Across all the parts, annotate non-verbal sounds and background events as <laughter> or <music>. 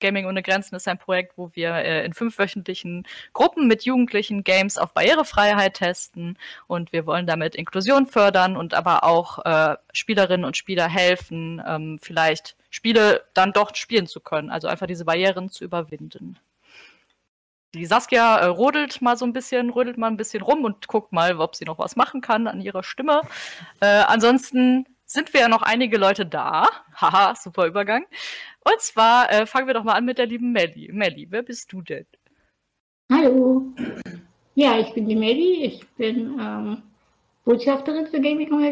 Gaming ohne Grenzen ist ein Projekt, wo wir äh, in fünfwöchentlichen Gruppen mit Jugendlichen Games auf Barrierefreiheit testen und wir wollen damit Inklusion fördern und aber auch äh, Spielerinnen und Spieler helfen, ähm, vielleicht Spiele dann doch spielen zu können, also einfach diese Barrieren zu überwinden. Die Saskia äh, rodelt mal so ein bisschen, rödelt mal ein bisschen rum und guckt mal, ob sie noch was machen kann an ihrer Stimme. Äh, ansonsten sind wir ja noch einige Leute da. <laughs> Haha, super Übergang. Und zwar äh, fangen wir doch mal an mit der lieben Melli. Melli, wer bist du denn? Hallo. Ja, ich bin die Melli. Ich bin ähm, Botschafterin für Gaming ohne.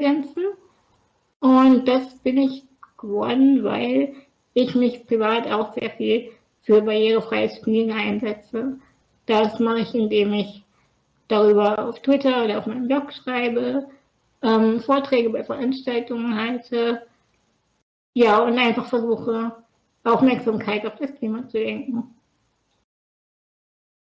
Und das bin ich geworden, weil ich mich privat auch sehr viel für barrierefreies Spielen einsetze. Das mache ich, indem ich darüber auf Twitter oder auf meinem Blog schreibe, ähm, Vorträge bei Veranstaltungen halte, ja, und einfach versuche, Aufmerksamkeit auf das Thema zu lenken.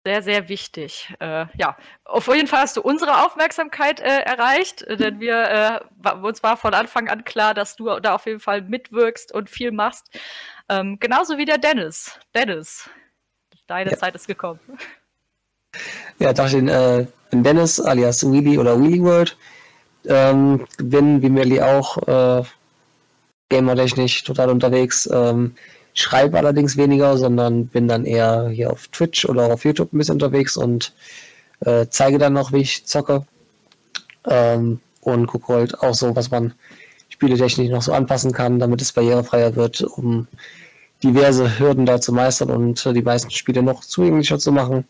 Sehr, sehr wichtig. Äh, ja, auf jeden Fall hast du unsere Aufmerksamkeit äh, erreicht, äh, denn wir äh, uns war von Anfang an klar, dass du da auf jeden Fall mitwirkst und viel machst. Ähm, genauso wie der Dennis. Dennis, deine ja. Zeit ist gekommen. Ja, dachte ich äh, bin Dennis alias Wheelie oder Wheelie World. Ähm, bin wie Melly auch äh, gamertechnisch total unterwegs. Ähm, schreibe allerdings weniger, sondern bin dann eher hier auf Twitch oder auf YouTube ein bisschen unterwegs und äh, zeige dann noch, wie ich zocke. Ähm, und gucke halt auch so, was man spieletechnisch noch so anpassen kann, damit es barrierefreier wird, um diverse Hürden da zu meistern und äh, die meisten Spiele noch zugänglicher zu machen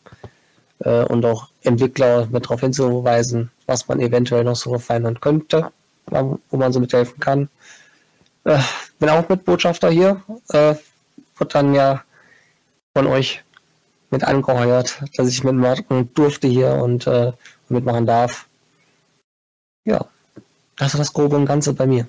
äh, und auch Entwickler mit darauf hinzuweisen, was man eventuell noch so verändern könnte, wo man so mithelfen kann. Äh, bin auch Mitbotschafter hier, äh, wird dann ja von euch mit angeheuert, dass ich mitmachen durfte hier und äh, mitmachen darf. Ja, das ist das Grobe und Ganze bei mir.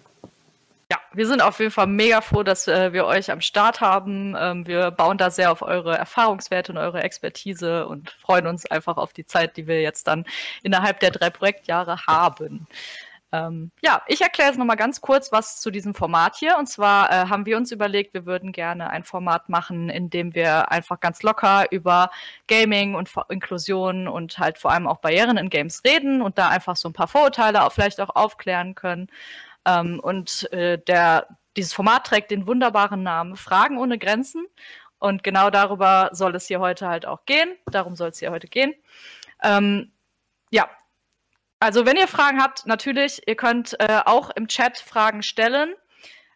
Ja, wir sind auf jeden Fall mega froh, dass äh, wir euch am Start haben. Ähm, wir bauen da sehr auf eure Erfahrungswerte und eure Expertise und freuen uns einfach auf die Zeit, die wir jetzt dann innerhalb der drei Projektjahre haben. Ähm, ja, ich erkläre jetzt nochmal ganz kurz was zu diesem Format hier. Und zwar äh, haben wir uns überlegt, wir würden gerne ein Format machen, in dem wir einfach ganz locker über Gaming und Inklusion und halt vor allem auch Barrieren in Games reden und da einfach so ein paar Vorurteile auch vielleicht auch aufklären können. Ähm, und äh, der, dieses Format trägt den wunderbaren Namen Fragen ohne Grenzen. Und genau darüber soll es hier heute halt auch gehen. Darum soll es hier heute gehen. Ähm, ja, also wenn ihr Fragen habt, natürlich, ihr könnt äh, auch im Chat Fragen stellen.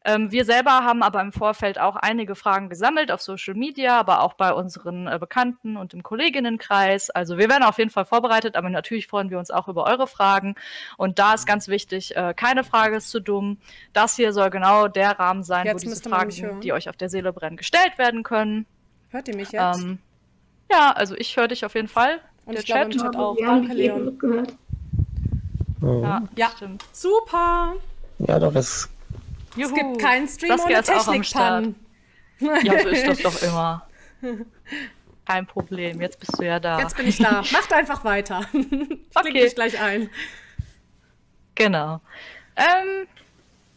Ähm, wir selber haben aber im Vorfeld auch einige Fragen gesammelt auf Social Media, aber auch bei unseren äh, Bekannten und im Kolleginnenkreis. Also wir werden auf jeden Fall vorbereitet, aber natürlich freuen wir uns auch über eure Fragen. Und da ist ganz wichtig, äh, keine Frage ist zu dumm. Das hier soll genau der Rahmen sein, jetzt wo diese Fragen, die euch auf der Seele brennen, gestellt werden können. Hört ihr mich jetzt? Ähm, ja, also ich höre dich auf jeden Fall. Und der ich Chat. Glaube, im Chat auch. Danke, Leon. Ja, ja, stimmt. Super. Ja, doch, es Juhu. Es gibt keinen Stream Saskia ohne Technikpannen. Ja, so ist das doch <laughs> immer. Kein Problem, jetzt bist du ja da. Jetzt bin ich da. <laughs> Macht einfach weiter. <laughs> Ich okay. dich gleich ein. Genau. Ähm,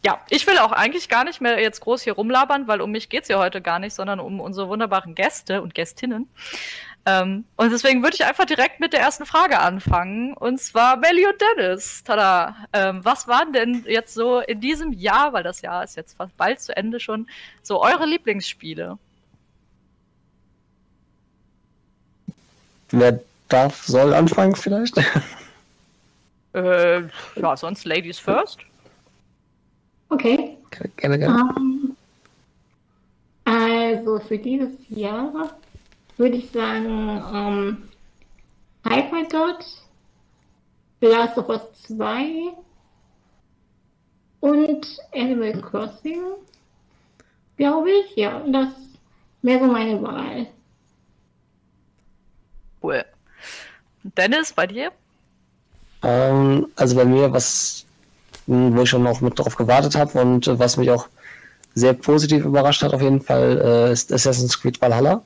ja, ich will auch eigentlich gar nicht mehr jetzt groß hier rumlabern, weil um mich geht es ja heute gar nicht, sondern um unsere wunderbaren Gäste und Gästinnen. Ähm, und deswegen würde ich einfach direkt mit der ersten Frage anfangen. Und zwar Melly und Dennis. Tada. Ähm, was waren denn jetzt so in diesem Jahr, weil das Jahr ist jetzt fast bald zu Ende schon, so eure Lieblingsspiele? Wer darf, soll anfangen vielleicht? äh, ja, sonst Ladies first. Okay. Gerne, gerne. Um, ähm, also für dieses Jahr würde ich sagen, ähm, Hyperdot, The Last of Us 2 und Animal Crossing, glaube ich. Ja, das wäre so meine Wahl. Cool. Dennis, bei dir? Ähm, also bei mir, was wo ich schon noch mit drauf gewartet habe und was mich auch sehr positiv überrascht hat, auf jeden Fall, äh, ist Assassin's Creed Valhalla.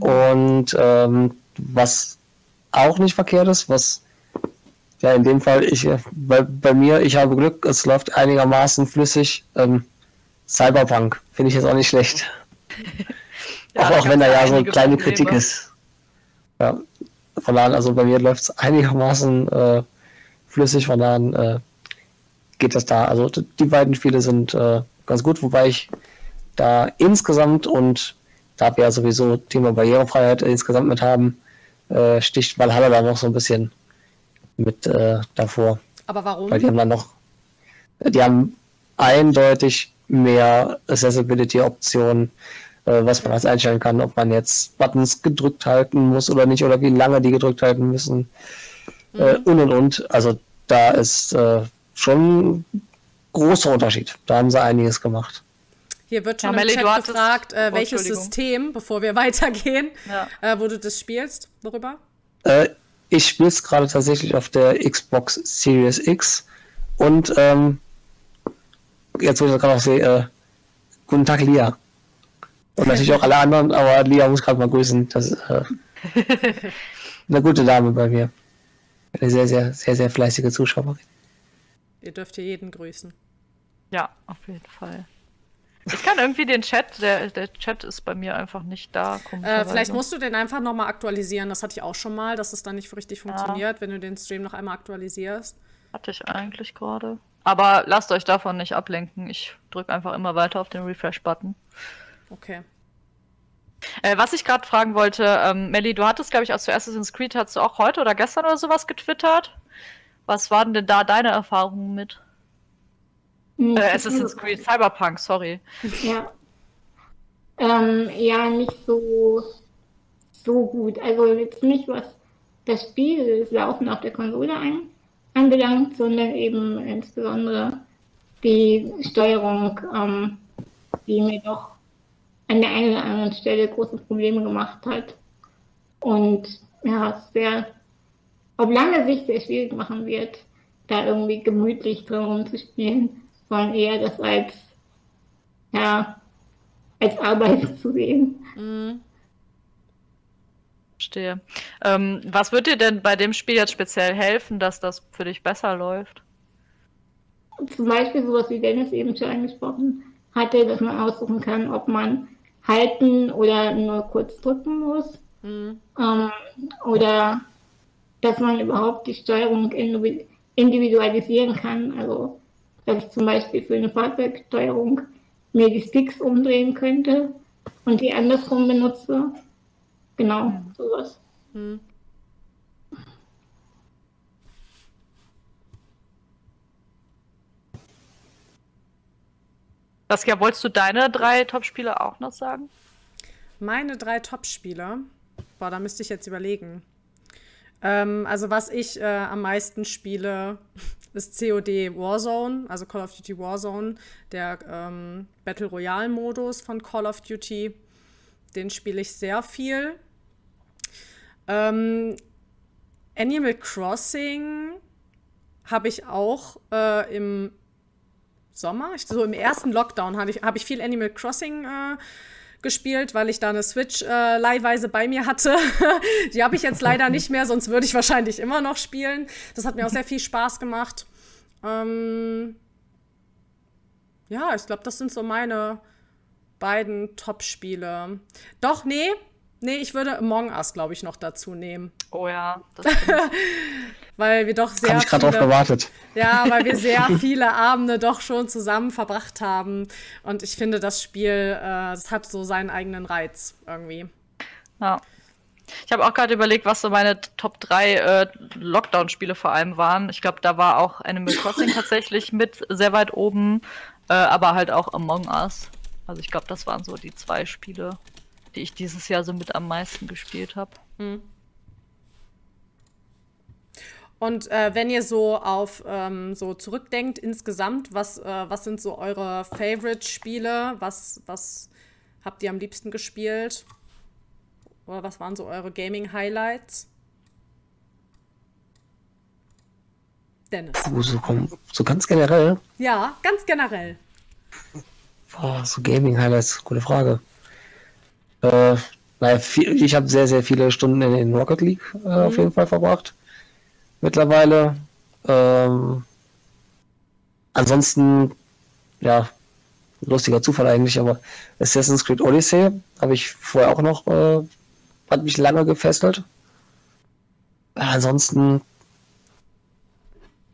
Und ähm, was auch nicht verkehrt ist, was ja in dem Fall ich bei, bei mir, ich habe Glück, es läuft einigermaßen flüssig. Ähm, Cyberpunk finde ich jetzt auch nicht schlecht. <laughs> Ja, auch, auch wenn da ja so eine kleine Probleme. Kritik ist. Ja, von daher, also bei mir läuft es einigermaßen äh, flüssig, von daher äh, geht das da. Also die beiden Spiele sind äh, ganz gut, wobei ich da insgesamt und da wir ja sowieso Thema Barrierefreiheit insgesamt mit haben, äh, sticht Valhalla da noch so ein bisschen mit äh, davor. Aber warum? Weil die haben dann noch, die haben eindeutig mehr Accessibility-Optionen, äh, was man als einstellen kann, ob man jetzt Buttons gedrückt halten muss oder nicht, oder wie lange die gedrückt halten müssen. Äh, mhm. und und und. Also da ist äh, schon großer Unterschied. Da haben sie einiges gemacht. Hier wird schon ja, im Chat gefragt, äh, welches System, bevor wir <laughs> weitergehen, ja. äh, wo du das spielst. Worüber? Äh, ich spiele es gerade tatsächlich auf der Xbox Series X und ähm, jetzt wo ich das gerade auch sehe, äh, guten Tag Lia. Und natürlich auch alle anderen, aber Lia muss gerade mal grüßen. Das ist äh, <laughs> eine gute Dame bei mir. Eine sehr, sehr, sehr, sehr fleißige Zuschauerin. Ihr dürft hier jeden grüßen. Ja, auf jeden Fall. Ich kann irgendwie den Chat, der, der Chat ist bei mir einfach nicht da. Äh, vielleicht musst du den einfach nochmal aktualisieren. Das hatte ich auch schon mal, dass es dann nicht richtig funktioniert, ja. wenn du den Stream noch einmal aktualisierst. Hatte ich eigentlich gerade. Aber lasst euch davon nicht ablenken. Ich drücke einfach immer weiter auf den Refresh-Button. Okay. Äh, was ich gerade fragen wollte, ähm, Melly, du hattest, glaube ich, als du Assassin's Creed hast du auch heute oder gestern oder sowas getwittert. Was waren denn da deine Erfahrungen mit? Hm, äh, Assassin's Creed Cyberpunk, sorry. Ja. Ähm, ja, nicht so, so gut. Also jetzt nicht, was das Spiel, das Laufen auf der Konsole ein, anbelangt, sondern eben insbesondere die Steuerung, ähm, die mir doch an der einen oder anderen Stelle große Probleme gemacht hat. Und ja, es wäre auf lange Sicht sehr schwierig machen wird, da irgendwie gemütlich drin rumzuspielen sondern eher das als, ja, als Arbeit <laughs> zu sehen. Mhm. Verstehe. Ähm, was wird dir denn bei dem Spiel jetzt speziell helfen, dass das für dich besser läuft? Zum Beispiel sowas wie Dennis eben schon angesprochen hatte, dass man aussuchen kann, ob man halten oder nur kurz drücken muss. Mhm. Ähm, oder dass man überhaupt die Steuerung individualisieren kann. Also dass ich zum Beispiel für eine Fahrzeugsteuerung mir die Sticks umdrehen könnte und die andersrum benutze. Genau, sowas. Hm. Saskia, wolltest du deine drei Top-Spiele auch noch sagen? Meine drei Top-Spiele? Boah, da müsste ich jetzt überlegen. Ähm, also, was ich äh, am meisten spiele, ist COD Warzone, also Call of Duty Warzone, der ähm, Battle Royale-Modus von Call of Duty. Den spiele ich sehr viel. Ähm, Animal Crossing habe ich auch äh, im Sommer, so im ersten Lockdown, habe ich, hab ich viel Animal Crossing äh, gespielt, weil ich da eine Switch äh, leihweise bei mir hatte. <laughs> die habe ich jetzt leider nicht mehr, sonst würde ich wahrscheinlich immer noch spielen. Das hat mir auch sehr viel Spaß gemacht. Ähm ja, ich glaube, das sind so meine beiden Top-Spiele. Doch, nee, nee, ich würde Among Us, glaube ich, noch dazu nehmen. Oh ja, das <laughs> weil wir doch sehr. Habe ich gerade drauf gewartet. Ja, weil wir <laughs> sehr viele Abende doch schon zusammen verbracht haben. Und ich finde, das Spiel, äh, das hat so seinen eigenen Reiz irgendwie. Ja. Ich habe auch gerade überlegt, was so meine Top 3 äh, Lockdown-Spiele vor allem waren. Ich glaube, da war auch Animal Crossing tatsächlich mit sehr weit oben, äh, aber halt auch Among Us. Also ich glaube, das waren so die zwei Spiele, die ich dieses Jahr so mit am meisten gespielt habe. Hm. Und äh, wenn ihr so auf ähm, so zurückdenkt insgesamt, was, äh, was sind so eure Favorite-Spiele? Was, was habt ihr am liebsten gespielt? Oder was waren so eure Gaming-Highlights? Dennis. So, so, ganz generell? Ja, ganz generell. Boah, so Gaming-Highlights, gute Frage. Äh, naja, viel, ich habe sehr, sehr viele Stunden in, in Rocket League äh, mhm. auf jeden Fall verbracht mittlerweile. Ähm, ansonsten, ja, lustiger Zufall eigentlich, aber Assassin's Creed Odyssey habe ich vorher auch noch, äh, hat mich lange gefesselt. Ansonsten,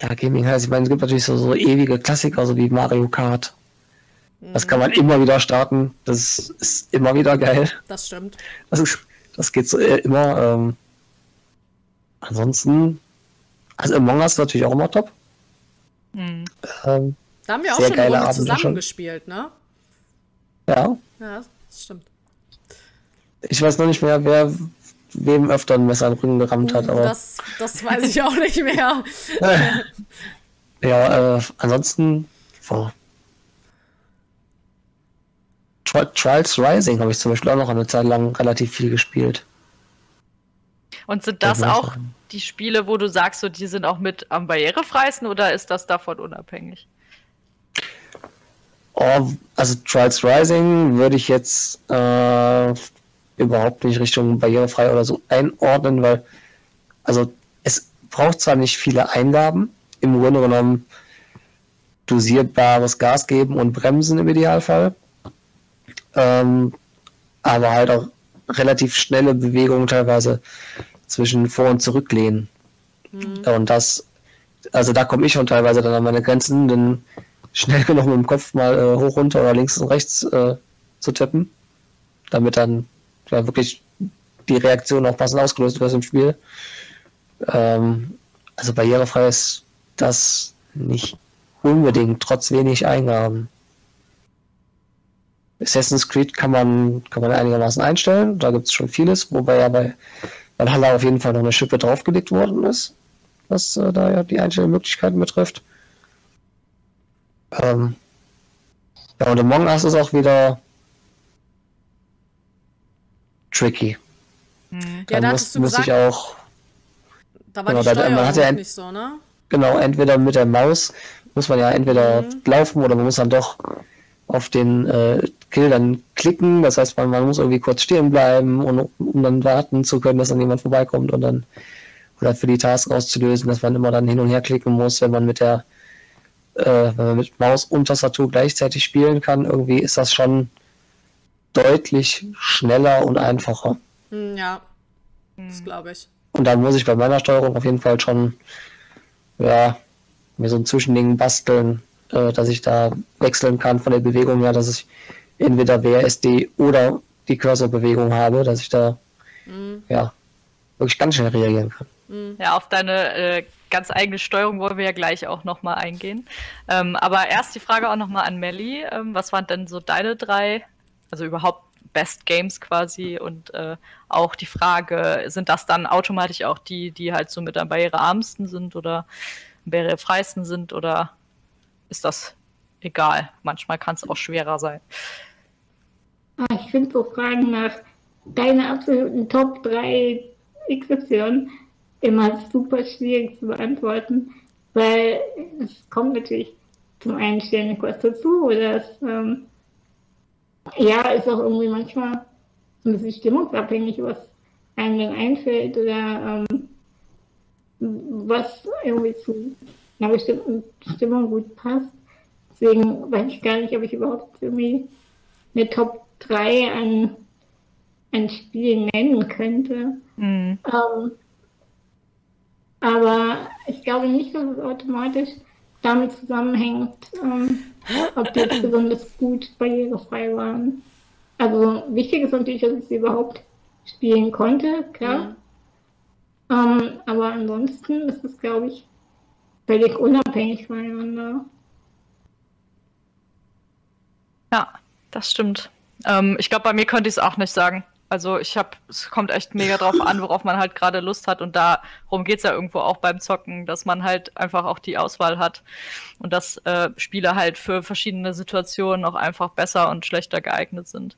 ja, Gaming heißt, ich meine, es gibt natürlich so, so ewige Klassiker, so wie Mario Kart. Das kann man Mhm. immer wieder starten. Das ist immer wieder geil. Das stimmt. Das, ist, das geht so äh, immer. Ähm, ansonsten, also Among Us ist natürlich auch immer top. Hm. Ähm, Da haben wir auch schon eine geile Runde Abende zusammen schon. gespielt, ne? ja, Ja, das stimmt. ich weiß noch nicht mehr, wer wem öfter ein Messer in den Rücken gerammt hat, aber Das, das weiß ich auch nicht mehr. <laughs> ja, äh, ansonsten, boah. Tri Trials Rising habe ich zum Beispiel auch noch eine Zeit lang relativ viel gespielt. Und sind das Ja, auch die Spiele, wo du sagst, so, die sind auch mit am barrierefreisten oder ist das davon unabhängig? Oh, also Trials Rising würde ich jetzt äh, überhaupt nicht Richtung barrierefrei oder so einordnen, weil also es braucht zwar nicht viele Eingaben, im Grunde genommen dosierbares Gas geben und bremsen im Idealfall, ähm, aber halt auch relativ schnelle Bewegungen teilweise zwischen Vor- und Zurücklehnen. Und das, also da komme ich schon teilweise dann an meine Grenzen, denn schnell <laughs> genug mit dem Kopf mal äh, hoch, runter oder links und rechts äh, zu tippen, damit dann ja, wirklich die Reaktion auch passend ausgelöst wird im Spiel. Ähm, also barrierefrei ist das nicht unbedingt, trotz wenig Eingaben. Assassin's Creed kann man, kann man einigermaßen einstellen, da gibt es schon vieles, wobei ja bei Valhalla auf jeden Fall noch eine Schippe draufgelegt worden ist, was äh, da ja die Einstellmöglichkeiten betrifft. Ähm, ja, und Among Us ist auch wieder tricky. Hm. Ja, Da da muss, muss gesagt, ich auch, da war genau, die da- man Steuerung hat ja nicht so, ne? genau, entweder mit der Maus muss man ja entweder Mhm. laufen oder man muss dann doch auf den äh, Kill dann klicken. Das heißt, man, man muss irgendwie kurz stehen bleiben, und, um dann warten zu können, dass dann jemand vorbeikommt und dann oder für die Task auszulösen, dass man immer dann hin und her klicken muss, wenn man mit der äh, wenn man mit Maus und Tastatur gleichzeitig spielen kann. Irgendwie ist das schon deutlich schneller und einfacher. Hm, ja, das Hm. glaube ich. Und da muss ich bei meiner Steuerung auf jeden Fall schon, ja, mir so ein Zwischending basteln, äh, dass ich da wechseln kann von der Bewegung her, dass ich entweder WSD oder die Cursor-Bewegung habe, dass ich da, Hm, ja, wirklich ganz schnell reagieren kann. hm. Ja, auf deine äh, ganz eigene Steuerung wollen wir ja gleich auch nochmal eingehen. Ähm, aber erst die Frage auch nochmal an Melly. Ähm, was waren denn so deine drei, also überhaupt Best Games quasi und äh, auch die Frage, sind das dann automatisch auch die, die halt so mit am barrierearmsten sind oder barrierefreisten sind oder ist das egal? Manchmal kann es auch schwerer sein. Ah, Ich finde so Fragen nach deiner absoluten Top 3 XY immer super schwierig zu beantworten, weil es kommt natürlich zum einen ständig was dazu oder es ähm, ja, ist auch irgendwie manchmal ein bisschen stimmungsabhängig, was einem dann einfällt oder ähm, was irgendwie zu einer bestimmten Stimmung gut passt. Deswegen weiß ich gar nicht, ob ich überhaupt irgendwie eine Top 3 an, an Spielen nennen könnte. Mhm. Ähm, aber ich glaube nicht, dass es automatisch damit zusammenhängt, ähm, ob die jetzt besonders gut barrierefrei waren. Also wichtig ist natürlich, dass ich sie überhaupt spielen konnte, klar. Ähm, aber ansonsten ist es, glaube ich, völlig unabhängig voneinander. Ja, das stimmt. Ähm, ich glaube, bei mir könnte ich es auch nicht sagen. Also ich habe, es kommt echt mega drauf an, worauf man halt gerade Lust hat. Und darum geht es ja irgendwo auch beim Zocken, dass man halt einfach auch die Auswahl hat und dass äh, Spiele halt für verschiedene Situationen auch einfach besser und schlechter geeignet sind.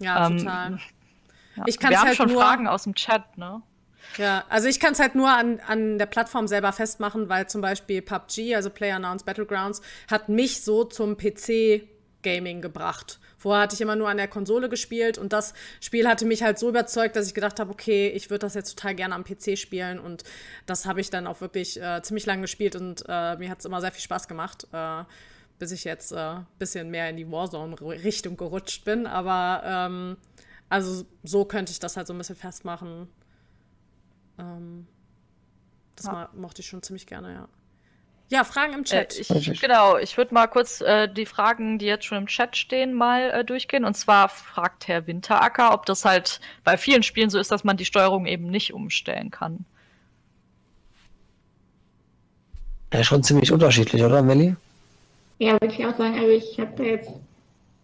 Ja, Ähm, total. Ja. Ich Wir haben halt schon Fragen aus dem Chat, ne? Ja, also ich kann es halt nur an, an der Plattform selber festmachen, weil zum Beispiel PUBG, also PlayerUnknown's Battlegrounds, hat mich so zum PC-Gaming gebracht. Vorher hatte ich immer nur an der Konsole gespielt und das Spiel hatte mich halt so überzeugt, dass ich gedacht habe, okay, ich würde das jetzt total gerne am PC spielen und das habe ich dann auch wirklich äh, ziemlich lange gespielt und äh, mir hat es immer sehr viel Spaß gemacht. Äh, bis ich jetzt ein äh, bisschen mehr in die Warzone-Richtung gerutscht bin. Aber ähm, also so könnte ich das halt so ein bisschen festmachen. Ähm, das ja. mochte ich schon ziemlich gerne, ja. Ja, Fragen im Chat. Äh, ich, genau, ich würde mal kurz äh, die Fragen, die jetzt schon im Chat stehen, mal äh, durchgehen. Und zwar fragt Herr Winteracker, ob das halt bei vielen Spielen so ist, dass man die Steuerung eben nicht umstellen kann. Ja, schon ziemlich unterschiedlich, oder, Melli? Ja, würde ich auch sagen. Also ich habe da jetzt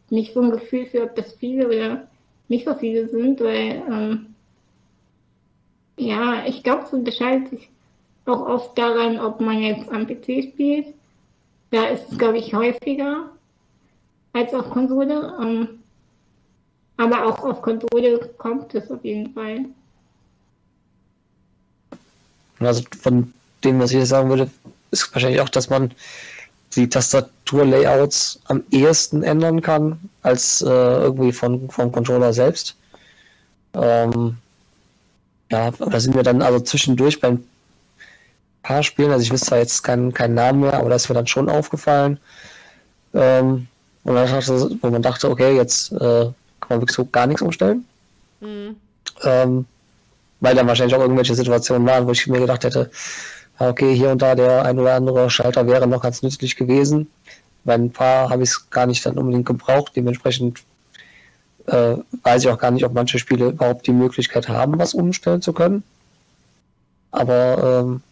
nicht so ein Gefühl für, ob das viele oder nicht so viele sind, weil ähm, ja, ich glaube, es unterscheidet sich auch oft daran, ob man jetzt am PC spielt. Da ist es, glaube ich, häufiger als auf Konsole. Ähm, aber auch auf Konsole kommt es auf jeden Fall. Also von dem, was ich jetzt sagen würde, ist wahrscheinlich auch, dass man die Tastaturlayouts am ehesten ändern kann, als äh, irgendwie von, vom Controller selbst. Ähm, ja, da sind wir dann also zwischendurch beim paar Spielen, also ich wüsste jetzt keinen kein Namen mehr, aber da ist mir dann schon aufgefallen. Ähm, und dann dachte, wo man dachte, okay, jetzt äh, kann man wirklich so gar nichts umstellen. Mhm. Ähm, weil dann wahrscheinlich auch irgendwelche Situationen waren, wo ich mir gedacht hätte, okay, hier und da der ein oder andere Schalter wäre noch ganz nützlich gewesen. Bei ein paar habe ich es gar nicht dann unbedingt gebraucht. Dementsprechend äh, weiß ich auch gar nicht, ob manche Spiele überhaupt die Möglichkeit haben, was umstellen zu können. Aber ähm,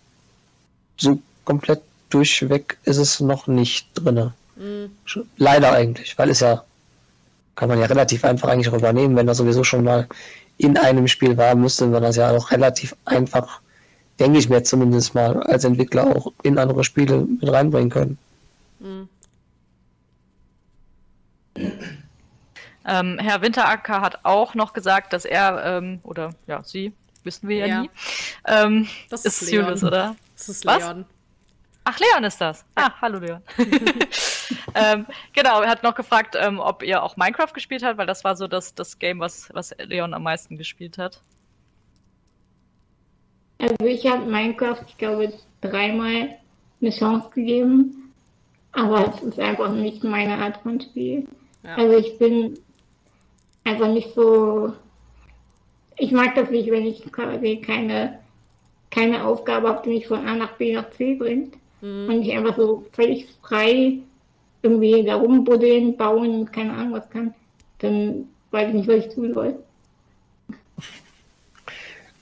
so komplett durchweg ist es noch nicht drin. Mhm. Leider eigentlich, weil es ja, kann man ja relativ einfach eigentlich auch übernehmen, wenn das sowieso schon mal in einem Spiel war, müsste man das ja auch relativ einfach, denke ich mir zumindest mal, als Entwickler auch in andere Spiele mit reinbringen können. Mhm. Ähm, Herr Winteracker hat auch noch gesagt, dass er, ähm, oder ja, sie, wissen wir ja, ja. nie, ähm, das ist, ist Julius, oder? Das ist Leon. Was? Ach, Leon ist das. Ah, hallo Leon. <laughs> ähm, genau, er hat noch gefragt, ähm, ob ihr auch Minecraft gespielt habt, weil das war so das, das Game, was, was Leon am meisten gespielt hat. Also ich habe Minecraft, ich glaube, dreimal eine Chance gegeben, aber es ist einfach nicht meine Art von Spiel. Ja. Also ich bin einfach nicht so. Ich mag das nicht, wenn ich quasi keine keine Aufgabe habe, die mich von A nach B nach C bringt. Mhm. Und ich einfach so völlig frei irgendwie da rumbuddeln, bauen, keine Ahnung was kann, dann weiß ich nicht, was ich tun soll.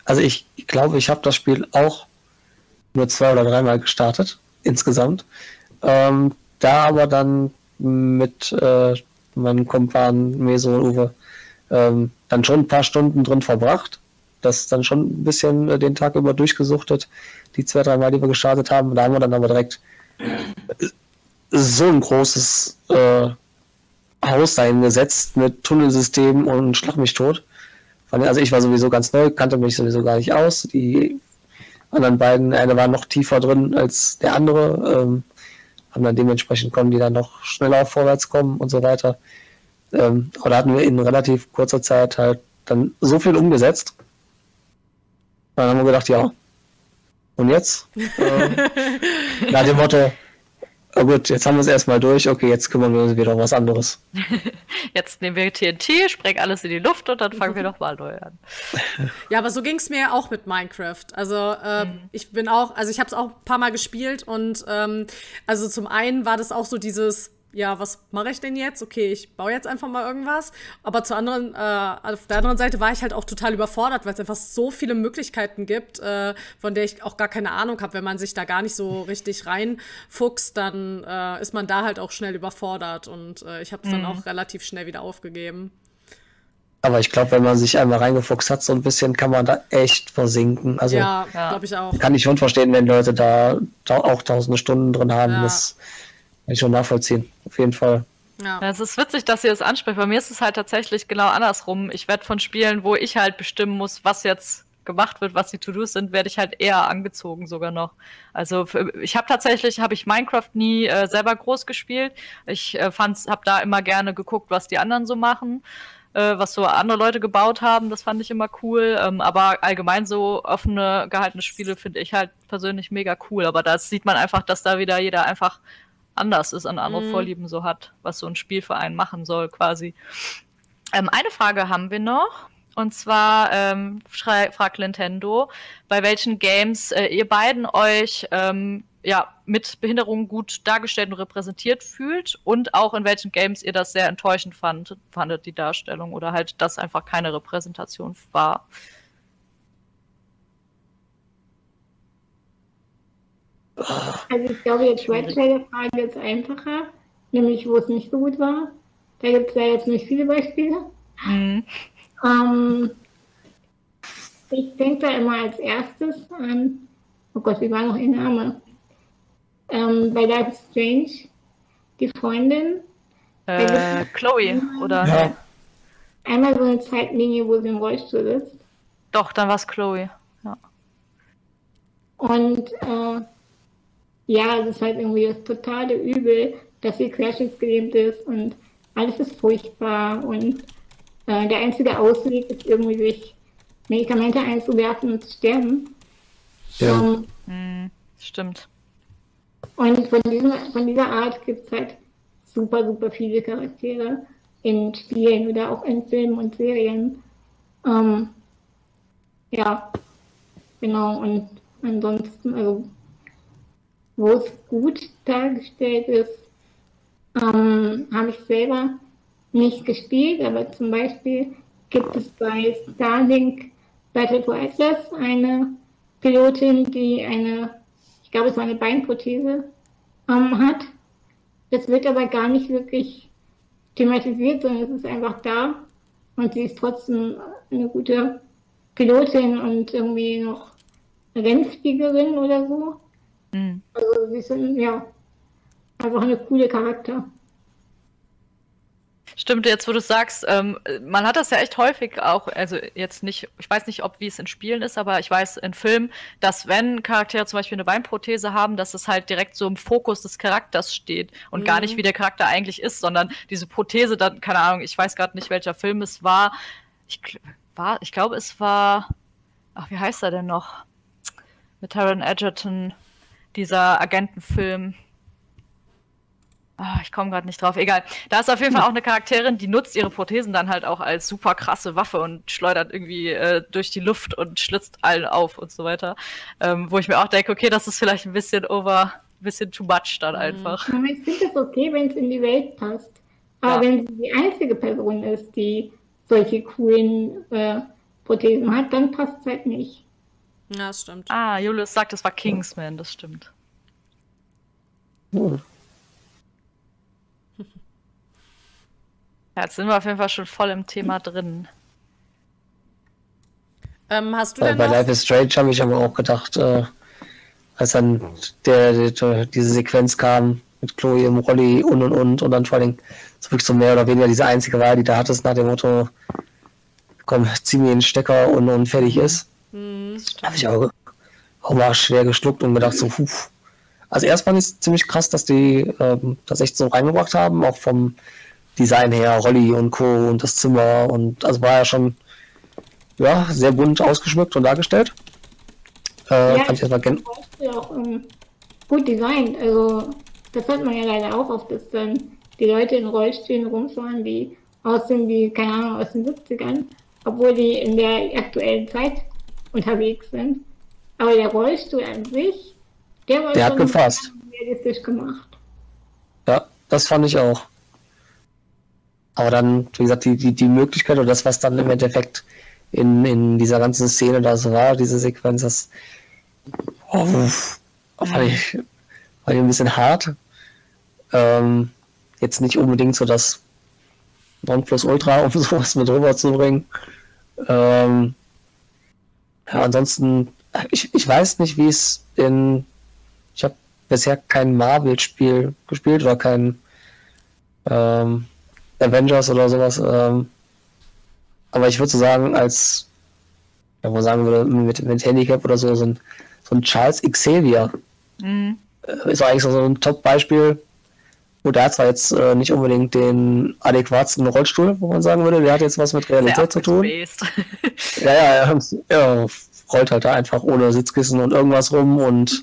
Also ich, ich glaube, ich habe das Spiel auch nur zwei oder dreimal gestartet, insgesamt. Ähm, da aber dann mit äh, meinem Kumpan Meso und Uwe ähm, dann schon ein paar Stunden drin verbracht das dann schon ein bisschen äh, den Tag über durchgesuchtet, die zwei, drei Mal, die wir gestartet haben. Da haben wir dann aber direkt so ein großes äh, Haus eingesetzt mit Tunnelsystem und Schlag mich tot. Also ich war sowieso ganz neu, kannte mich sowieso gar nicht aus. Die anderen beiden, eine war noch tiefer drin als der andere, ähm, haben dann dementsprechend konnten die dann noch schneller vorwärts kommen und so weiter. Ähm, aber da hatten wir in relativ kurzer Zeit halt dann so viel umgesetzt, dann haben wir gedacht, ja. Und jetzt? <laughs> äh, nach dem Motto, oh gut, jetzt haben wir es erstmal durch, okay, jetzt kümmern wir uns wieder um was anderes. <laughs> Jetzt nehmen wir TNT, sprengen alles in die Luft und dann fangen wir nochmal neu an. <laughs> Ja, aber so ging es mir auch mit Minecraft. Also äh, mhm. ich bin auch, also ich habe es auch ein paar Mal gespielt und ähm, also zum einen war das auch so dieses ja, was mache ich denn jetzt? Okay, ich baue jetzt einfach mal irgendwas. Aber zur anderen, äh, auf der anderen Seite war ich halt auch total überfordert, weil es einfach so viele Möglichkeiten gibt, äh, von der ich auch gar keine Ahnung habe. Wenn man sich da gar nicht so <laughs> richtig reinfuchst, dann äh, ist man da halt auch schnell überfordert. Und äh, ich habe es dann mhm. auch relativ schnell wieder aufgegeben. Aber ich glaube, wenn man sich einmal reingefuchst hat, so ein bisschen, kann man da echt versinken. Also, ja, glaube ich auch. Kann ich schon verstehen, wenn Leute da, da auch tausende Stunden drin haben. Ja. Das kann ich schon nachvollziehen, auf jeden Fall. Ja. Es ist witzig, dass ihr das anspricht. Bei mir ist es halt tatsächlich genau andersrum. Ich werde von Spielen, wo ich halt bestimmen muss, was jetzt gemacht wird, was die To-Dos sind, werde ich halt eher angezogen sogar noch. Also für, ich habe tatsächlich, habe ich Minecraft nie äh, selber groß gespielt. Ich äh, habe da immer gerne geguckt, was die anderen so machen, äh, was so andere Leute gebaut haben. Das fand ich immer cool. Ähm, aber allgemein so offene gehaltene Spiele finde ich halt persönlich mega cool. Aber da sieht man einfach, dass da wieder jeder einfach anders ist, an andere Mhm. Vorlieben so hat, was so ein Spielverein machen soll quasi. Ähm, eine Frage haben wir noch. Und zwar ähm, fragt Nintendo, bei welchen Games äh, ihr beiden euch ähm, ja, mit Behinderungen gut dargestellt und repräsentiert fühlt und auch in welchen Games ihr das sehr enttäuschend fand, fandet, die Darstellung oder halt, dass einfach keine Repräsentation war. Also ich glaube, der zweite Teil der Frage ist einfacher, nämlich wo es nicht so gut war. Da gibt es ja jetzt nicht viele Beispiele. Mhm. Ähm, ich denke da immer als erstes an, oh Gott, wie war noch ihr Name? Ähm, bei Life is Strange, die Freundin. Äh, Chloe, oder? Ja. Einmal so eine Zeitlinie, wo sie im Rollstuhl sitzt. Doch, dann war es Chloe. Ja. Und äh, ja, es ist halt irgendwie das totale Übel, dass sie querschnittsgelähmt ist und alles ist furchtbar und äh, der einzige Ausweg ist irgendwie sich Medikamente einzuwerfen und zu sterben. Ja. Ähm, Mhm. Stimmt. und von, diesem, von dieser Art gibt es halt super, super viele Charaktere in Spielen oder auch in Filmen und Serien. Ähm, ja, genau. Und ansonsten, also, wo es gut dargestellt ist, ähm, habe ich selber nicht gespielt, aber zum Beispiel gibt es bei Starlink Battle for Atlas eine Pilotin, die eine, ich glaube, es war eine Beinprothese ähm, hat. Das wird aber gar nicht wirklich thematisiert, sondern es ist einfach da und sie ist trotzdem eine gute Pilotin und irgendwie noch Rennfliegerin oder so. Mhm. Also sie sind ja einfach eine coole Charakter. Stimmt, jetzt wo du sagst, ähm, man hat das ja echt häufig auch, also jetzt nicht, ich weiß nicht, ob wie es in Spielen ist, aber ich weiß in Filmen, dass wenn Charaktere zum Beispiel eine Beinprothese haben, dass es halt direkt so im Fokus des Charakters steht und gar nicht, Mhm. wie der Charakter eigentlich ist, sondern diese Prothese dann, keine Ahnung, ich weiß gerade nicht, welcher Film es war. Ich, war, ich glaube, es war, ach, wie heißt er denn noch? Mit Taron Egerton, dieser Agentenfilm. Ah, ich komme gerade nicht drauf. Egal. Da ist auf jeden Fall auch eine Charakterin, die nutzt ihre Prothesen dann halt auch als super krasse Waffe und schleudert irgendwie äh, durch die Luft und schlitzt allen auf und so weiter. Ähm, wo ich mir auch denke, okay, das ist vielleicht ein bisschen over, ein bisschen too much dann einfach. Aber ich finde es okay, wenn es in die Welt passt. Aber Ja. wenn sie die einzige Person ist, die solche coolen äh, Prothesen hat, dann passt es halt nicht. Ja, das stimmt. Ah, Julius sagt, es war Kingsman, das stimmt. Hm. Ja, jetzt sind wir auf jeden Fall schon voll im Thema drin. Ähm, hast du Bei, denn bei noch? Life is Strange habe ich aber auch gedacht, äh, als dann der, der, diese Sequenz kam mit Chloe im Rolli und und und und dann vor allem so wirklich so mehr oder weniger diese einzige Wahl, die da hattest, nach dem Motto, komm, zieh mir den Stecker und, und fertig ist. Hm, Habe ich auch, auch mal schwer geschluckt und gedacht, so, puh. Also erst fand ich es ziemlich krass, dass die ähm, das echt so reingebracht haben, auch vom Design her, Rolli und Co. und das Zimmer und also war ja schon ja, sehr bunt ausgeschmückt und dargestellt. Äh, Ja, fand ich das mal gen auch ähm, gut designt. Also, das hat man ja leider auch oft, dass dann die Leute in Rollstühlen rumfahren, die aussehen wie, keine Ahnung, aus den 70ern, obwohl die in der aktuellen Zeit unterwegs sind. Aber der Rollstuhl an sich, der war Der hat schon gepasst. realistisch gemacht. Ja, das fand ich auch. Aber dann, wie gesagt, die, die, die Möglichkeit oder das, was dann im Endeffekt in, in dieser ganzen Szene da so war, diese Sequenz, das oh, fand, ich, fand ich ein bisschen hart. Ähm, jetzt nicht unbedingt so das Nonplusultra, um <laughs> sowas mit rüberzubringen. Ähm, ja, ansonsten, ich, ich weiß nicht, wie es in. Ich habe bisher kein Marvel-Spiel gespielt oder kein ähm, Avengers oder sowas. Ähm, aber ich würde so sagen, als, ja, wo sagen würde, mit, mit Handicap oder so, so ein, so ein Charles Xavier Mhm. äh, ist eigentlich so ein Top-Beispiel. Gut, der hat zwar jetzt äh, nicht unbedingt den adäquatsten Rollstuhl, wo man sagen würde, der hat jetzt was mit Realität zu tun. <laughs> Ja, ja, ja, ja, rollt halt da einfach ohne Sitzkissen und irgendwas rum und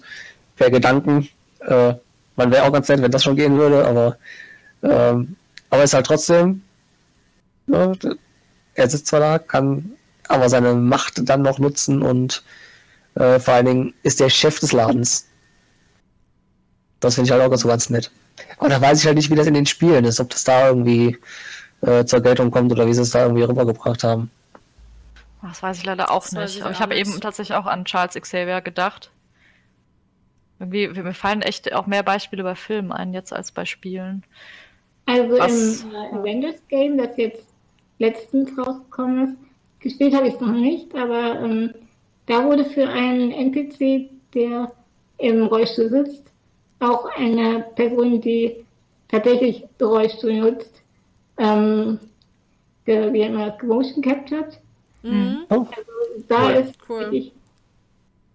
per Gedanken. Äh, Man wäre auch ganz nett, wenn das schon gehen würde, aber, ähm, aber ist halt trotzdem, ne, er sitzt zwar da, kann aber seine Macht dann noch nutzen und äh, vor allen Dingen ist der Chef des Ladens. Das finde ich halt auch so ganz nett. Aber da weiß ich halt nicht, wie das in den Spielen ist, ob das da irgendwie äh, zur Geltung kommt oder wie sie es da irgendwie rübergebracht haben. Das weiß ich leider auch Das nicht. ich Aber ich habe eben tatsächlich auch an Charles Xavier gedacht. Irgendwie, mir fallen echt auch mehr Beispiele bei Filmen ein jetzt als bei Spielen. Also Was- im äh, Avengers Game, das jetzt letztens rausgekommen ist, gespielt habe ich es noch nicht, aber ähm, da wurde für einen NPC, der im Rollstuhl sitzt, auch eine Person, die tatsächlich Rollstuhl nutzt, ähm, ge, wie das, motion captured. Mhm. Oh, Da Cool. ist Cool. wirklich,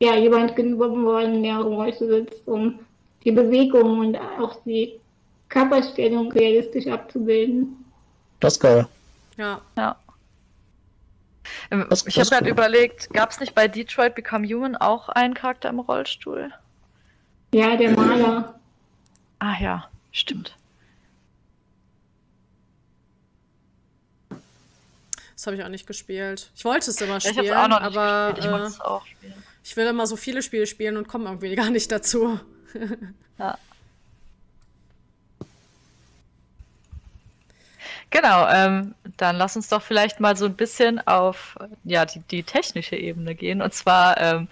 ja, jemand genommen worden, der Rollstuhl sitzt, um die Bewegung und auch die Körperstellung realistisch abzubilden. das ist geil. Ja. Ja. Ähm, Das- ich habe gerade überlegt, gab es nicht bei Detroit Become Human auch einen Charakter im Rollstuhl? Ja, der Maler. Ah ja, stimmt. Das habe ich auch nicht gespielt. Ich wollte es immer Ja, ich spielen, habe es auch noch nicht aber gespielt. Ich äh, es auch spielen. ich will immer so viele Spiele spielen und komme irgendwie <laughs> gar nicht dazu. <laughs> Genau, ähm, dann lass uns doch vielleicht mal so ein bisschen auf ja, die, die technische Ebene gehen. Und zwar, ähm,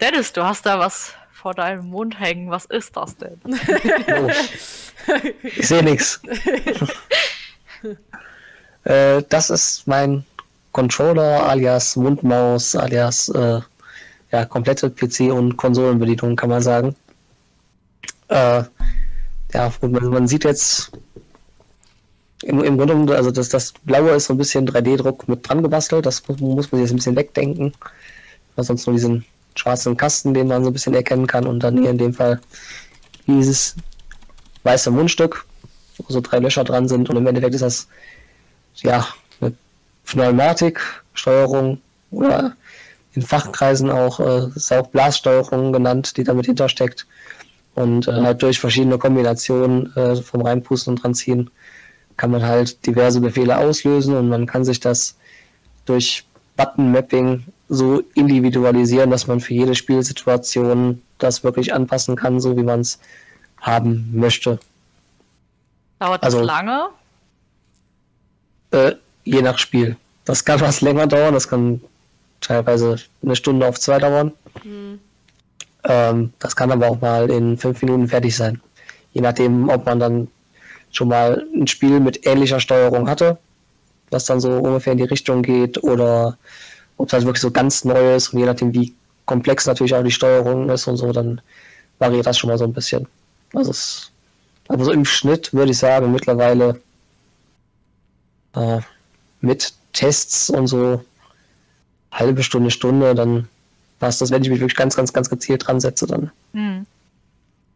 Dennis, du hast da was vor deinem Mund hängen. Was ist das denn? Oh. <laughs> Ich sehe nichts. <laughs> äh, das ist mein Controller alias Mundmaus alias äh, ja, komplette PC- und Konsolenbedienung, kann man sagen. Äh, ja, gut, man, man sieht jetzt im, im Grunde, genommen, also das, das Blaue ist so ein bisschen 3D-Druck mit dran gebastelt. Das muss, muss man sich jetzt ein bisschen wegdenken. Weil sonst nur diesen schwarzen Kasten, den man so ein bisschen erkennen kann. Und dann hier in dem Fall dieses weiße Mundstück, wo so drei Löcher dran sind. Und im Endeffekt ist das ja eine Pneumatiksteuerung oder in Fachkreisen auch äh, Saugblassteuerung genannt, die damit hintersteckt. Und äh, halt durch verschiedene Kombinationen äh, vom Reinpusten und dran ziehen kann man halt diverse Befehle auslösen und man kann sich das durch Button-Mapping so individualisieren, dass man für jede Spielsituation das wirklich anpassen kann, so wie man es haben möchte. Dauert das Also- lange? Äh, je nach Spiel. Das kann was länger dauern, das kann teilweise eine Stunde auf zwei dauern. Ähm, das kann aber auch mal in fünf Minuten fertig sein. Je nachdem, ob man dann schon mal ein Spiel mit ähnlicher Steuerung hatte, was dann so ungefähr in die Richtung geht, oder ob es halt wirklich so ganz neu ist und je nachdem, wie komplex natürlich auch die Steuerung ist und so, dann variiert das schon mal so ein bisschen. Also, es, aber so im Schnitt würde ich sagen, mittlerweile äh, mit Tests und so halbe Stunde, Stunde, dann passt das, wenn ich mich wirklich ganz, ganz, ganz gezielt dran setze, dann Hm.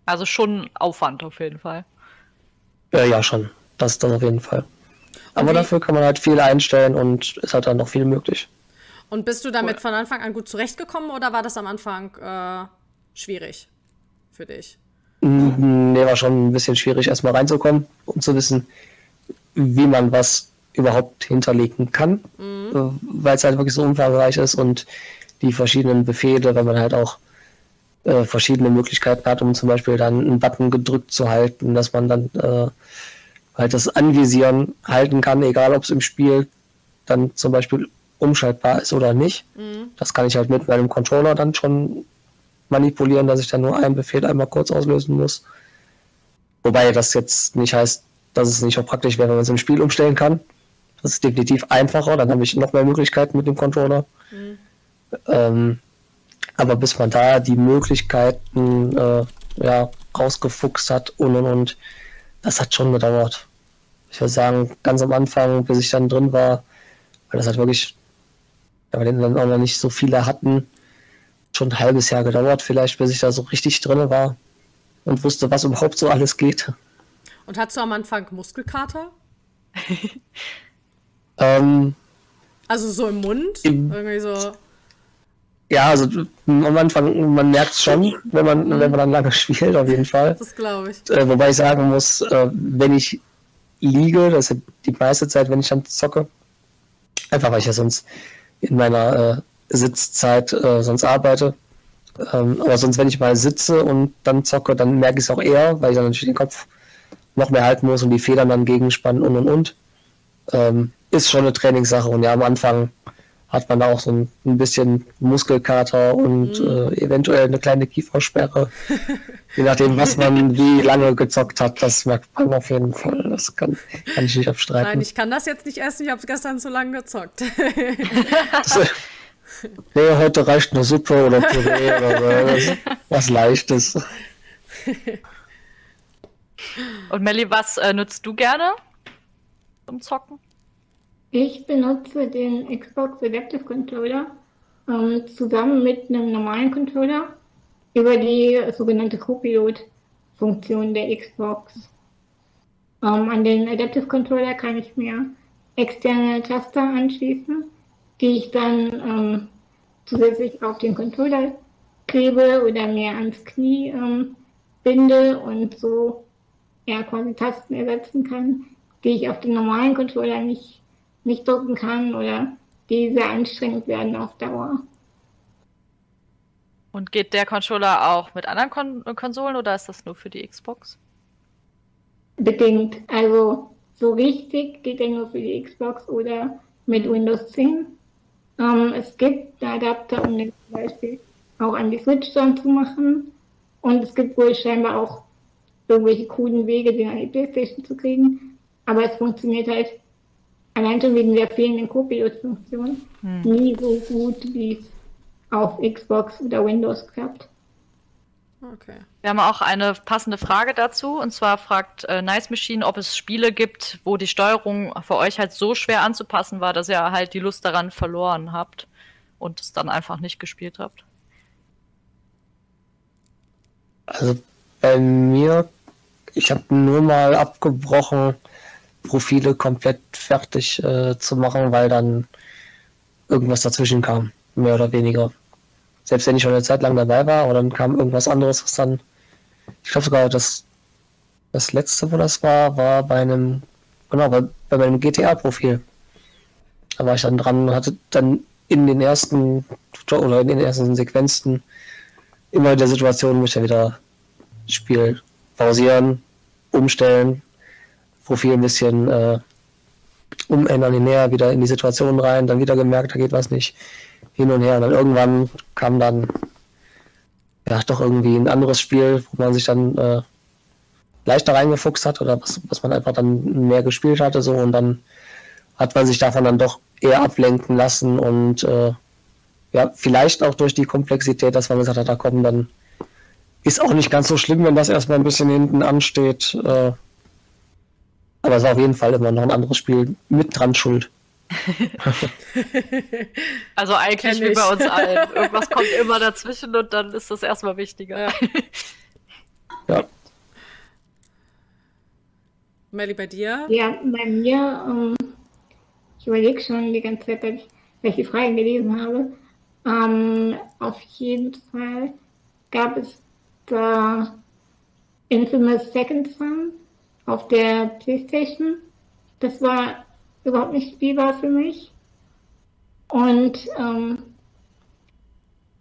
Also schon Aufwand auf jeden Fall. äh, ja schon. Das dann auf jeden Fall. Aber wie- dafür kann man halt viel einstellen und es hat dann noch viel möglich. Und bist du damit von Anfang an gut zurechtgekommen oder war das am Anfang äh, schwierig für dich? Mm, Nee, war schon ein bisschen schwierig, erstmal reinzukommen, um zu wissen, wie man was überhaupt hinterlegen kann, äh, weil es halt wirklich so umfangreich ist und die verschiedenen Befehle, wenn man halt auch äh, verschiedene Möglichkeiten hat, um zum Beispiel dann einen Button gedrückt zu halten, dass man dann äh, halt das Anvisieren halten kann, egal ob es im Spiel dann zum Beispiel umschaltbar ist oder nicht. Das kann ich halt mit meinem Controller dann schon manipulieren, dass ich dann nur einen Befehl einmal kurz auslösen muss. Wobei das jetzt nicht heißt, dass es nicht auch praktisch wäre, wenn man es im Spiel umstellen kann. Das ist definitiv einfacher, dann habe ich noch mehr Möglichkeiten mit dem Controller. Ähm, aber bis man da die Möglichkeiten äh, ja, rausgefuchst hat und und und, das hat schon gedauert. Ich würde sagen, ganz am Anfang, bis ich dann drin war, weil das hat wirklich, ja, weil dann auch noch nicht so viele hatten, schon ein halbes Jahr gedauert, vielleicht, bis ich da so richtig drin war und wusste, was überhaupt so alles geht. Und hattest du am Anfang Muskelkater? <laughs> Ähm, Also so im Mund? Im- Irgendwie so. Ja, also am Anfang, man merkt es schon, wenn man, wenn man dann lange <laughs> spielt, auf jeden Fall. Das glaube ich. Äh, wobei ich sagen muss, äh, wenn ich liege, das ist die meiste Zeit, wenn ich dann zocke, einfach weil ich ja sonst in meiner äh, Sitzzeit äh, sonst arbeite. Ähm, aber sonst, wenn ich mal sitze und dann zocke, dann merke ich es auch eher, weil ich dann natürlich den Kopf noch mehr halten muss und die Federn dann gegenspannen und und und. Ähm, ist schon eine Trainingssache und ja, am Anfang hat man da auch so ein, ein bisschen Muskelkater und mhm. äh, eventuell eine kleine Kiefersperre. Je nachdem, was man <laughs> wie lange gezockt hat, das merkt man auf jeden Fall. Das kann, kann ich nicht abstreiten. Nein, ich kann das jetzt nicht essen, ich habe gestern zu lange gezockt. <laughs> das, nee, heute reicht eine Suppe oder Püree oder so. Was Leichtes. Und Melli, was äh, nutzt du gerne zum Zocken? Ich benutze den Xbox Adaptive Controller ähm, zusammen mit einem normalen Controller über die sogenannte Copilot-Funktion der Xbox. Ähm, an den Adaptive Controller kann ich mir externe Taster anschließen, die ich dann ähm, zusätzlich auf den Controller klebe oder mir ans Knie ähm, binde und so ja, quasi Tasten ersetzen kann, die ich auf den normalen Controller nicht nicht drücken kann oder die sehr anstrengend werden auf Dauer. Und geht der Controller auch mit anderen Kon Konsolen oder ist das nur für die Xbox? Bedingt. Also so richtig geht er nur für die Xbox oder mit Windows 10. Ähm, es gibt Adapter, um den zum Beispiel auch an die Switch dann zu machen. Und es gibt wohl scheinbar auch irgendwelche coolen Wege, den an die Playstation zu kriegen. Aber es funktioniert halt allein schon wegen der fehlenden Copilot-Funktion hm. nie so gut, wie es auf Xbox oder Windows klappt. Okay. Wir haben auch eine passende Frage dazu. Und zwar fragt äh, Nice Machine, ob es Spiele gibt, wo die Steuerung für euch halt so schwer anzupassen war, dass ihr halt die Lust daran verloren habt und es dann einfach nicht gespielt habt. Also bei mir, ich habe nur mal abgebrochen, Profile komplett fertig äh, zu machen, weil dann irgendwas dazwischen kam, mehr oder weniger. Selbst wenn ich schon eine Zeit lang dabei war, aber dann kam irgendwas anderes, was dann, ich glaube sogar das, das letzte, wo das war, war bei einem, genau, bei, bei meinem GTA-Profil. Da war ich dann dran und hatte dann in den ersten oder in den ersten Sequenzen immer in der Situation, wo ich ja wieder Spiel pausieren, umstellen, Profil ein bisschen äh, umändern, näher wieder in die Situation rein, dann wieder gemerkt, da geht was nicht hin und her. Und dann irgendwann kam dann ja doch irgendwie ein anderes Spiel, wo man sich dann äh, leichter reingefuchst hat oder was, was man einfach dann mehr gespielt hatte so und dann hat man sich davon dann doch eher ablenken lassen und äh, ja, vielleicht auch durch die Komplexität, dass man gesagt hat, da kommen dann ist auch nicht ganz so schlimm, wenn das erstmal ein bisschen hinten ansteht. Äh, aber es war auf jeden Fall immer noch ein anderes Spiel mit dran schuld. <laughs> also eigentlich wie bei uns allen. <laughs> Irgendwas kommt immer dazwischen und dann ist das erstmal wichtiger. Ja. <laughs> ja. Melly, bei dir? Ja, bei mir, ähm, ich überlege schon die ganze Zeit, ich, welche Fragen gelesen habe. Ähm, auf jeden Fall gab es da Infamous Second Son auf der Playstation. Das war überhaupt nicht spielbar für mich. Und ähm,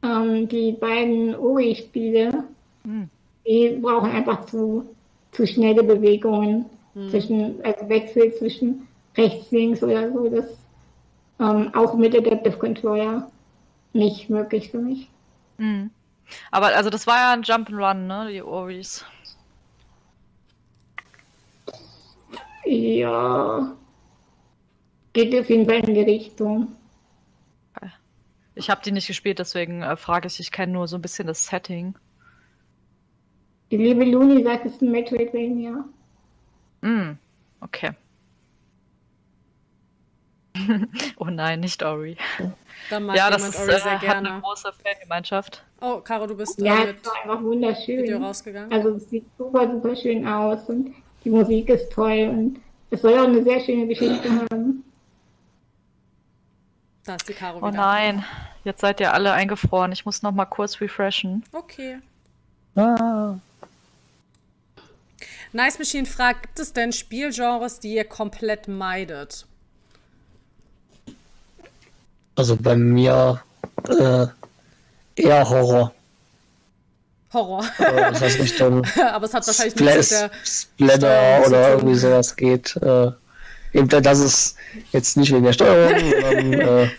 ähm, die beiden Ori-Spiele, hm. die brauchen einfach zu, zu schnelle Bewegungen hm. zwischen, also Wechsel zwischen rechts, links oder so. Das ähm, auch mit Adaptive Controller nicht möglich für mich. Hm. Aber also das war ja ein Jump'n'Run, ne, die Oris. Ja. Geht auf jeden Fall in die Richtung. Ich habe die nicht gespielt, deswegen äh, frage ich, ich kenne nur so ein bisschen das Setting. Die liebe Luni sagt, es ist ein Metroidvania. Mm, okay. <laughs> oh nein, nicht Ori. ja, das ist, Ori sehr äh, gerne. eine große Fangemeinschaft. Oh, Caro, du bist ja, es war einfach wunderschön. Video rausgegangen. Also es sieht super, super schön aus und die Musik ist toll und es soll auch eine sehr schöne Geschichte <laughs> haben. Da ist die Caro Oh nein. Jetzt seid ihr alle eingefroren. Ich muss noch mal kurz refreshen. Okay. Ah. Nice Machine fragt, gibt es denn Spielgenres, die ihr komplett meidet? Also bei mir äh, eher Horror. Horror. Äh, das heißt Richtung <laughs> Aber es hat wahrscheinlich Spl nichts mit der. Splatter Steuerung zu oder tun. irgendwie sowas geht. Äh, eben, das ist jetzt nicht wegen der Steuerung, <laughs> sondern äh,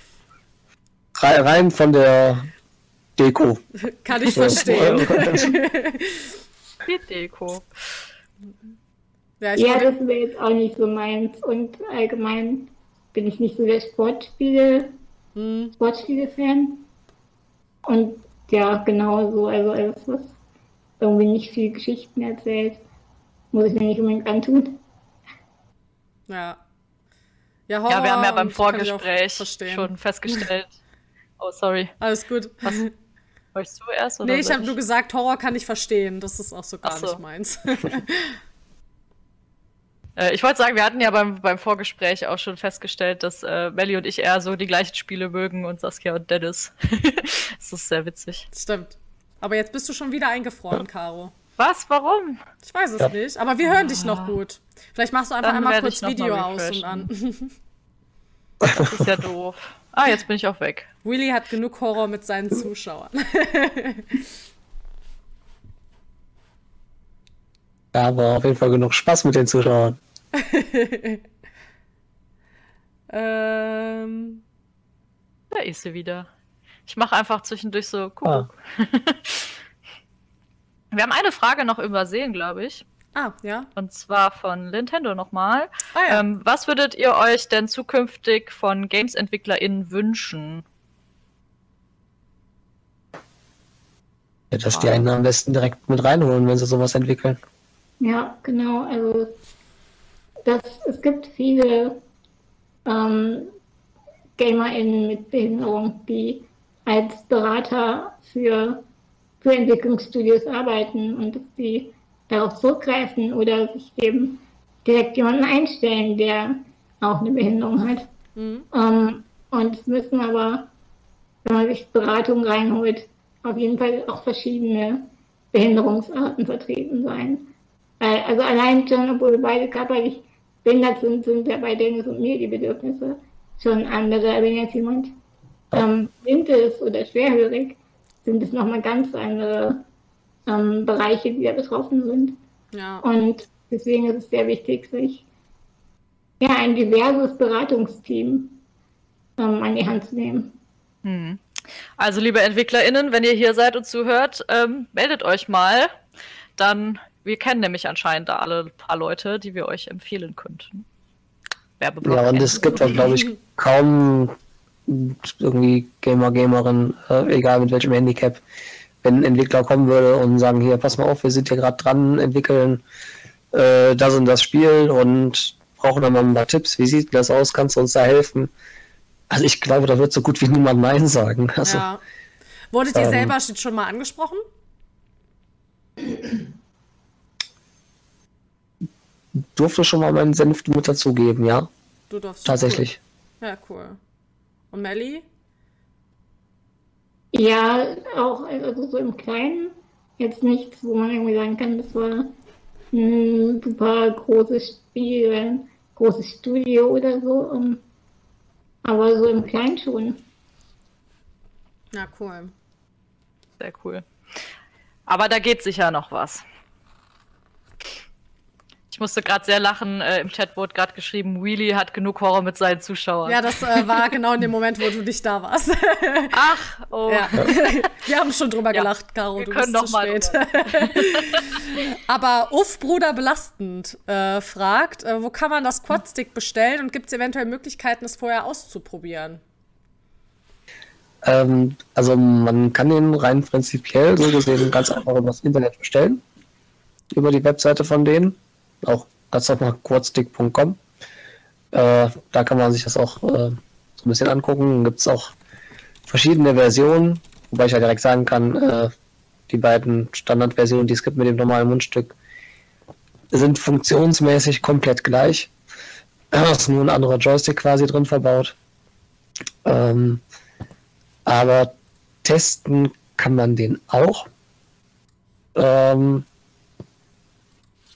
rei- rein von der Deko. Kann ich verstehen. <laughs> Viel Deko. Ja, Ja, das wäre jetzt auch nicht so meins. Und allgemein bin ich nicht so der Sportspiele, hm, Sportspiele-Fan. Und ja, genau so. Also alles, was irgendwie nicht viel Geschichten erzählt, muss ich mir nicht unbedingt antun. ja. Ja, Horror Ja, wir haben ja beim Vorgespräch schon festgestellt. <laughs> Oh, sorry. Alles gut. War <laughs> ich zuerst? Oder Nee, ich habe nur gesagt, Horror kann ich verstehen. Das ist auch so gar so. nicht meins. <laughs> Äh, ich wollte sagen, wir hatten ja beim, beim Vorgespräch auch schon festgestellt, dass äh, Melly und ich eher so die gleichen Spiele mögen und Saskia und Dennis. <laughs> das ist sehr witzig. Stimmt. Aber jetzt bist du schon wieder eingefroren, Caro. Was? Warum? Ich weiß es Ja. nicht, aber wir hören dich noch gut. Vielleicht machst du einfach Dann einmal kurz Video aus und an. <laughs> Das ist ja doof. Ah, jetzt bin ich auch weg. Willy hat genug Horror mit seinen Zuschauern. <laughs> Ja, aber auf jeden Fall genug Spaß mit den Zuschauern. <laughs> ähm, Da ist sie wieder. Ich mache einfach zwischendurch so Ah. Kuckuck. <laughs> Wir haben eine Frage noch übersehen, glaube ich. ah, ja. Und zwar von Nintendo nochmal. Ah ja. Ähm, was würdet ihr euch denn zukünftig von Games-EntwicklerInnen wünschen? Ja, dass die einen am besten direkt mit reinholen, wenn sie sowas entwickeln. Ja, genau. Also das, es gibt viele ähm, GamerInnen mit Behinderung, die als Berater für, für Entwicklungsstudios arbeiten und dass die darauf zurückgreifen oder sich eben direkt jemanden einstellen, der auch eine Behinderung hat. Mhm. Ähm, und es müssen aber, wenn man sich Beratung reinholt, auf jeden Fall auch verschiedene Behinderungsarten vertreten sein. Also allein schon, obwohl beide körperlich behindert sind, sind ja bei Dennis und mir die Bedürfnisse schon andere. Wenn jetzt jemand ähm, blind ist oder schwerhörig, sind es nochmal ganz andere ähm, Bereiche, die da betroffen sind. Ja. Und deswegen ist es sehr wichtig, sich ja, ein diverses Beratungsteam ähm, an die Hand zu nehmen. Hm. Also, liebe EntwicklerInnen, wenn ihr hier seid und zuhört, ähm, meldet euch mal. Dann, wir kennen nämlich anscheinend da alle ein paar Leute, die wir euch empfehlen könnten. Werbeblock. Ja, und es gibt auch, glaube ich, kaum irgendwie Gamer, Gamerin, äh, egal mit welchem Handicap, wenn ein Entwickler kommen würde und sagen, hier, pass mal auf, wir sind hier gerade dran, entwickeln äh, das und das Spiel und brauchen dann mal ein paar Tipps, wie sieht das aus, kannst du uns da helfen? Also ich glaube, da wird so gut wie niemand Nein sagen. Also, ja. Wurdet ihr ähm, selber schon mal angesprochen? Durfte schon mal meinen Senf mit dazugeben, ja, Du darfst. tatsächlich. Cool. Ja, cool. Und Melly? Ja, auch also so im Kleinen. Jetzt nichts, wo man irgendwie sagen kann, das war ein super großes Spiel, ein großes Studio oder so. ähm, Aber so im Kleinen schon. Ja, cool. Sehr cool. Aber da geht sicher noch was. Ich musste gerade sehr lachen. Äh, Im Chat wurde gerade geschrieben, Wheelie hat genug Horror mit seinen Zuschauern. Ja, das äh, war genau in dem Moment, wo du nicht da warst. <laughs> Ach, oh. ja. <laughs> Wir haben schon drüber Ja. gelacht, Caro. Wir du können bist noch zu mal spät. <laughs> Aber Uff, Bruder belastend, äh, fragt, äh, wo kann man das Quadstick bestellen und gibt es eventuell Möglichkeiten, es vorher auszuprobieren? Ähm, also man kann den rein prinzipiell so gesehen ganz einfach über das Internet bestellen. Über die Webseite von denen. Auch ganz normal kurzstick.com. Äh, da kann man sich das auch äh, so ein bisschen angucken. Gibt es auch verschiedene Versionen, wobei ich ja direkt sagen kann, äh, die beiden Standardversionen, die es gibt mit dem normalen Mundstück, sind funktionsmäßig komplett gleich. Es ist nur ein anderer Joystick quasi drin verbaut. Ähm, aber testen kann man den auch. Ähm,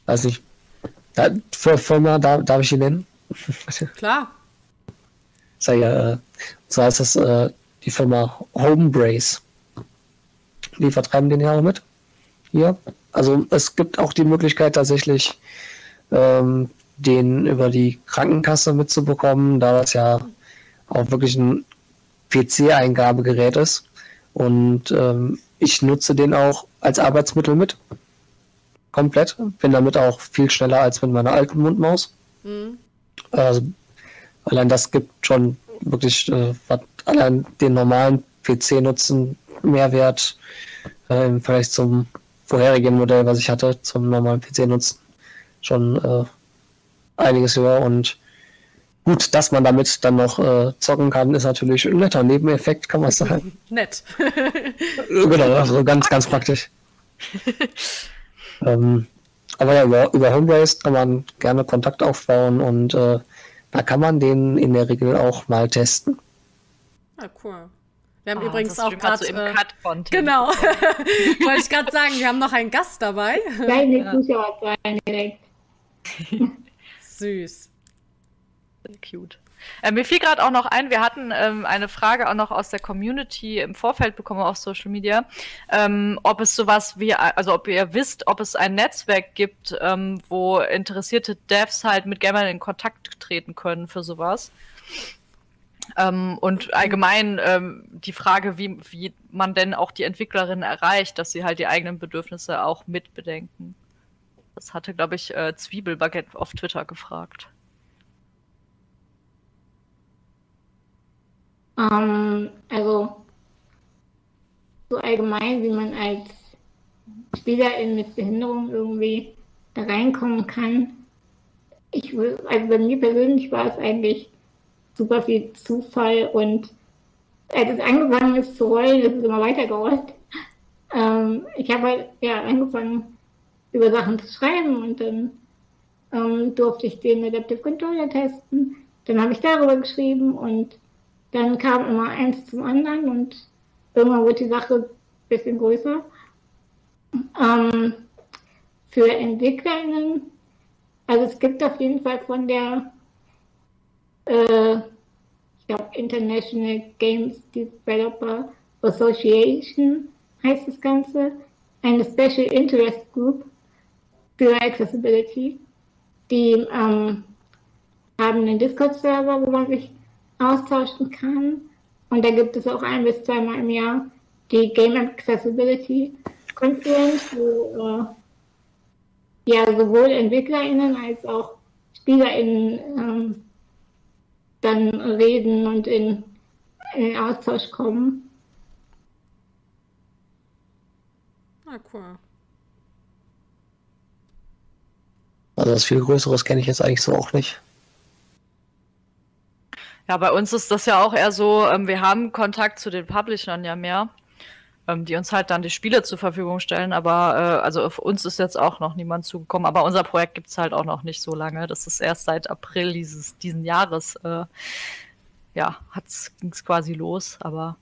weiß nicht. Da, für Firma, da, darf ich ihn nennen? <laughs> Klar. Sei ja, äh, zwar ist das äh, die Firma Homebrace. Die vertreiben den ja auch mit. Hier. Also es gibt auch die Möglichkeit tatsächlich ähm, den über die Krankenkasse mitzubekommen, da das ja auch wirklich ein PC-Eingabegerät ist. Und ähm, ich nutze den auch als Arbeitsmittel mit. Komplett. Bin damit auch viel schneller als mit meiner alten Mundmaus. Mhm. Also, allein das gibt schon wirklich äh, allein den normalen PC nutzen Mehrwert äh, im Vergleich zum vorherigen Modell, was ich hatte, zum normalen PC nutzen. Schon äh, einiges höher und gut, dass man damit dann noch äh, zocken kann, ist natürlich ein netter Nebeneffekt, kann man sagen. <laughs> Nett. genau, also ganz, <laughs> ganz praktisch. <laughs> ähm, aber ja, über, über Homebase kann man gerne Kontakt aufbauen und äh, da kann man den in der Regel auch mal testen. Ah, cool. Wir haben oh, übrigens auch gerade so äh, Genau. <laughs> Wollte ich gerade sagen, wir haben noch einen Gast dabei. Kleine Zuschauer direkt. Süß. Cute. Äh, mir fiel gerade auch noch ein, wir hatten ähm, eine Frage auch noch aus der Community im Vorfeld bekommen auf Social Media, ähm, ob es sowas wie, also ob ihr wisst, ob es ein Netzwerk gibt, ähm, wo interessierte Devs halt mit Gamern in Kontakt treten können für sowas. Ähm, und allgemein ähm, die Frage, wie, wie man denn auch die Entwicklerinnen erreicht, dass sie halt die eigenen Bedürfnisse auch mitbedenken. Das hatte, glaube ich, äh, Zwiebelbaguette auf Twitter gefragt. Ähm, also so allgemein, wie man als Spielerin mit Behinderung irgendwie da reinkommen kann. Ich also bei mir persönlich war es eigentlich super viel Zufall und als es angefangen ist zu rollen, ist es immer weiter gerollt. Ähm, ich habe halt ja angefangen, über Sachen zu schreiben und dann ähm, durfte ich den Adaptive Controller testen. Dann habe ich darüber geschrieben und dann kam immer eins zum anderen und irgendwann wurde die Sache ein bisschen größer. Ähm, für EntwicklerInnen, also es gibt auf jeden Fall von der, äh, ich glaube, International Games Developer Association heißt das Ganze, eine Special Interest Group für Accessibility. Die ähm, haben einen Discord-Server, wo man sich austauschen kann. Und da gibt es auch ein bis zweimal im Jahr die Game Accessibility Conference, wo äh, ja sowohl EntwicklerInnen als auch SpielerInnen ähm, dann reden und in, in den Austausch kommen. Ah, cool. Also das viel Größeres kenne ich jetzt eigentlich so auch nicht. Ja, bei uns ist das ja auch eher so, ähm, wir haben Kontakt zu den Publishern ja mehr, ähm, die uns halt dann die Spiele zur Verfügung stellen. Aber äh, also auf uns ist jetzt auch noch niemand zugekommen. Aber unser Projekt gibt es halt auch noch nicht so lange. Das ist erst seit April dieses diesen Jahres. Äh, ja, ging es quasi los. Aber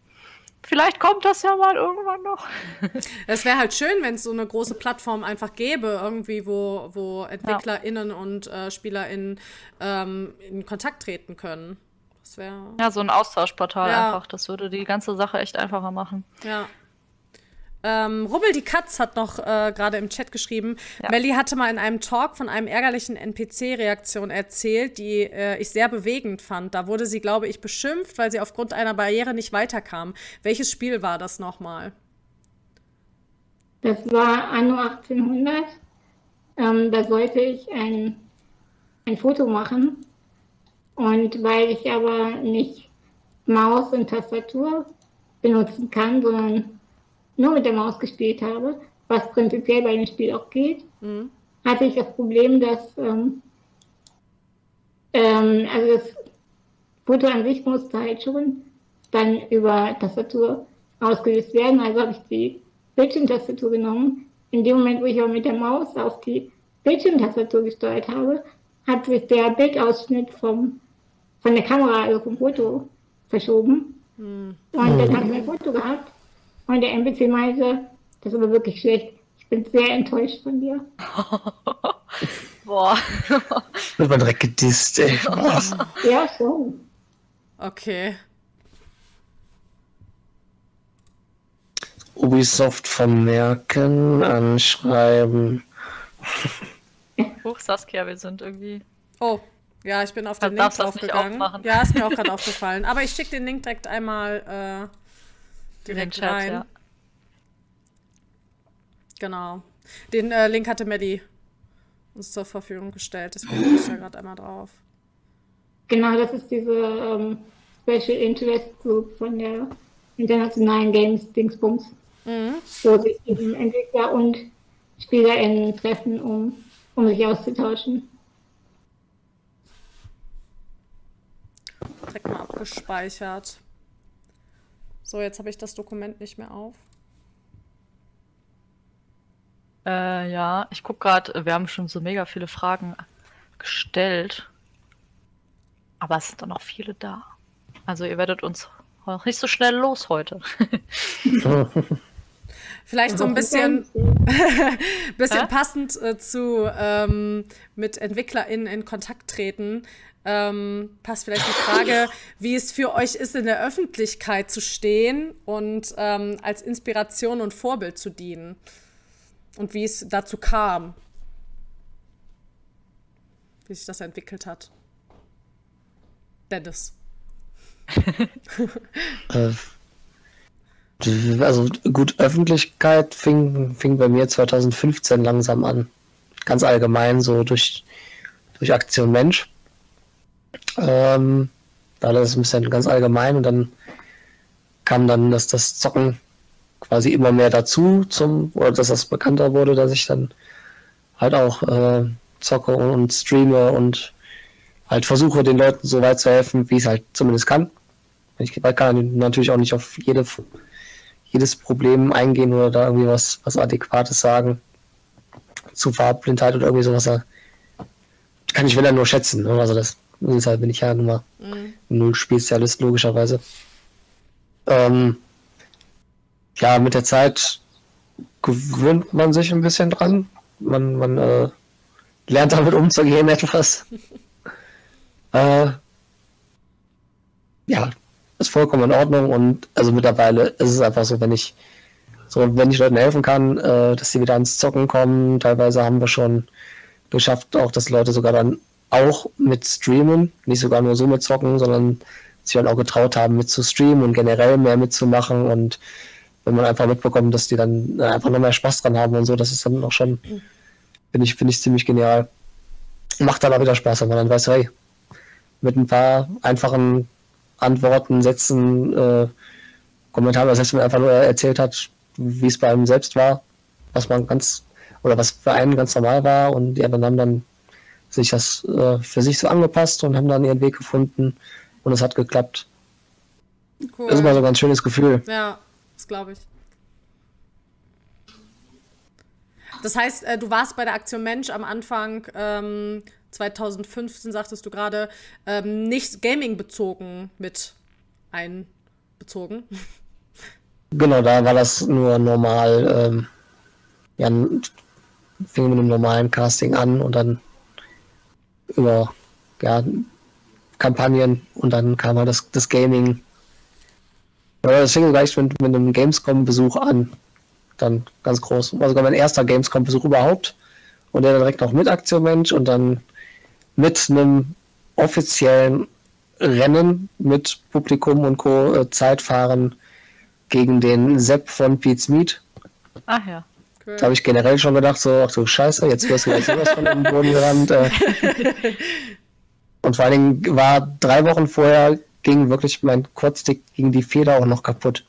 Vielleicht kommt das ja mal irgendwann noch. <laughs> Es wäre halt schön, wenn es so eine große Plattform einfach gäbe, irgendwie, wo, wo EntwicklerInnen ja. und äh, SpielerInnen ähm, in Kontakt treten können. Das wäre. Ja, so ein Austauschportal ja. einfach. Das würde die ganze Sache echt einfacher machen. Ja. Ähm, Rubbel die Katz hat noch äh, gerade im Chat geschrieben, ja. Melly hatte mal in einem Talk von einem ärgerlichen NPC-Reaktion erzählt, die äh, ich sehr bewegend fand. Da wurde sie, glaube ich, beschimpft, weil sie aufgrund einer Barriere nicht weiterkam. Welches Spiel war das nochmal? Das war Anno 1800. Ähm, da sollte ich ein, ein Foto machen und weil ich aber nicht Maus und Tastatur benutzen kann, sondern nur mit der Maus gespielt habe, was prinzipiell bei dem Spiel auch geht, mhm. hatte ich das Problem, dass ähm, ähm, also das Foto an sich musste halt schon dann über Tastatur ausgelöst werden. Also habe ich die Bildschirmtastatur genommen. In dem Moment, wo ich aber mit der Maus auf die Bildschirmtastatur gesteuert habe, hat sich der Bildausschnitt vom von der Kamera, also vom Foto verschoben. Und dann habe ich mein Foto gehabt und der NPC meinte, das ist aber wirklich schlecht. Ich bin sehr enttäuscht von dir. <laughs> Boah. Wird man direkt gedisst, ey. Ja, schon. Okay. Ubisoft vermerken, anschreiben. Hoch, Saskia, wir sind irgendwie. Oh, ja, ich bin auf Dann den Link draufgegangen. Ja, ist mir auch <laughs> gerade aufgefallen. Aber ich schicke den Link direkt einmal äh, direkt Chat, rein. ja. Genau. Den äh, Link hatte Maddie uns zur Verfügung gestellt. Deswegen bin ich da gerade einmal drauf. Genau, das ist diese ähm, Special Interest Group von der internationalen Games Dingsbums, Mhm. wo sich eben Entwickler und SpielerInnen treffen, um, um sich auszutauschen. Direkt mal abgespeichert. So, jetzt habe ich das Dokument nicht mehr auf. Äh, ja, ich guck gerade, wir haben schon so mega viele Fragen gestellt. Aber es sind doch noch viele da. Also ihr werdet uns noch nicht so schnell los heute. <laughs> Vielleicht so ein bisschen, <laughs> bisschen Hä? passend äh, zu ähm, mit EntwicklerInnen in Kontakt treten. Ähm, passt vielleicht die Frage, wie es für euch ist, in der Öffentlichkeit zu stehen und ähm, als Inspiration und Vorbild zu dienen. Und wie es dazu kam. Wie sich das entwickelt hat. Dennis. <laughs> Äh, Also gut, Öffentlichkeit fing, fing bei mir 2015 langsam an. Ganz allgemein, so durch, durch Aktion Mensch. Ähm, ist ein bisschen ganz allgemein und dann kam dann das, das Zocken quasi immer mehr dazu, zum, oder dass das bekannter wurde, dass ich dann halt auch äh, zocke und, streame und halt versuche, den Leuten so weit zu helfen, wie es halt zumindest kann. Ich kann natürlich auch nicht auf jede, jedes Problem eingehen oder da irgendwie was, was Adäquates sagen. Zu Farbblindheit oder irgendwie sowas. Kann ich, wenn dann nur schätzen. Ne? Also das deshalb bin ich ja nun mal null Spezialist, logischerweise. Ähm, ja, mit der Zeit gewöhnt man sich ein bisschen dran. Man, man äh, lernt damit umzugehen <laughs> etwas. äh, ja, ist vollkommen in Ordnung und also mittlerweile ist es einfach so, wenn ich so, wenn ich Leuten helfen kann, äh, dass sie wieder ans Zocken kommen, teilweise haben wir schon geschafft, auch dass Leute sogar dann auch mit streamen, nicht sogar nur so mit zocken, sondern sich dann auch getraut haben, mit zu streamen und generell mehr mitzumachen und wenn man einfach mitbekommt, dass die dann äh, einfach noch mehr Spaß dran haben und so, das ist dann auch schon, finde ich, finde ich ziemlich genial. Macht dann auch wieder Spaß, wenn man dann weiß, hey, mit ein paar einfachen Antworten, Sätzen, äh, Kommentaren, was heißt, man einfach nur erzählt hat, wie es bei einem selbst war, was man ganz, oder was für einen ganz normal war und die anderen haben dann sich das äh, für sich so angepasst und haben dann ihren Weg gefunden und es hat geklappt. Cool. Das ist immer so ein ganz schönes Gefühl. Ja, das glaube ich. Das heißt, äh, du warst bei der Aktion Mensch am Anfang ähm, 2015, sagtest du gerade, ähm, nicht Gaming-bezogen mit einbezogen. <laughs> Genau, da war das nur normal, ähm, ja, fing mit einem normalen Casting an und dann über ja, Kampagnen und dann kam halt das, das Gaming. Oder das fing gleich mit, mit einem Gamescom-Besuch an. Dann ganz groß. War sogar mein erster Gamescom-Besuch überhaupt. Und der dann direkt noch mit Aktion Mensch und dann mit einem offiziellen Rennen mit Publikum und Co. Äh, Zeitfahren gegen den Sepp von Pete's Meat. Ach ja. Da habe ich generell schon gedacht, so, ach du Scheiße, jetzt wirst du als sowas von den Boden gerannt. Äh. <laughs> Und vor allen Dingen war drei Wochen vorher ging wirklich mein Kurzstick gegen die Feder auch noch kaputt.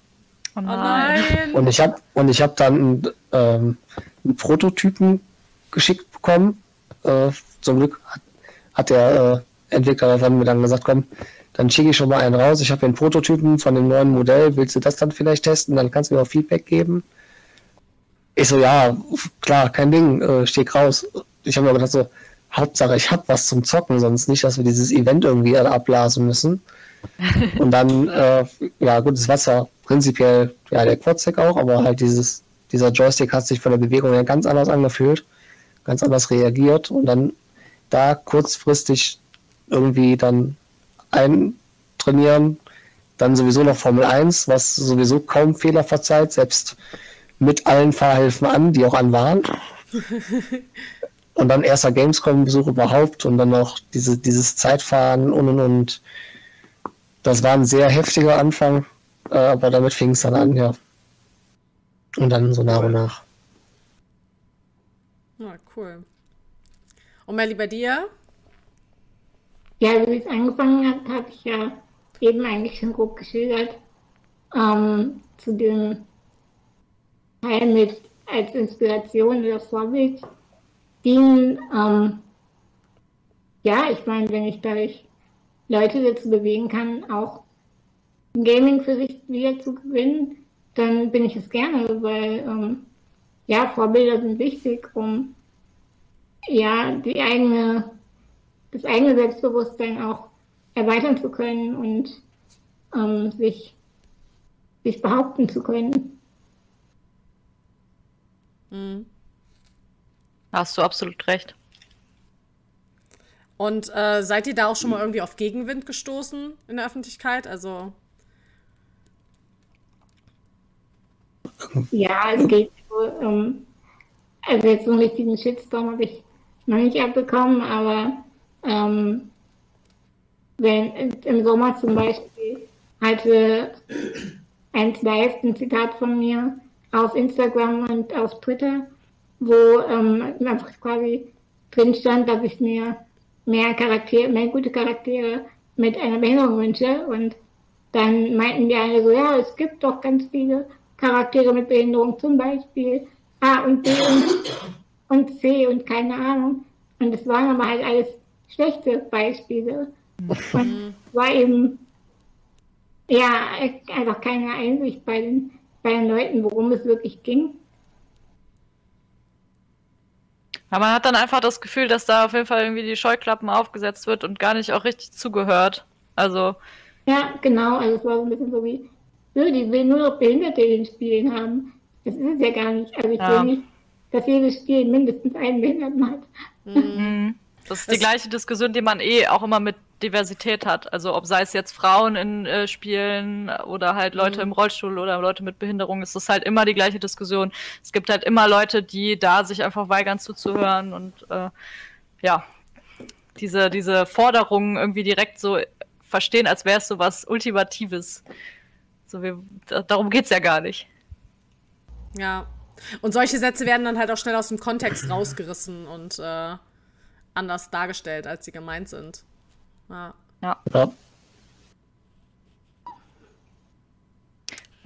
Oh Oh nein. Und ich habe und ich habe dann einen, ähm, einen Prototypen geschickt bekommen. Äh, zum Glück hat, hat der äh, Entwickler davon mir dann gesagt, komm, dann schicke ich schon mal einen raus. Ich habe hier einen Prototypen von dem neuen Modell. Willst du das dann vielleicht testen? Dann kannst du mir auch Feedback geben. Ich so, ja, klar, kein Ding, äh, steck raus. Ich habe mir gedacht so, Hauptsache ich hab was zum Zocken, sonst nicht, dass wir dieses Event irgendwie alle abblasen müssen. <laughs> Und dann, äh, ja, gutes Wasser, prinzipiell, ja, der Quadstick auch, aber halt dieses, dieser Joystick hat sich von der Bewegung her ganz anders angefühlt, ganz anders reagiert und dann da kurzfristig irgendwie dann eintrainieren, dann sowieso noch Formel 1, was sowieso kaum Fehler verzeiht, selbst mit allen Fahrhilfen an, die auch an waren. und dann erster Gamescom-Besuch überhaupt und dann noch diese, dieses Zeitfahren und und und. Das war ein sehr heftiger Anfang, äh, aber damit fing es dann an, ja. Und dann so nach und nach. Ja, cool. Und Melly, bei dir? Ja, wie es angefangen hat, habe ich ja eben eigentlich schon grob geschildert. Ähm, zu dem Teil mit als Inspiration oder Vorbild dienen. Ähm, ja, ich meine, wenn ich dadurch Leute dazu bewegen kann, auch Gaming für sich wieder zu gewinnen, dann bin ich es gerne, weil ähm, ja, Vorbilder sind wichtig, um ja, die eigene, das eigene Selbstbewusstsein auch erweitern zu können und ähm, sich, sich behaupten zu können. Mhm. Hast du absolut recht. Und äh, seid ihr da auch schon mal irgendwie auf Gegenwind gestoßen in der Öffentlichkeit? Also. Ja, es geht so, ähm, also jetzt so einen richtigen Shitstorm habe ich noch nicht abbekommen, aber ähm, wenn im Sommer zum Beispiel hatte eins live ein Zitat von mir auf Instagram und auf Twitter, wo ähm, einfach quasi drin stand, dass ich mir mehr Charaktere, mehr gute Charaktere mit einer Behinderung wünsche. Und dann meinten die alle so, ja, es gibt doch ganz viele Charaktere mit Behinderung, zum Beispiel A und B und, und C und keine Ahnung. Und es waren aber halt alles schlechte Beispiele. Und war eben ja einfach keine Einsicht bei den, den Leuten, worum es wirklich ging. Aber man hat dann einfach das Gefühl, dass da auf jeden Fall irgendwie die Scheuklappen aufgesetzt wird und gar nicht auch richtig zugehört. Also. Ja, genau. Also es war so ein bisschen so wie, die will nur noch Behinderte in den Spielen haben. Das ist es ja gar nicht. Also ich ja. will nicht, dass jedes Spiel mindestens einen Behinderten hat. Mhm. Das ist das die gleiche Diskussion, die man eh auch immer mit Diversität hat. Also ob sei es jetzt Frauen in äh, Spielen oder halt Leute mhm. im Rollstuhl oder Leute mit Behinderung, ist das halt immer die gleiche Diskussion. Es gibt halt immer Leute, die da sich einfach weigern zuzuhören und äh, ja, diese, diese Forderungen irgendwie direkt so verstehen, als wäre es so was Ultimatives. So, wir, darum geht es ja gar nicht. Ja. Und solche Sätze werden dann halt auch schnell aus dem Kontext rausgerissen und äh, anders dargestellt, als sie gemeint sind. Ja. ja. ja.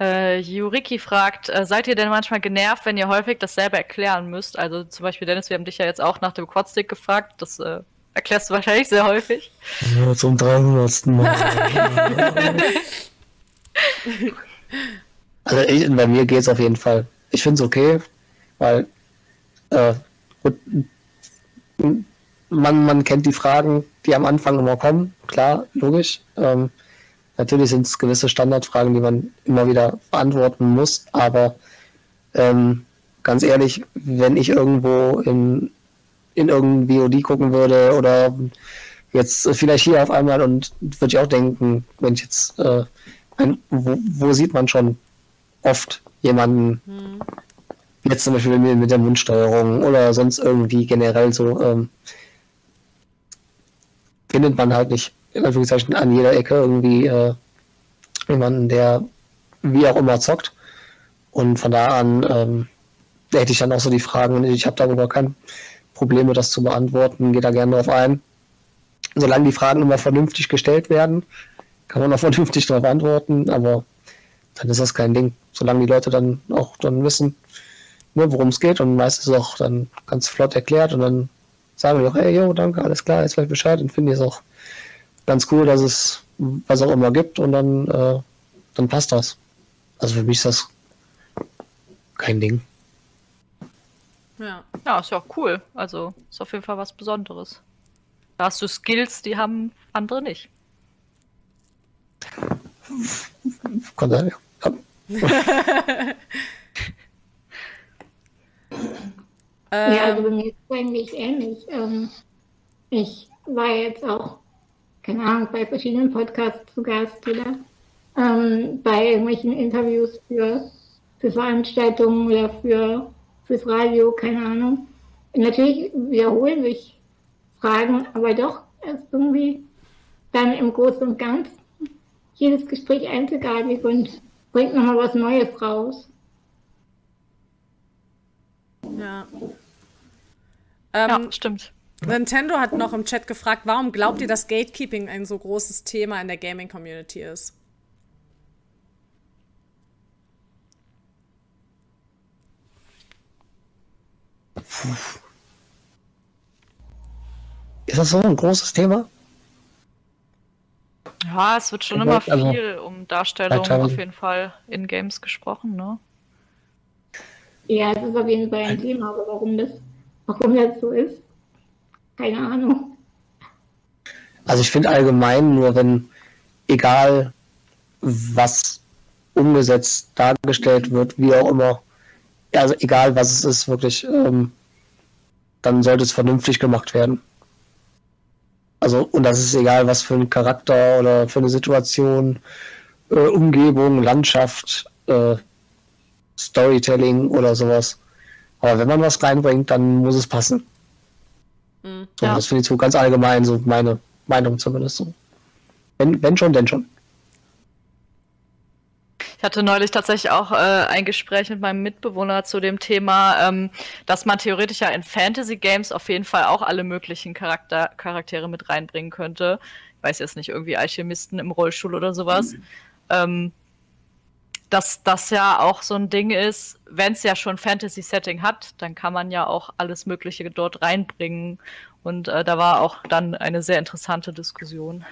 Äh, Juriki fragt, äh, seid ihr denn manchmal genervt, wenn ihr häufig dasselbe erklären müsst? Also zum Beispiel, Dennis, wir haben dich ja jetzt auch nach dem Quadstick gefragt. Das äh, erklärst du wahrscheinlich sehr häufig. Ja, zum 300. Mal. <laughs> also ich, bei mir geht es auf jeden Fall. Ich finde es okay, weil äh, man, man kennt die Fragen, die am Anfang immer kommen, klar, logisch. Ähm, natürlich sind es gewisse Standardfragen, die man immer wieder beantworten muss, aber ähm, ganz ehrlich, wenn ich irgendwo in, in irgendein VOD gucken würde oder jetzt vielleicht hier auf einmal und würde ich auch denken, wenn ich jetzt, äh, ein, wo, wo, sieht man schon oft jemanden, hm. jetzt zum Beispiel mit, mit der Mundsteuerung oder sonst irgendwie generell so, ähm, findet man halt nicht, in Anführungszeichen, an jeder Ecke irgendwie äh, jemanden, der wie auch immer zockt. Und von da an ähm, hätte ich dann auch so die Fragen, ich habe darüber kein Problem, das zu beantworten, gehe da gerne drauf ein. Solange die Fragen immer vernünftig gestellt werden, kann man auch <laughs> vernünftig darauf antworten, aber dann ist das kein Ding. Solange die Leute dann auch dann wissen, ne, worum es geht und meistens auch dann ganz flott erklärt und dann sagen wir auch, hey, jo, danke, alles klar, jetzt ich Bescheid und finde ich es auch ganz cool, dass es was auch immer gibt und dann, äh, dann passt das. Also für mich ist das kein Ding. Ja. ja, ist ja auch cool. Also ist auf jeden Fall was Besonderes. Da hast du Skills, die haben andere nicht. <laughs> Kann sein, ja. <laughs> ja, also bei mir ist es eigentlich ähnlich. Ähm, ich war jetzt auch, keine Ahnung, bei verschiedenen Podcasts zu Gast oder ähm, bei irgendwelchen Interviews für, für Veranstaltungen oder für, fürs Radio, keine Ahnung. Natürlich wiederholen sich Fragen, aber doch ist irgendwie dann im Großen und Ganzen jedes Gespräch einzigartig und bringt nochmal was Neues raus. Ja. Ähm, ja, stimmt. Nintendo hat noch im Chat gefragt, warum glaubt ihr, dass Gatekeeping ein so großes Thema in der Gaming-Community ist? Ist das so ein großes Thema? Ja, es wird schon immer also, viel um Darstellung auf jeden Fall in Games gesprochen, ne? Ja, es ist auf jeden Fall ein Thema, aber warum das, warum das so ist, keine Ahnung. Also ich finde allgemein nur, wenn egal was umgesetzt dargestellt wird, wie auch immer, also egal was es ist, wirklich, ähm, dann sollte es vernünftig gemacht werden. Also, und das ist egal, was für ein Charakter oder für eine Situation, äh, Umgebung, Landschaft, äh, Storytelling oder sowas. Aber wenn man was reinbringt, dann muss es passen. Mhm, so, ja. Das finde ich so ganz allgemein, so meine Meinung zumindest so. Wenn, wenn schon, denn schon. Ich hatte neulich tatsächlich auch äh, ein Gespräch mit meinem Mitbewohner zu dem Thema, ähm, dass man theoretisch ja in Fantasy-Games auf jeden Fall auch alle möglichen Charakter Charaktere mit reinbringen könnte. Ich weiß jetzt nicht, irgendwie Alchemisten im Rollstuhl oder sowas. Mhm. Ähm, dass das ja auch so ein Ding ist, wenn es ja schon Fantasy-Setting hat, dann kann man ja auch alles Mögliche dort reinbringen. Und äh, da war auch dann eine sehr interessante Diskussion.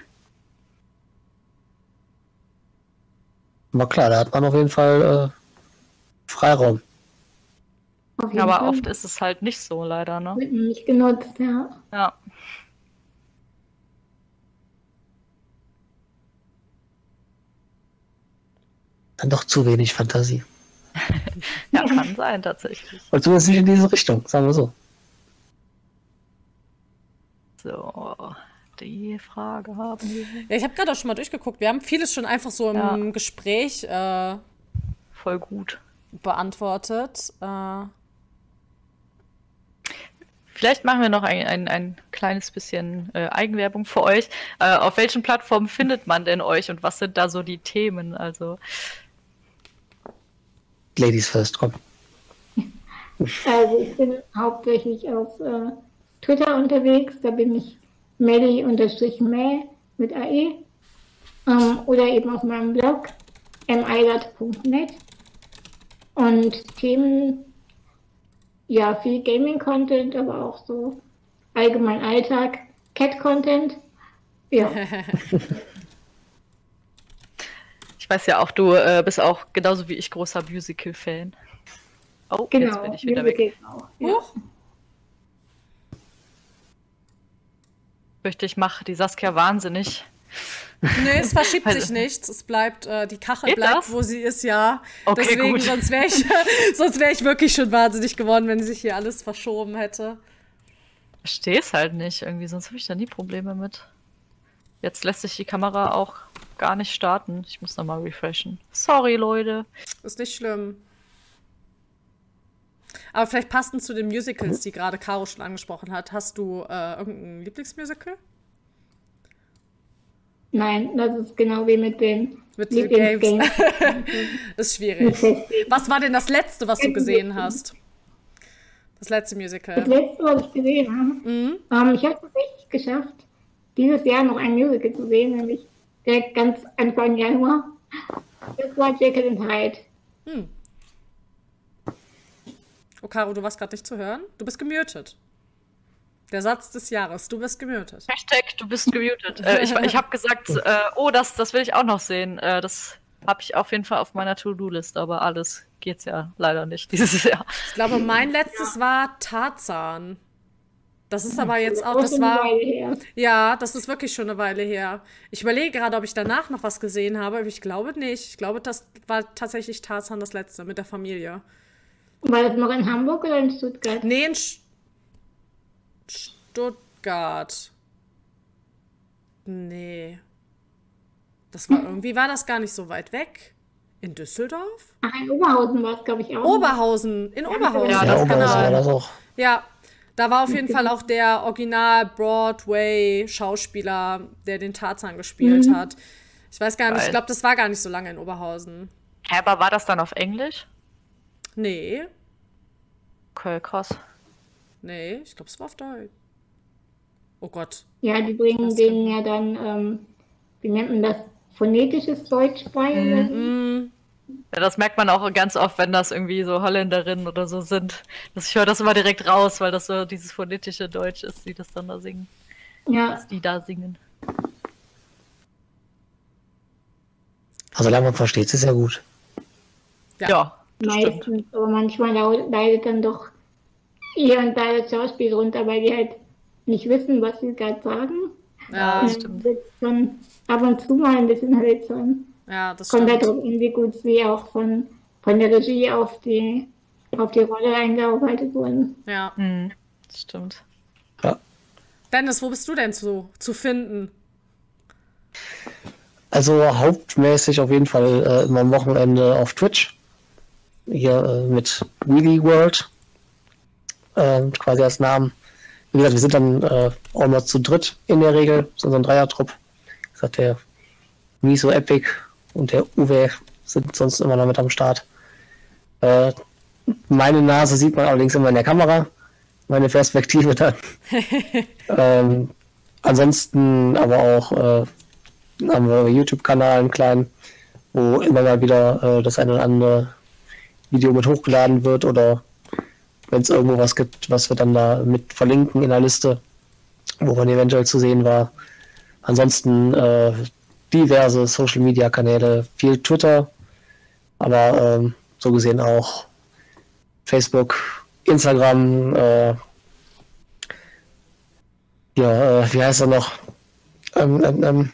Aber klar, da hat man auf jeden Fall äh, Freiraum. Aber Fall. oft ist es halt nicht so, leider, ne? Wird nicht genutzt, ja. Ja. Dann doch zu wenig Fantasie. <laughs> ja, kann sein, tatsächlich. Und zumindest nicht in diese Richtung, sagen wir so. So die Frage haben wir. Ja, ich habe gerade auch schon mal durchgeguckt. Wir haben vieles schon einfach so im ja. Gespräch äh, voll gut beantwortet. Äh, Vielleicht machen wir noch ein, ein, ein kleines bisschen äh, Eigenwerbung für euch. Äh, auf welchen Plattformen findet man denn euch und was sind da so die Themen? Also Ladies first, komm. <laughs> Also ich bin hauptsächlich auf äh, Twitter unterwegs. Da bin ich melly-may mit AE ähm, oder eben auf meinem Blog milat.net und Themen, ja, viel Gaming-Content, aber auch so allgemein Alltag, Cat-Content, ja. <laughs> ich weiß ja auch, du äh, bist auch genauso wie ich großer Musical-Fan. Oh, genau, jetzt bin ich wieder Musical weg. Auch, ja. fürchte, ich mache die Saskia wahnsinnig. Nee, es verschiebt sich nichts. Es bleibt, äh, die Kachel bleibt, das? wo sie ist, ja. Okay, Deswegen, gut. sonst wäre ich, <laughs> wär ich wirklich schon wahnsinnig geworden, wenn sich hier alles verschoben hätte. Verstehe es halt nicht irgendwie, sonst habe ich da nie Probleme mit. Jetzt lässt sich die Kamera auch gar nicht starten. Ich muss nochmal refreshen. Sorry, Leute. Ist nicht schlimm. Aber vielleicht passend zu den Musicals, die gerade Caro schon angesprochen hat. Hast du äh, irgendein Lieblingsmusical? Nein, das ist genau wie mit den mit den Games. <laughs> das ist schwierig. Was war denn das letzte, was du gesehen hast? Das letzte Musical. Das letzte, was ich gesehen habe. Mhm. Ähm, ich habe es tatsächlich geschafft, dieses Jahr noch ein Musical zu sehen, nämlich direkt ganz Anfang Januar. Das war Jekyll and Hyde. Hm. Oh, Caro, du warst gerade nicht zu hören. Du bist gemutet. Der Satz des Jahres, du bist gemutet. Hashtag, du bist gemutet. äh, ich ich habe gesagt, äh, oh, das, das will ich auch noch sehen. Äh, das habe ich auf jeden Fall auf meiner To-Do-List, aber alles geht's ja leider nicht dieses Jahr. Ich glaube, mein letztes ja. war Tarzan. Das ist aber jetzt auch, Das war, Weile her. ja, das ist wirklich schon eine Weile her. Ich überlege gerade, ob ich danach noch was gesehen habe, aber ich glaube nicht. Ich glaube, das war tatsächlich Tarzan das letzte mit der Familie. War das noch in Hamburg oder in Stuttgart? Nee, in Sch Stuttgart. Nee. Das war irgendwie, war das gar nicht so weit weg. In Düsseldorf? Ach, in Oberhausen war es, glaube ich, auch. Oberhausen, in Oberhausen. Ja, Ja, das kann Oberhausen war das auch. Ja, da war auf jeden Fall auch der Original Broadway Schauspieler, der den Tarzan gespielt Mhm. hat. Ich weiß gar nicht, ich Geil. glaube, das war gar nicht so lange in Oberhausen. Hä, aber war das dann auf Englisch? Nee, Okay, krass. nee, ich glaube, es war auf Deutsch. Oh Gott. Ja, die bringen denen ja dann, ähm, wie nennt man das, phonetisches Deutsch bei. Mm, Ja, das merkt man auch ganz oft, wenn das irgendwie so Holländerinnen oder so sind. Das, ich höre das immer direkt raus, weil das so dieses phonetische Deutsch ist, die das dann da singen. Ja, Dass die da singen. Also, man versteht, ist es ja gut. Ja. Ja, das stimmt. meistens. Aber manchmal leidet dann doch hier und da das Schauspiel drunter, weil die halt nicht wissen, was sie gerade sagen. ja, Und das dann stimmt. schon ab und zu mal ein bisschen hölzern. Ja, das Kommt halt stimmt. drauf an, wie gut sie auch von, von der Regie auf die, auf die Rolle eingearbeitet wurden. Ja. Hm, das stimmt. Ja. Dennis, wo bist du denn zu, zu finden? Also hauptmäßig auf jeden Fall äh, immer am Wochenende auf Twitch. Hier äh, mit Wheelie World. Äh, quasi als Namen. Wie gesagt, wir sind dann äh, auch mal zu dritt in der Regel. So ein Dreiertrupp. Wie gesagt, der Miso Epic und der Uwe sind sonst immer noch mit am Start. Äh, meine Nase sieht man allerdings immer in der Kamera. Meine Perspektive dann. <laughs> ähm, ansonsten aber auch äh, haben wir YouTube-Kanal, einen kleinen, wo immer mal wieder äh, das eine oder andere Video mit hochgeladen wird oder wenn es irgendwo was gibt, was wir dann da mit verlinken in der Liste, wo man eventuell zu sehen war. Ansonsten äh, diverse Social-Media-Kanäle, viel Twitter, aber ähm, so gesehen auch Facebook, Instagram, äh, ja, äh, wie heißt er noch? Ähm, ähm, ähm,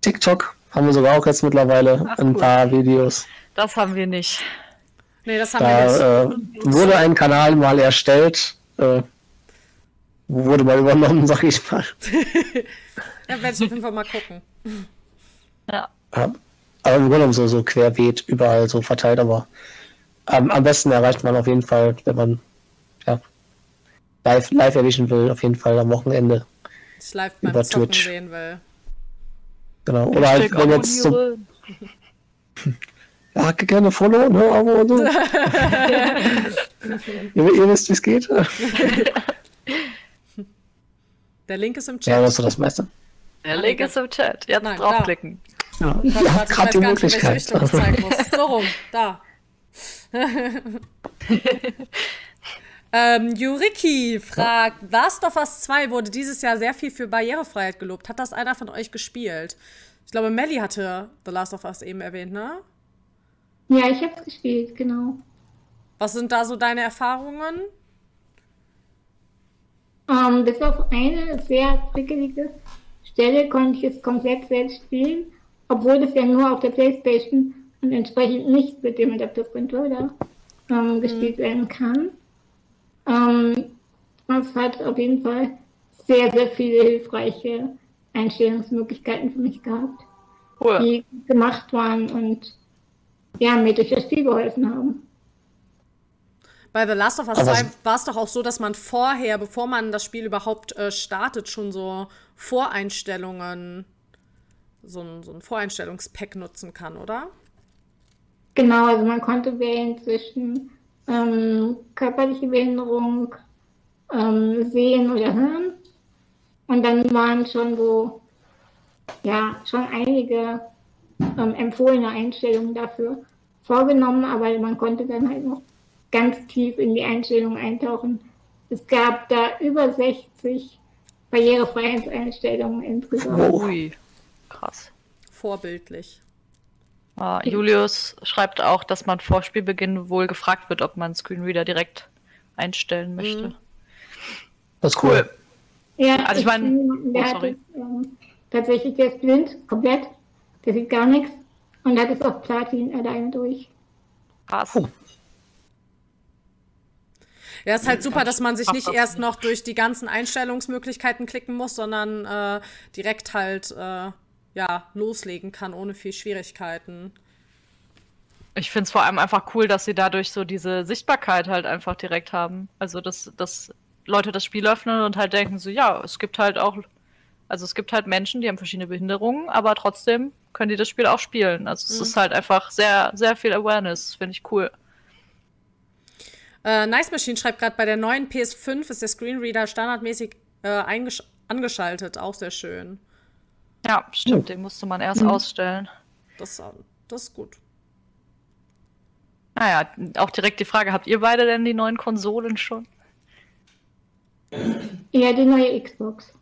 TikTok haben wir sogar auch jetzt mittlerweile Ach, ein cool. paar Videos. Das haben wir nicht. Nee, das haben wir nicht. Da äh, wurde ein Kanal mal erstellt, äh, wurde mal übernommen, <laughs> sag ich mal. <laughs> Ja, werde ich auf jeden Fall mal gucken. Ja. Ja. Aber im Grunde genommen so, so querbeet überall so verteilt, aber am am besten erreicht man auf jeden Fall, wenn man ja, live, live erwischen will, auf jeden Fall am Wochenende. Ich live beim Über Zocken Twitch. sehen will. Genau. Oder halt, wenn jetzt so, <laughs> ja, gerne Follow, ne, Abo und so. <laughs> ihr, ihr wisst, wie es geht. Der Link ist im Chat. Ja, das ist so das meiste. Der Link ist im Chat. Jetzt Nein, draufklicken. Ja, habt ich gerade weiß die nicht, Möglichkeit. Zeigen muss. So rum, da. <laughs> ähm, Yuriki fragt, Last of Us 2 wurde dieses Jahr sehr viel für Barrierefreiheit gelobt. Hat das einer von euch gespielt? Ich glaube, Melly hatte The Last of Us eben erwähnt, ne? Ja, ich habe es gespielt, genau. Was sind da so deine Erfahrungen? Ähm, bis auf eine sehr prickelige Stelle konnte ich es komplett selbst spielen, obwohl es ja nur auf der Playstation und entsprechend nicht mit dem Adaptive Controller ähm, gespielt werden kann. Ähm, es hat auf jeden Fall sehr, sehr viele hilfreiche Einstellungsmöglichkeiten für mich gehabt, Cool. die gemacht waren und ja, mir durch das Spiel geholfen haben. Bei The Last of Us Aber 2 was- war es doch auch so, dass man vorher, bevor man das Spiel überhaupt äh, startet, schon so Voreinstellungen, so ein, so ein Voreinstellungspack nutzen kann, oder? Genau, also man konnte wählen zwischen ähm, körperliche Behinderung, ähm, Sehen oder Hören. Und dann waren schon so, ja, schon einige ähm, empfohlene Einstellungen dafür vorgenommen, aber man konnte dann halt noch ganz tief in die Einstellungen eintauchen. Es gab da über 60 Barrierefreiheitseinstellungen insgesamt. Ui. Krass. Vorbildlich. Ah, Julius schreibt auch, dass man vor Spielbeginn wohl gefragt wird, ob man Screenreader direkt einstellen möchte. Mhm. Das ist cool. Ja, Also ich meine- oh, hat sorry. es, ähm, tatsächlich, der ist blind, komplett. Der sieht gar nichts. Und hat es auf Platin alleine durch. Krass. Oh. Ja, ist halt super, dass man sich nicht erst noch durch die ganzen Einstellungsmöglichkeiten klicken muss, sondern äh, direkt halt äh, ja loslegen kann ohne viel Schwierigkeiten. Ich finde es vor allem einfach cool, dass sie dadurch so diese Sichtbarkeit halt einfach direkt haben. Also, dass, dass Leute das Spiel öffnen und halt denken so, ja, es gibt halt auch, also es gibt halt Menschen, die haben verschiedene Behinderungen, aber trotzdem können die das Spiel auch spielen. Also es Mhm. ist halt einfach sehr, sehr viel Awareness, finde ich cool. Äh, nice Machine schreibt gerade, bei der neuen PS5 ist der Screenreader standardmäßig äh, angeschaltet. Auch sehr schön. Ja, stimmt, den musste man erst ausstellen. Das, das ist gut. Naja, auch direkt die Frage, habt ihr beide denn die neuen Konsolen schon? Ja, die neue Xbox.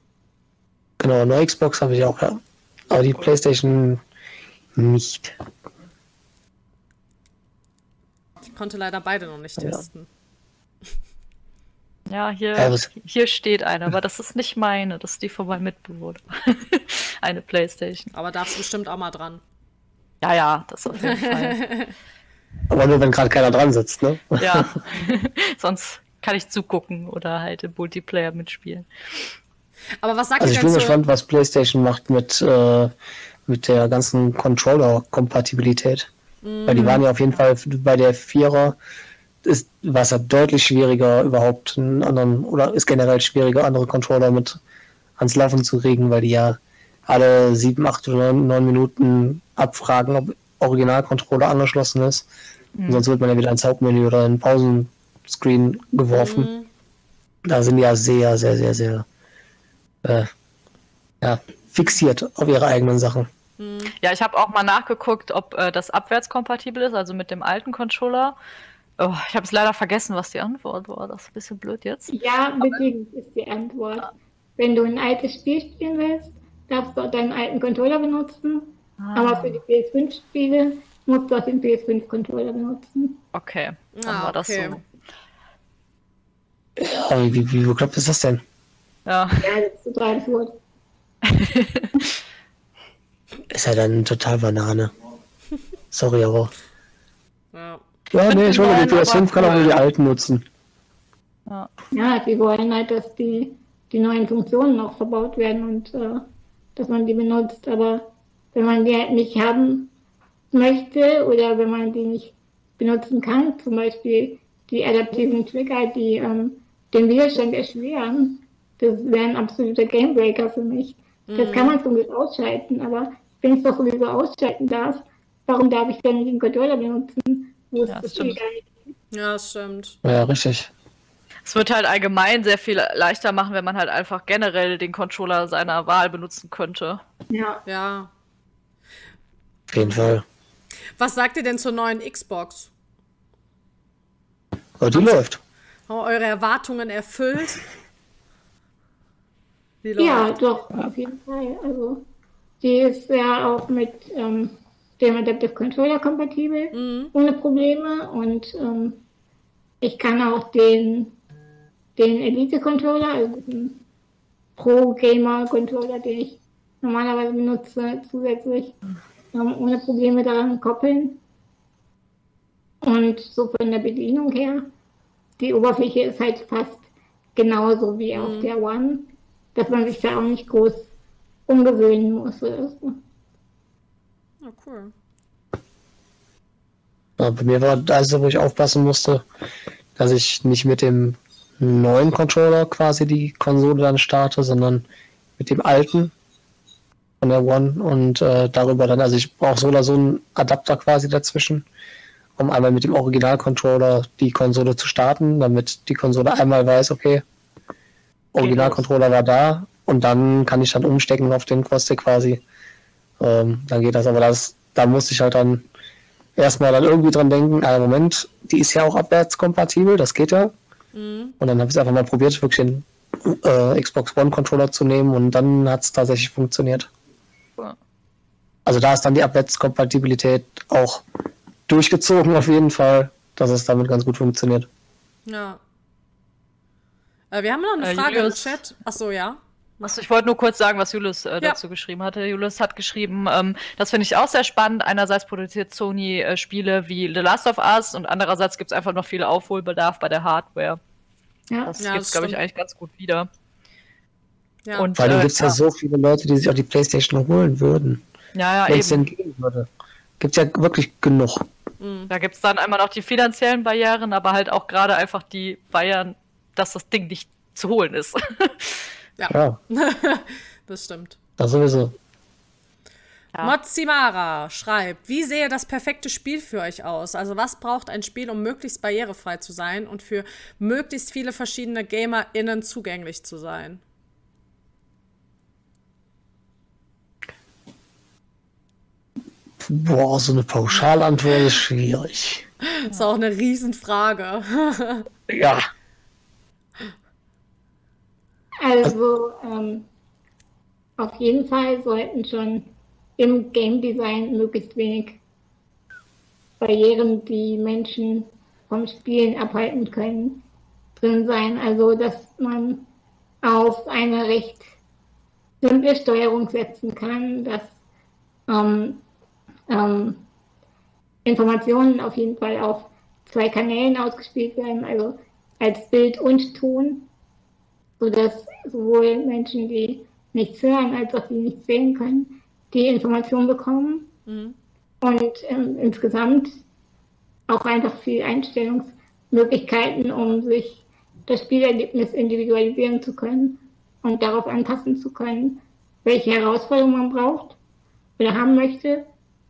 Genau, neue Xbox habe ich auch, ja. Aber die PlayStation nicht. Ich konnte leider beide noch nicht testen. Ja, hier, was- hier steht eine, aber das ist nicht meine, das ist die von meinem Mitbewohner. <laughs> eine Playstation. Aber darfst bestimmt auch mal dran. Ja, ja, das auf jeden Fall. <laughs> Aber nur, wenn gerade keiner dran sitzt, ne? <laughs> Ja. Sonst kann ich zugucken oder halt im Multiplayer mitspielen. Aber was sagt Also ich bin gespannt, was PlayStation macht mit, äh, mit der ganzen Controller-Kompatibilität. Weil die waren ja auf jeden Fall bei der Vierer ist war es ja deutlich schwieriger, überhaupt einen anderen, oder ist generell schwieriger, andere Controller mit ans Laufen zu kriegen, weil die ja alle sieben, acht oder neun, Minuten abfragen, ob Original-Controller angeschlossen ist. Und sonst wird man ja wieder ins Hauptmenü oder in Pausenscreen geworfen. Mhm. Da sind die ja sehr, sehr, sehr, sehr äh, ja, fixiert auf ihre eigenen Sachen. Ja, ich habe auch mal nachgeguckt, ob äh, das abwärtskompatibel ist, also mit dem alten Controller. Oh, ich habe es leider vergessen, was die Antwort war. Das ist ein bisschen blöd jetzt. Ja, bedingt ist die Antwort. Wenn du ein altes Spiel spielen willst, darfst du auch deinen alten Controller benutzen. Aber für die PS5-Spiele musst du auch den PS5-Controller benutzen. Okay, dann Ah, war das okay. so. Ja, wie, wie, wie bekloppt ist das denn? Ja. Ja, das ist total absurd. <laughs> Ist ja dann total Banane. <laughs> Sorry, aber. Ja. Ja, nee, ich hole die Nein, PS5, aber kann auch nur die alten nutzen. Ja, die wollen halt, dass die, die neuen Funktionen noch verbaut werden und äh, dass man die benutzt. Aber wenn man die halt nicht haben möchte oder wenn man die nicht benutzen kann, zum Beispiel die adaptiven Trigger, die ähm, den Widerstand erschweren, das wäre ein absoluter Gamebreaker für mich. Das kann man zum Glück ausschalten, aber wenn ich es doch sowieso ausschalten darf, warum darf ich dann den Controller benutzen, wo es Ja, das stimmt. Spiel gar nicht ja, das stimmt. Ja, richtig. Es wird halt allgemein sehr viel leichter machen, wenn man halt einfach generell den Controller seiner Wahl benutzen könnte. Ja, Ja. Auf jeden Fall. Was sagt ihr denn zur neuen Xbox? Aber die läuft. Haben eure Erwartungen erfüllt? Ja, läuft? doch, auf jeden Fall. Also, die ist ja auch mit ähm, dem Adaptive Controller kompatibel, Mhm. ohne Probleme. Und ähm, ich kann auch den, den Elite-Controller, also den Pro-Gamer-Controller, den ich normalerweise benutze, zusätzlich ähm, ohne Probleme daran koppeln. Und so von der Bedienung her, die Oberfläche ist halt fast genauso wie auf Mhm. der One, dass man sich da auch nicht groß umgewöhnen muss. Ja, cool. Ja, bei mir war das, wo ich aufpassen musste, dass ich nicht mit dem neuen Controller quasi die Konsole dann starte, sondern mit dem alten von der One und äh, darüber dann, also ich brauche so oder so einen Adapter quasi dazwischen, um einmal mit dem Original-Controller die Konsole zu starten, damit die Konsole einmal weiß, okay, Original-Controller war da und dann kann ich dann umstecken auf den Quad quasi. Ähm, dann geht das, aber das, da musste ich halt dann erstmal dann irgendwie dran denken, ah, Moment, die ist ja auch abwärtskompatibel, das geht ja. Mhm. Und dann habe ich es einfach mal probiert, wirklich den äh, Xbox One Controller zu nehmen und dann hat es tatsächlich funktioniert. Also da ist dann die Abwärtskompatibilität auch durchgezogen auf jeden Fall, dass es damit ganz gut funktioniert. Ja. Äh, wir haben noch eine Äh, Frage Julius. im Chat. Achso, ja. Also ich wollte nur kurz sagen, was Julius äh, Ja. dazu geschrieben hatte. Julius hat geschrieben, ähm, das finde ich auch sehr spannend. Einerseits produziert Sony äh, Spiele wie The Last of Us und andererseits gibt es einfach noch viel Aufholbedarf bei der Hardware. Ja. Das Ja, gibt es, glaube ich, eigentlich ganz gut wieder. Ja. Und, Vor allem äh, gibt es ja. so viele Leute, die sich auch die Playstation holen würden. Ja, ja, Wenn es denn eben. gehen würde. Gibt ja wirklich genug. Mhm. Da gibt es dann einmal noch die finanziellen Barrieren, aber halt auch gerade einfach die Barrieren, dass das Ding nicht zu holen ist. <laughs> Ja, <laughs> das stimmt. das sowieso. Ja. Mozimara schreibt, wie sehe das perfekte Spiel für euch aus? Also was braucht ein Spiel, um möglichst barrierefrei zu sein und für möglichst viele verschiedene GamerInnen zugänglich zu sein? Boah, so eine Pauschalantwort ist schwierig. Das <laughs> ist auch eine Riesenfrage. <laughs> Ja, Also ähm, auf jeden Fall sollten schon im Game Design möglichst wenig Barrieren, die Menschen vom Spielen abhalten können, drin sein. Also dass man auf eine recht simple Steuerung setzen kann, dass ähm, ähm, Informationen auf jeden Fall auf zwei Kanälen ausgespielt werden, also als Bild und Ton sodass sowohl Menschen, die nichts hören, als auch die nichts sehen können, die Information bekommen Mhm. und ähm, insgesamt auch einfach viel Einstellungsmöglichkeiten, um sich das Spielerlebnis individualisieren zu können und darauf anpassen zu können, welche Herausforderungen man braucht oder haben möchte,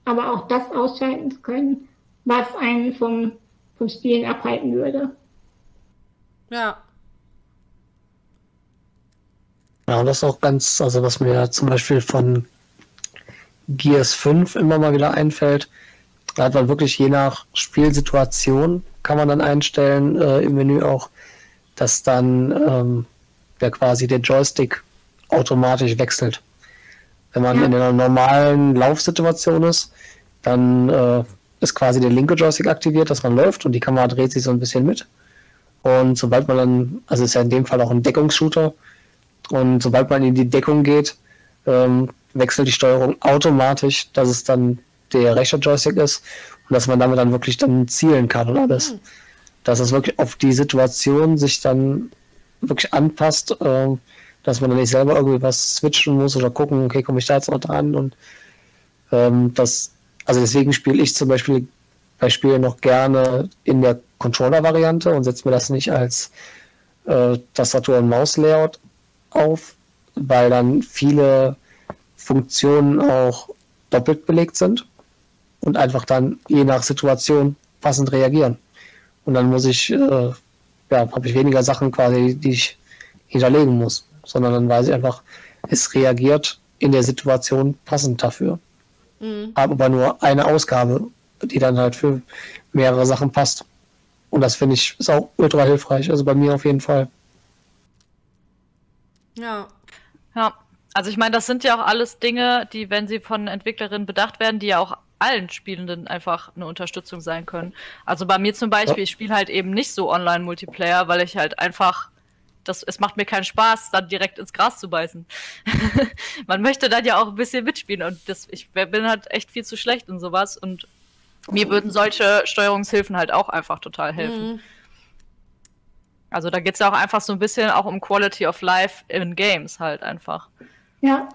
aber auch das ausschalten zu können, was einen vom, vom Spielen abhalten würde. Ja. Ja, und das ist auch ganz, also was mir ja zum Beispiel von Gears 5 immer mal wieder einfällt, da hat man wirklich je nach Spielsituation kann man dann einstellen äh, im Menü auch, dass dann ähm, ja quasi der Joystick automatisch wechselt. Wenn man Ja. in einer normalen Laufsituation ist, dann äh, ist quasi der linke Joystick aktiviert, dass man läuft und die Kamera dreht sich so ein bisschen mit. Und sobald man dann, also ist ja in dem Fall auch ein Deckungsshooter, und sobald man in die Deckung geht, ähm, wechselt die Steuerung automatisch, dass es dann der rechte Joystick ist und dass man damit dann wirklich dann zielen kann und alles. Dass es wirklich auf die Situation sich dann wirklich anpasst, ähm, dass man dann nicht selber irgendwie was switchen muss oder gucken, okay, komme ich da jetzt noch dran und ähm, das, also deswegen spiele ich zum Beispiel bei Spielen noch gerne in der Controller-Variante und setze mir das nicht als äh, Tastatur- und Maus-Layout auf, weil dann viele Funktionen auch doppelt belegt sind und einfach dann je nach Situation passend reagieren. Und dann muss ich, äh, ja, habe ich weniger Sachen quasi, die ich hinterlegen muss, sondern dann weiß ich einfach, es reagiert in der Situation passend dafür. Mhm. Habe aber nur eine Ausgabe, die dann halt für mehrere Sachen passt. Und das finde ich ist auch ultra hilfreich, also bei mir auf jeden Fall. Ja. Ja, also ich meine, das sind ja auch alles Dinge, die, wenn sie von Entwicklerinnen bedacht werden, die ja auch allen Spielenden einfach eine Unterstützung sein können. Also bei mir zum Beispiel, Ja. ich spiele halt eben nicht so Online-Multiplayer, weil ich halt einfach, das, es macht mir keinen Spaß, dann direkt ins Gras zu beißen. <laughs> Man möchte dann ja auch ein bisschen mitspielen und das, ich bin halt echt viel zu schlecht in sowas und mir würden solche Steuerungshilfen halt auch einfach total helfen. Mhm. Also da geht es ja auch einfach so ein bisschen auch um Quality of Life in Games halt einfach. Ja,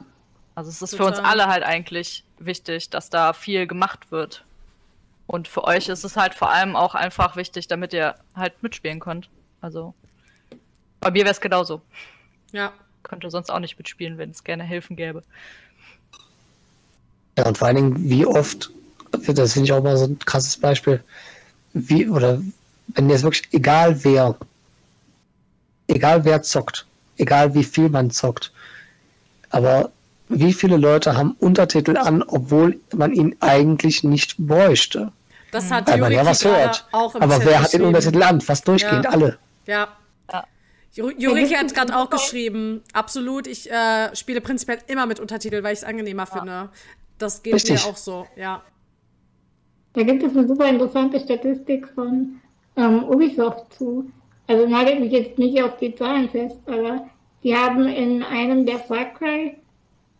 Also es ist für uns Total. alle halt eigentlich wichtig, dass da viel gemacht wird. Und für euch ist es halt vor allem auch einfach wichtig, damit ihr halt mitspielen könnt. Also bei mir wäre es genauso. Ja. Könnte sonst auch nicht mitspielen, wenn es gerne Hilfen gäbe. Ja, und vor allen Dingen, wie oft, das finde ich auch mal so ein krasses Beispiel, wie, oder wenn jetzt wirklich, egal wer, egal wer zockt, egal wie viel man zockt, aber wie viele Leute haben Untertitel an, obwohl man ihn eigentlich nicht bräuchte? Das hat Weil man ja was hört. Aber Chat wer hat den. Untertitel an? Fast durchgehend Ja. alle. Ja. Ja. Ju- Juriki Ja, hat gerade auch geschrieben, absolut, ich äh, spiele prinzipiell immer mit Untertitel, weil ich es angenehmer finde. Das geht Richtig. mir auch so, ja. Da gibt es eine super interessante Statistik von ähm, Ubisoft zu, also nagelt mich jetzt nicht auf die Zahlen fest, aber die haben in einem der Far Cry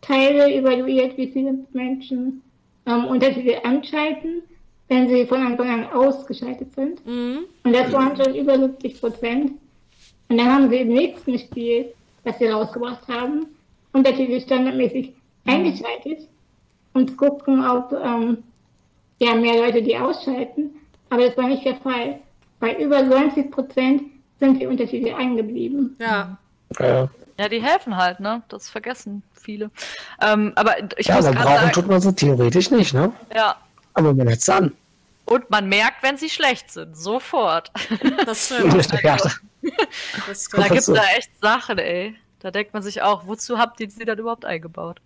Teile evaluiert, wie viele Menschen ähm, Untertitel anschalten, wenn sie von Anfang an ausgeschaltet sind. Mhm. Und das waren schon über 70 Prozent. Und dann haben sie im nächsten Spiel, das sie rausgebracht haben, Untertitel standardmäßig eingeschaltet und gucken, ob ähm, ja, mehr Leute die ausschalten. Aber das war nicht der Fall. Bei über 90 Prozent sind die Untertitel eingeblieben. Ja. Ja, Ja, die helfen halt, ne? Das vergessen viele. Ähm, aber ich ja muss aber brauchen sagen, tut man so theoretisch nicht, ne? ja. Aber man hat's an. Und man merkt, wenn sie schlecht sind, sofort. <laughs> Das stimmt. ja, Das Da stimmt. gibt's so. da echt Sachen, ey. Da denkt man sich auch, wozu habt ihr sie dann überhaupt eingebaut?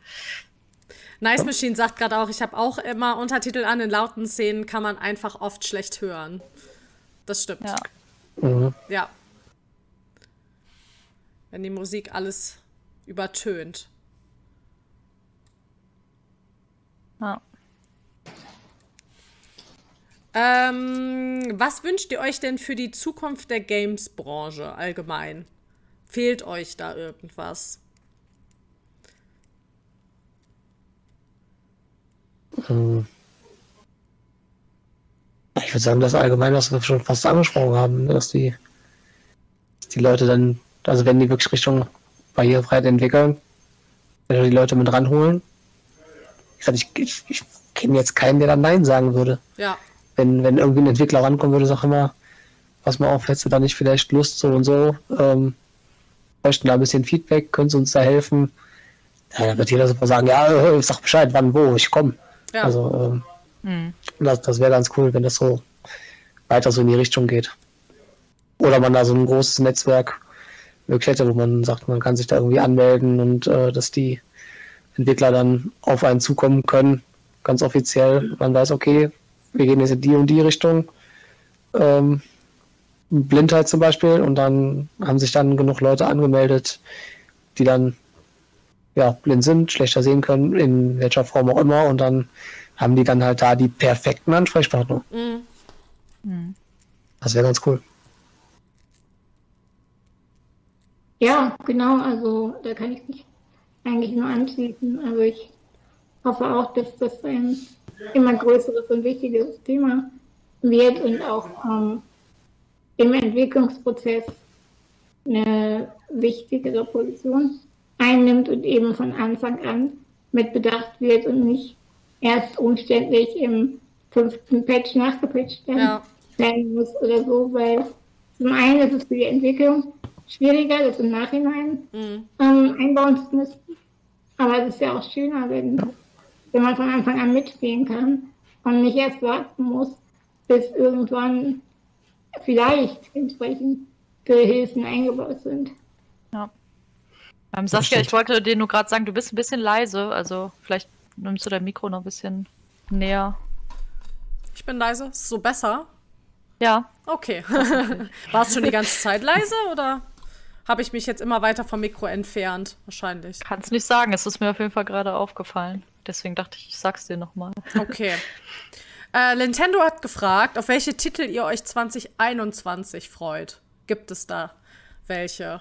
Nice Machine sagt gerade auch, ich habe auch immer Untertitel an. In lauten Szenen kann man einfach oft schlecht hören. Das stimmt. Ja. Mhm. Ja. Wenn die Musik alles übertönt. ja. Ähm, was wünscht ihr euch denn für die Zukunft der Games-Branche allgemein? Fehlt euch da irgendwas? Ähm, Ich würde sagen, das allgemein, was wir schon fast angesprochen haben, ne, dass die, dass die Leute dann, also wenn die wirklich Richtung Barrierefreiheit entwickeln, wenn die Leute mit ranholen. Ich, sag, ich, ich, ich kenne jetzt keinen, der dann Nein sagen würde. Ja. Wenn, wenn irgendwie ein Entwickler rankommen würde, sag immer, pass mal auf, hättest du da nicht vielleicht Lust so und so, ähm, bräuchten da ein bisschen Feedback, können Sie uns da helfen? Ja, dann wird jeder sofort sagen, ja, äh, sag Bescheid, wann, wo, ich komme. Ja. Also, ähm, Hm. das, das wäre ganz cool, wenn das so weiter so in die Richtung geht. Oder man da so ein großes Netzwerk hätte, wo man sagt, man kann sich da irgendwie anmelden und äh, dass die Entwickler dann auf einen zukommen können, ganz offiziell. Man weiß, okay, wir gehen jetzt in die und die Richtung. Ähm, Blindheit zum Beispiel und dann haben sich dann genug Leute angemeldet, die dann ja, blind sind, schlechter sehen können, in welcher Form auch immer und dann haben die dann halt da die perfekten Ansprechpartner. Mhm. Das wäre ganz cool. Ja, genau, also da kann ich mich eigentlich nur anschließen. Also ich hoffe auch, dass das ein immer größeres und wichtigeres Thema wird und auch ähm, im Entwicklungsprozess eine wichtigere Position einnimmt und eben von Anfang an mit bedacht wird und nicht erst umständlich im fünften Patch nachgepatcht werden Ja. werden muss oder so, weil zum einen ist es für die Entwicklung schwieriger, das im Nachhinein Mhm. ähm, einbauen zu müssen. Aber es ist ja auch schöner, wenn, wenn man von Anfang an mitspielen kann und nicht erst warten muss, bis irgendwann vielleicht entsprechend Hilfen eingebaut sind. Ähm, Saskia, ich wollte dir nur gerade sagen, du bist ein bisschen leise, also vielleicht nimmst du dein Mikro noch ein bisschen näher. Ich bin leise. Ist so besser? Ja, Okay. <laughs> War es schon die ganze Zeit leise oder habe ich mich jetzt immer weiter vom Mikro entfernt? Wahrscheinlich. kannst nicht sagen, es ist mir auf jeden Fall gerade aufgefallen. Deswegen dachte ich, ich sag's dir nochmal. <laughs> Okay. äh, Nintendo hat gefragt, auf welche Titel ihr euch 2021 freut. Gibt es da welche?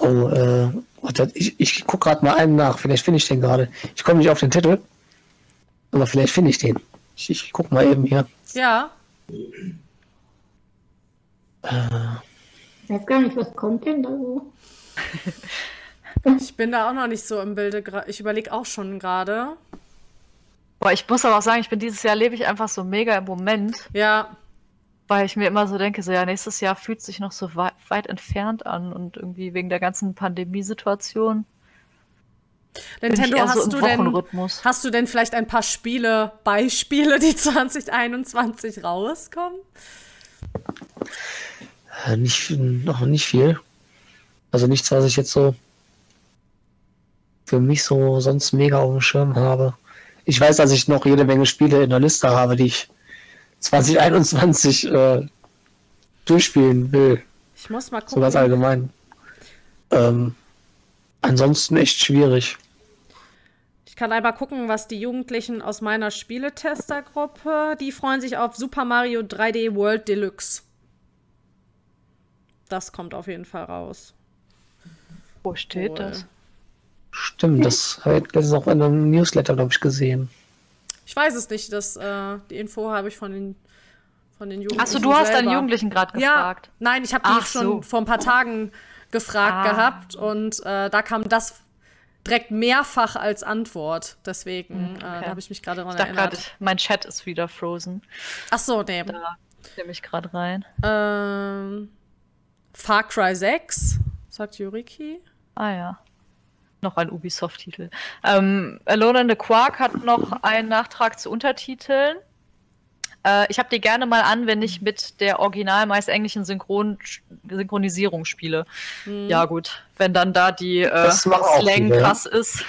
Oh, äh, ich, ich gucke gerade mal einen nach. Vielleicht finde ich den gerade. Ich komme nicht auf den Titel. Aber vielleicht finde ich den. Ich, ich gucke mal eben hier. Ja. Ich weiß gar nicht, was kommt denn da so? <laughs> Ich bin da auch noch nicht so im Bilde. Ich überlege auch schon gerade. Boah, ich muss aber auch sagen, ich bin dieses Jahr lebe ich einfach so mega im Moment, Ja. weil ich mir immer so denke, so ja, nächstes Jahr fühlt sich noch so weit, weit entfernt an und irgendwie wegen der ganzen Pandemiesituation bin ich Nintendo, so hast im du denn Wochenrhythmus. hast du denn vielleicht ein paar Spiele, Beispiele, die <laughs> 2021 rauskommen? Äh, nicht, noch nicht viel. Also nichts, was ich jetzt so für mich so sonst mega auf dem Schirm habe. Ich weiß, dass ich noch jede Menge Spiele in der Liste habe, die ich 2021 äh, durchspielen will. Ich muss mal So ganz gucken. allgemein. Ähm, ansonsten echt schwierig. Ich kann einmal gucken, was die Jugendlichen aus meiner Spieletestergruppe, die freuen sich auf Super Mario 3D World Deluxe. Das kommt auf jeden Fall raus. Wo steht Cool. das? Stimmt, das habe ich letztens auch in einem Newsletter, glaube ich, gesehen. Ich weiß es nicht, das, äh, die Info habe ich von den, von den Jugendlichen. Achso, du hast deinen selber. Jugendlichen gerade Ja, gefragt. nein, ich habe die Ach schon so. vor ein paar Tagen gefragt Ah. gehabt und äh, da kam das direkt mehrfach als Antwort. Deswegen, äh, da habe ich mich gerade daran Ich erinnert. mein Chat ist wieder frozen. Ach so, nee. Da nehme ich gerade rein. Ähm, Far Cry 6, sagt Yuriki. Ah ja. Noch ein Ubisoft-Titel. Ähm, Alone in the Quark hat noch einen Nachtrag zu Untertiteln. Äh, ich habe die gerne mal an, wenn ich mit der original meist englischen Synchron Synchronisierung spiele. Ja, gut. Wenn dann da die äh, Slang krass ist,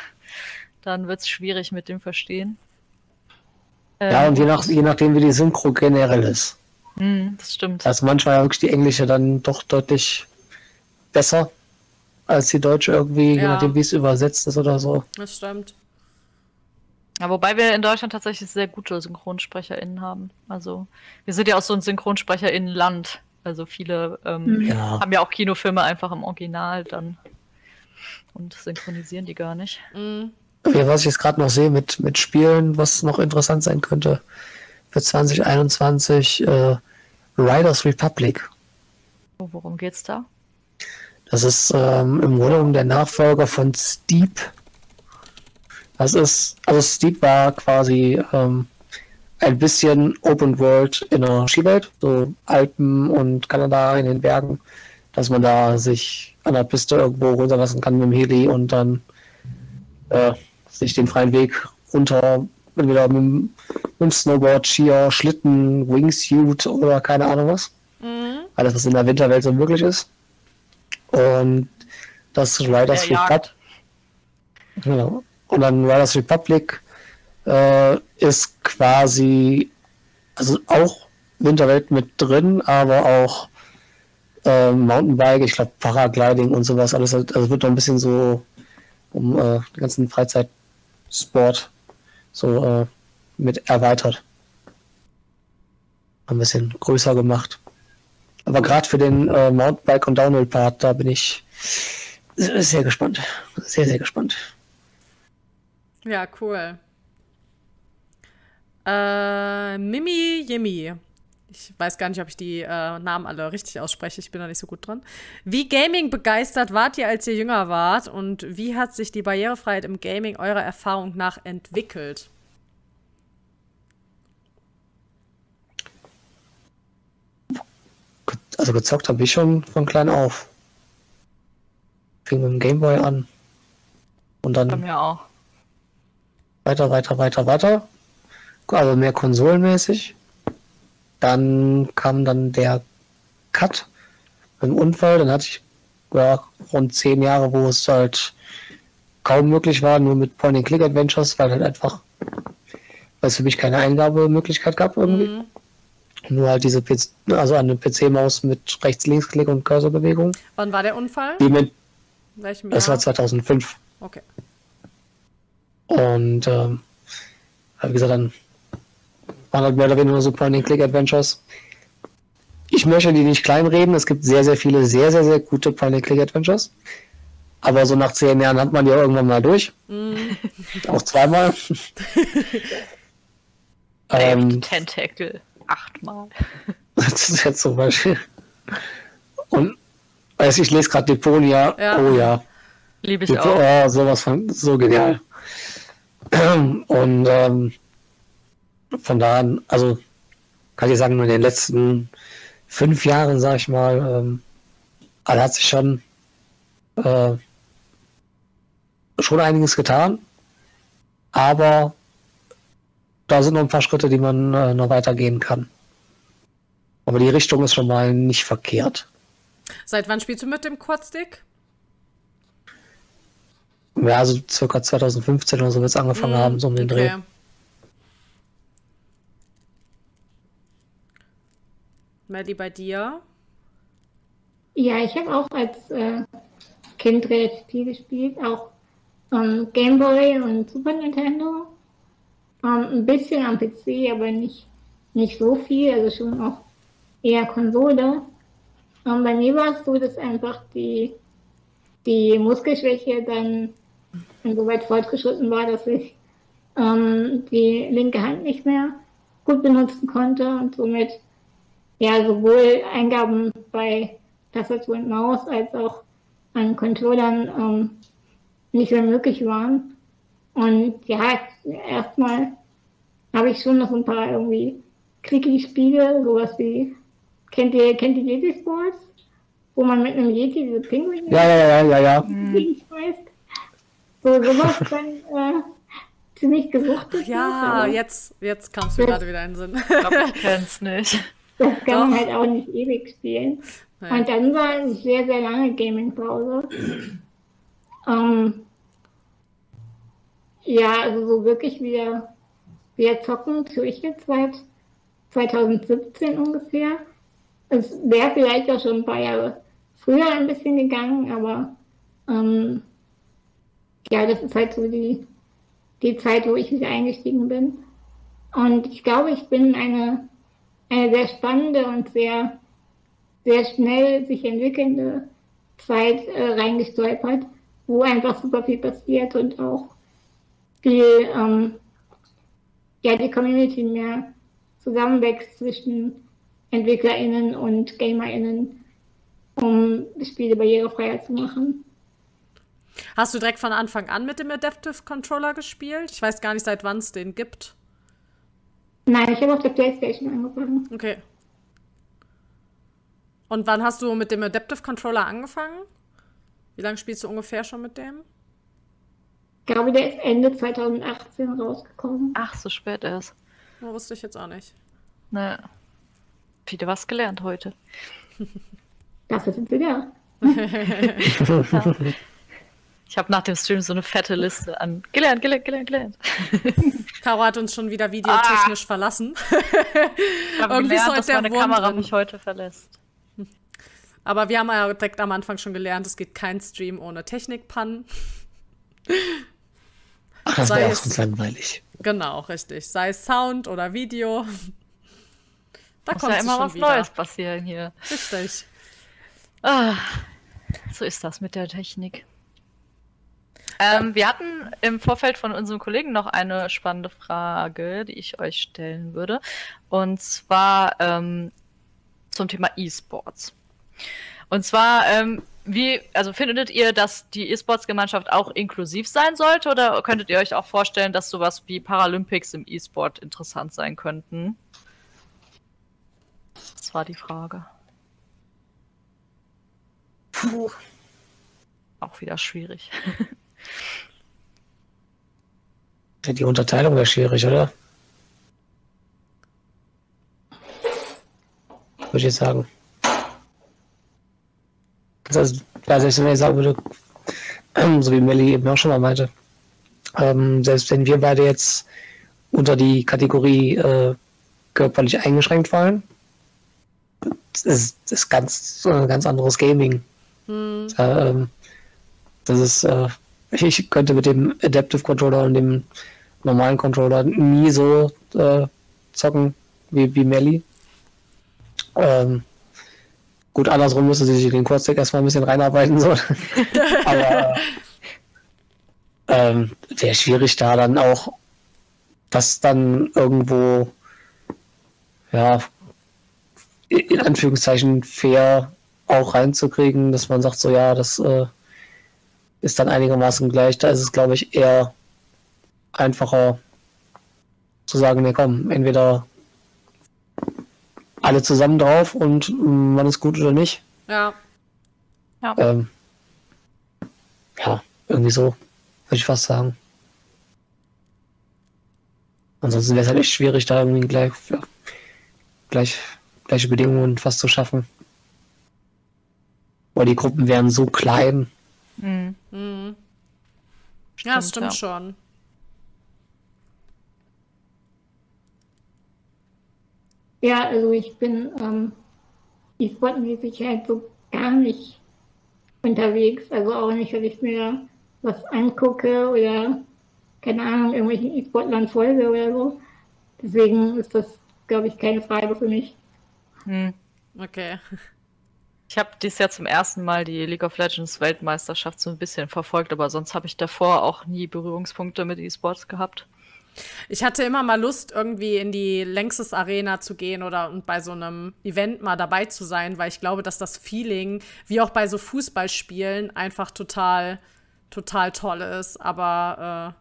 dann wird es schwierig mit dem Verstehen. Ja, Ähm, und je, nach, je nachdem, wie die Synchro generell ist. mh, das stimmt. Also manchmal wirklich die englische dann doch deutlich besser als die deutsche irgendwie, je Ja. nachdem, wie es übersetzt ist oder so. Das stimmt. Ja, wobei wir in Deutschland tatsächlich sehr gute SynchronsprecherInnen haben. Also, wir sind ja auch so ein SynchronsprecherInnen-Land. Also, viele ähm, Ja. haben ja auch Kinofilme einfach im Original dann und synchronisieren die gar nicht. Mhm. Ja, was ich jetzt gerade noch sehe mit, mit Spielen, was noch interessant sein könnte für 2021, äh, Riders Republic. Oh, worum geht's da? Das ist ähm, im Grunde genommen der Nachfolger von Steep. Das ist, also Steep war quasi ähm, ein bisschen Open World in der Skiwelt, so Alpen und Kanada in den Bergen, dass man da sich an der Piste irgendwo runterlassen kann mit dem Heli und dann äh, sich den freien Weg runter, entweder mit, mit dem Snowboard, Skier, Schlitten, Wingsuit oder keine Ahnung was Mhm. alles, was in der Winterwelt so möglich ist. Und das Riders. Republic. Genau. Und dann Riders Republic äh, ist quasi, also auch Winterwelt mit drin, aber auch äh, Mountainbike, ich glaube Paragliding und sowas, alles, also wird noch ein bisschen so um äh, den ganzen Freizeitsport so äh, mit erweitert. Ein bisschen größer gemacht. Aber gerade für den äh, Mountainbike und Downhill-Part, da bin ich sehr gespannt. Sehr, sehr gespannt. Ja, cool. Äh, Mimi Yimi. Ich weiß gar nicht, ob ich die äh, Namen alle richtig ausspreche. Ich bin da nicht so gut dran. Wie Gaming begeistert wart ihr, als ihr jünger wart? Und wie hat sich die Barrierefreiheit im Gaming eurer Erfahrung nach entwickelt? Also gezockt habe ich schon von klein auf. Fing mit dem Gameboy an. Und Bei dann mir auch. Weiter, weiter, weiter, weiter. Also mehr konsolenmäßig. Dann kam dann der Cut dem Unfall. Dann hatte ich ja, rund zehn Jahre, wo es halt kaum möglich war, nur mit Point-and-Click-Adventures, weil halt einfach, weil es für mich keine Eingabemöglichkeit gab irgendwie. Mhm. Nur halt diese PC, also eine PC-Maus mit Rechts-Links-Klick und Cursorbewegung. Wann war der Unfall? Die mit, das war 2005. Okay. Und ähm, wie gesagt, dann waren halt mehr oder weniger nur so Point-and-Click-Adventures. Ich möchte die nicht kleinreden. Es gibt sehr, sehr viele sehr, sehr, sehr gute Point-and-Click-Adventures. Aber so nach zehn Jahren hat man die auch irgendwann mal durch. Auch zweimal. <laughs> ähm, Tentacle. Achtmal. <laughs> das ist jetzt zum Beispiel. Und weiß ich lese gerade Deponia. Ja. Oh ja. Liebe ich Depo auch. oh, sowas von so genial. <clears throat> Und ähm, von da an, also kann ich sagen, in den letzten fünf Jahren, sag ich mal, ähm, also hat sich schon äh, schon einiges getan. Aber da sind noch ein paar Schritte, die man äh, noch weitergehen kann. Aber die Richtung ist schon mal nicht verkehrt. Seit wann spielst du mit dem Quadstick? Ja, also circa 2015 oder so wird es angefangen haben, so um den Dreh. Okay. Melly, bei dir? Ja, ich habe auch als äh, Kind relativ viel gespielt, auch ähm, Game Boy und Super Nintendo. Ähm, ein bisschen am PC, aber nicht, nicht so viel, also schon auch eher Konsole. Ähm, bei mir war es so, dass einfach die, die Muskelschwäche dann so weit fortgeschritten war, dass ich ähm, die linke Hand nicht mehr gut benutzen konnte und somit ja sowohl Eingaben bei Tastatur und Maus als auch an Controllern ähm, nicht mehr möglich waren. Und ja, erstmal habe ich schon noch ein paar irgendwie Clicky-Spiele, sowas wie, kennt ihr, kennt ihr Yeti Sports? Wo man mit einem Yeti diese Pinguine Ja, ja, ja, ja, ja. <laughs> schmeißt. So, sowas dann äh, ziemlich gesuchtet. Ja, ist, jetzt, jetzt kam es mir Das- gerade wieder in den Sinn. Ich glaube, ich kenn's nicht. Das kann man Doch. halt auch nicht ewig spielen. Nein. Und dann war eine sehr, sehr lange Gaming-Pause. ähm, ja, also so wirklich wieder, wieder zocken tue ich jetzt seit 2017 ungefähr. Es wäre vielleicht auch schon ein paar Jahre früher ein bisschen gegangen, aber ähm, ja, das ist halt so die, die Zeit, wo ich wieder eingestiegen bin. Und ich glaube, ich bin eine, eine sehr spannende und sehr, sehr schnell sich entwickelnde Zeit äh, reingestolpert, wo einfach super viel passiert und auch viel, ähm, ja, die Community mehr zusammenwächst zwischen EntwicklerInnen und GamerInnen, um Spiele barrierefreier zu machen. Hast du direkt von Anfang an mit dem Adaptive Controller gespielt? Ich weiß gar nicht, seit wann es den gibt. Nein, ich habe auf der Playstation angefangen. Okay. Und wann hast du mit dem Adaptive Controller angefangen? Wie lange spielst du ungefähr schon mit dem? Ich glaube, der ist Ende 2018 rausgekommen. Ach, so spät erst. Oh, wusste ich jetzt auch nicht. Ne. Wieder was gelernt heute. Dafür sind wir da. <laughs> <laughs> <laughs> Ich habe nach dem Stream so eine fette Liste an gelernt, gelernt, gelernt, gelernt. Caro hat uns schon wieder videotechnisch verlassen. Ich habe <laughs> Irgendwie ist gelernt, heute dass der meine Wurm Kamera drin. mich heute verlässt. <laughs> Aber wir haben ja direkt am Anfang schon gelernt, es geht kein Stream ohne Technikpannen. Ach, das wäre auch sonst langweilig. Genau, richtig. Sei es Sound oder Video. Da Muss kommt ja immer schon was wieder. Neues passieren hier. Richtig. Ah, so ist das mit der Technik. Ähm, wir hatten im Vorfeld von unserem Kollegen noch eine spannende Frage, die ich euch stellen würde. Und zwar ähm, zum Thema E-Sports. Und zwar, ähm, wie, also findet ihr, dass die E-Sports-Gemeinschaft auch inklusiv sein sollte oder könntet ihr euch auch vorstellen, dass sowas wie Paralympics im E-Sport interessant sein könnten? Das war die Frage. Puh. Auch wieder schwierig. <laughs> Die Unterteilung wäre schwierig, oder? Würde ich jetzt sagen. Also, selbst wenn ich sagen würde, <clears throat> so wie Melly eben auch schon mal meinte, ähm, selbst wenn wir beide jetzt unter die Kategorie äh, körperlich eingeschränkt fallen, das ist, das ist ganz, so ein ganz anderes Gaming. Hm. Ähm, das ist, äh, ich könnte mit dem Adaptive Controller und dem normalen Controller nie so äh, zocken wie, wie Melly. Ähm, gut, andersrum müsste sie sich den Kurzdeck erstmal ein bisschen reinarbeiten. So. <laughs> Aber ähm, wäre schwierig da dann auch das dann irgendwo ja in Anführungszeichen fair auch reinzukriegen, dass man sagt, so ja, das äh, ist dann einigermaßen gleich. Da ist es, glaube ich, eher einfacher zu sagen, nee, komm, entweder alle zusammen drauf und mm, man ist gut oder nicht. Ja. Ähm, ja, irgendwie so, würde ich fast sagen. Ansonsten wäre es halt echt schwierig, da irgendwie gleich, ja, gleich, gleiche Bedingungen fast zu schaffen. Weil die Gruppen wären so klein. Hm. Hm. Ja, das Stimmt, stimmt ja. schon. Ja, also ich bin ähm, E-Sport-mäßig halt so gar nicht unterwegs. Also auch nicht, dass ich mir was angucke oder, keine Ahnung, irgendwelchen E-Sportlern folge oder so. Deswegen ist das, glaube ich, keine Frage für mich. Hm. Okay. Ich habe dieses Jahr zum ersten Mal die League of Legends Weltmeisterschaft so ein bisschen verfolgt, aber sonst habe ich davor auch nie Berührungspunkte mit E-Sports gehabt. Ich hatte immer mal Lust, irgendwie in die Längstes Arena zu gehen oder und bei so einem Event mal dabei zu sein, weil ich glaube, dass das Feeling, wie auch bei so Fußballspielen, einfach total, total toll ist. Aber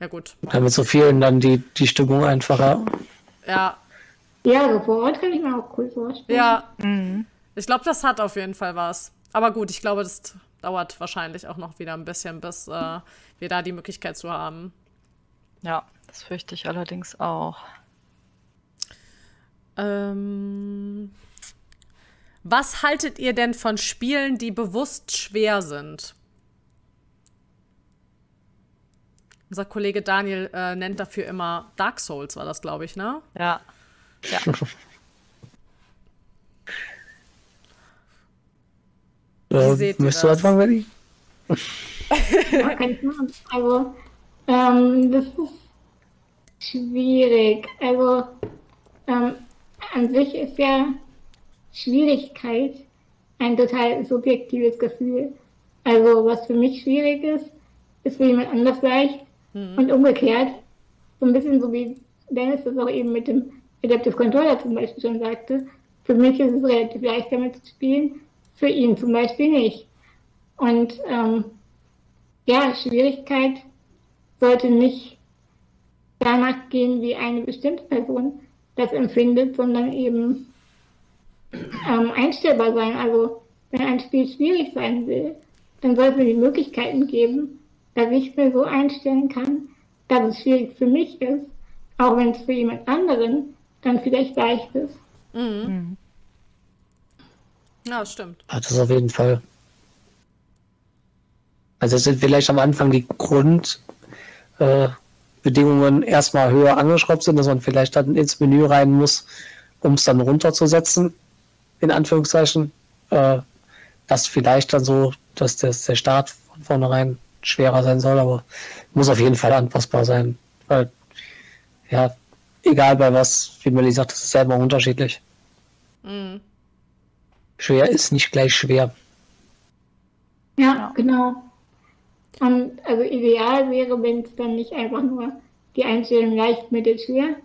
äh, ja gut. Ja, mit so vielen dann die, die Stimmung einfacher. Ja. Ja, so vor Ort kann ich mir auch cool vorstellen. Ja. Mhm. Ich glaube, das hat auf jeden Fall was. Aber gut, ich glaube, das dauert wahrscheinlich auch noch wieder ein bisschen, bis äh, wir da die Möglichkeit zu haben. Ja, das fürchte ich allerdings auch. Ähm, was haltet ihr denn von Spielen, die bewusst schwer sind? Unser Kollege Daniel äh, nennt dafür immer Dark Souls, war das, glaube ich, ne? Ja. Ja. <laughs> Äh, seht ihr möchtest du anfangen, Wendy? Ja, kann ich machen. Also, ähm, das ist schwierig. Also, ähm, an sich ist ja Schwierigkeit ein total subjektives Gefühl. Also, was für mich schwierig ist, ist für jemand anders leicht und umgekehrt. So ein bisschen so wie Dennis das auch eben mit dem Adaptive Controller zum Beispiel schon sagte. Für mich ist es relativ leicht damit zu spielen, für ihn zum Beispiel nicht. Und ähm, ja, Schwierigkeit sollte nicht danach gehen, wie eine bestimmte Person das empfindet, sondern eben ähm, einstellbar sein. Also wenn ein Spiel schwierig sein will, dann sollte es die Möglichkeiten geben, dass ich mir so einstellen kann, dass es schwierig für mich ist, auch wenn es für jemand anderen dann vielleicht leicht ist. Mhm. Ja, das stimmt. Ja, das auf jeden Fall. Also es sind vielleicht am Anfang die Grundbedingungen äh, erstmal höher angeschraubt sind, dass man vielleicht dann ins Menü rein muss, um es dann runterzusetzen, in Anführungszeichen. Äh, das vielleicht dann so, dass das, der Start von vornherein schwerer sein soll, aber muss auf jeden Fall anpassbar sein. Weil, ja, egal bei was, wie Melly sagt, das ist ja immer unterschiedlich. Mhm. Schwer ist nicht gleich schwer. Ja, Ja. genau. Und also ideal wäre, wenn es dann nicht einfach nur die Einstellung leicht, mittel, schwer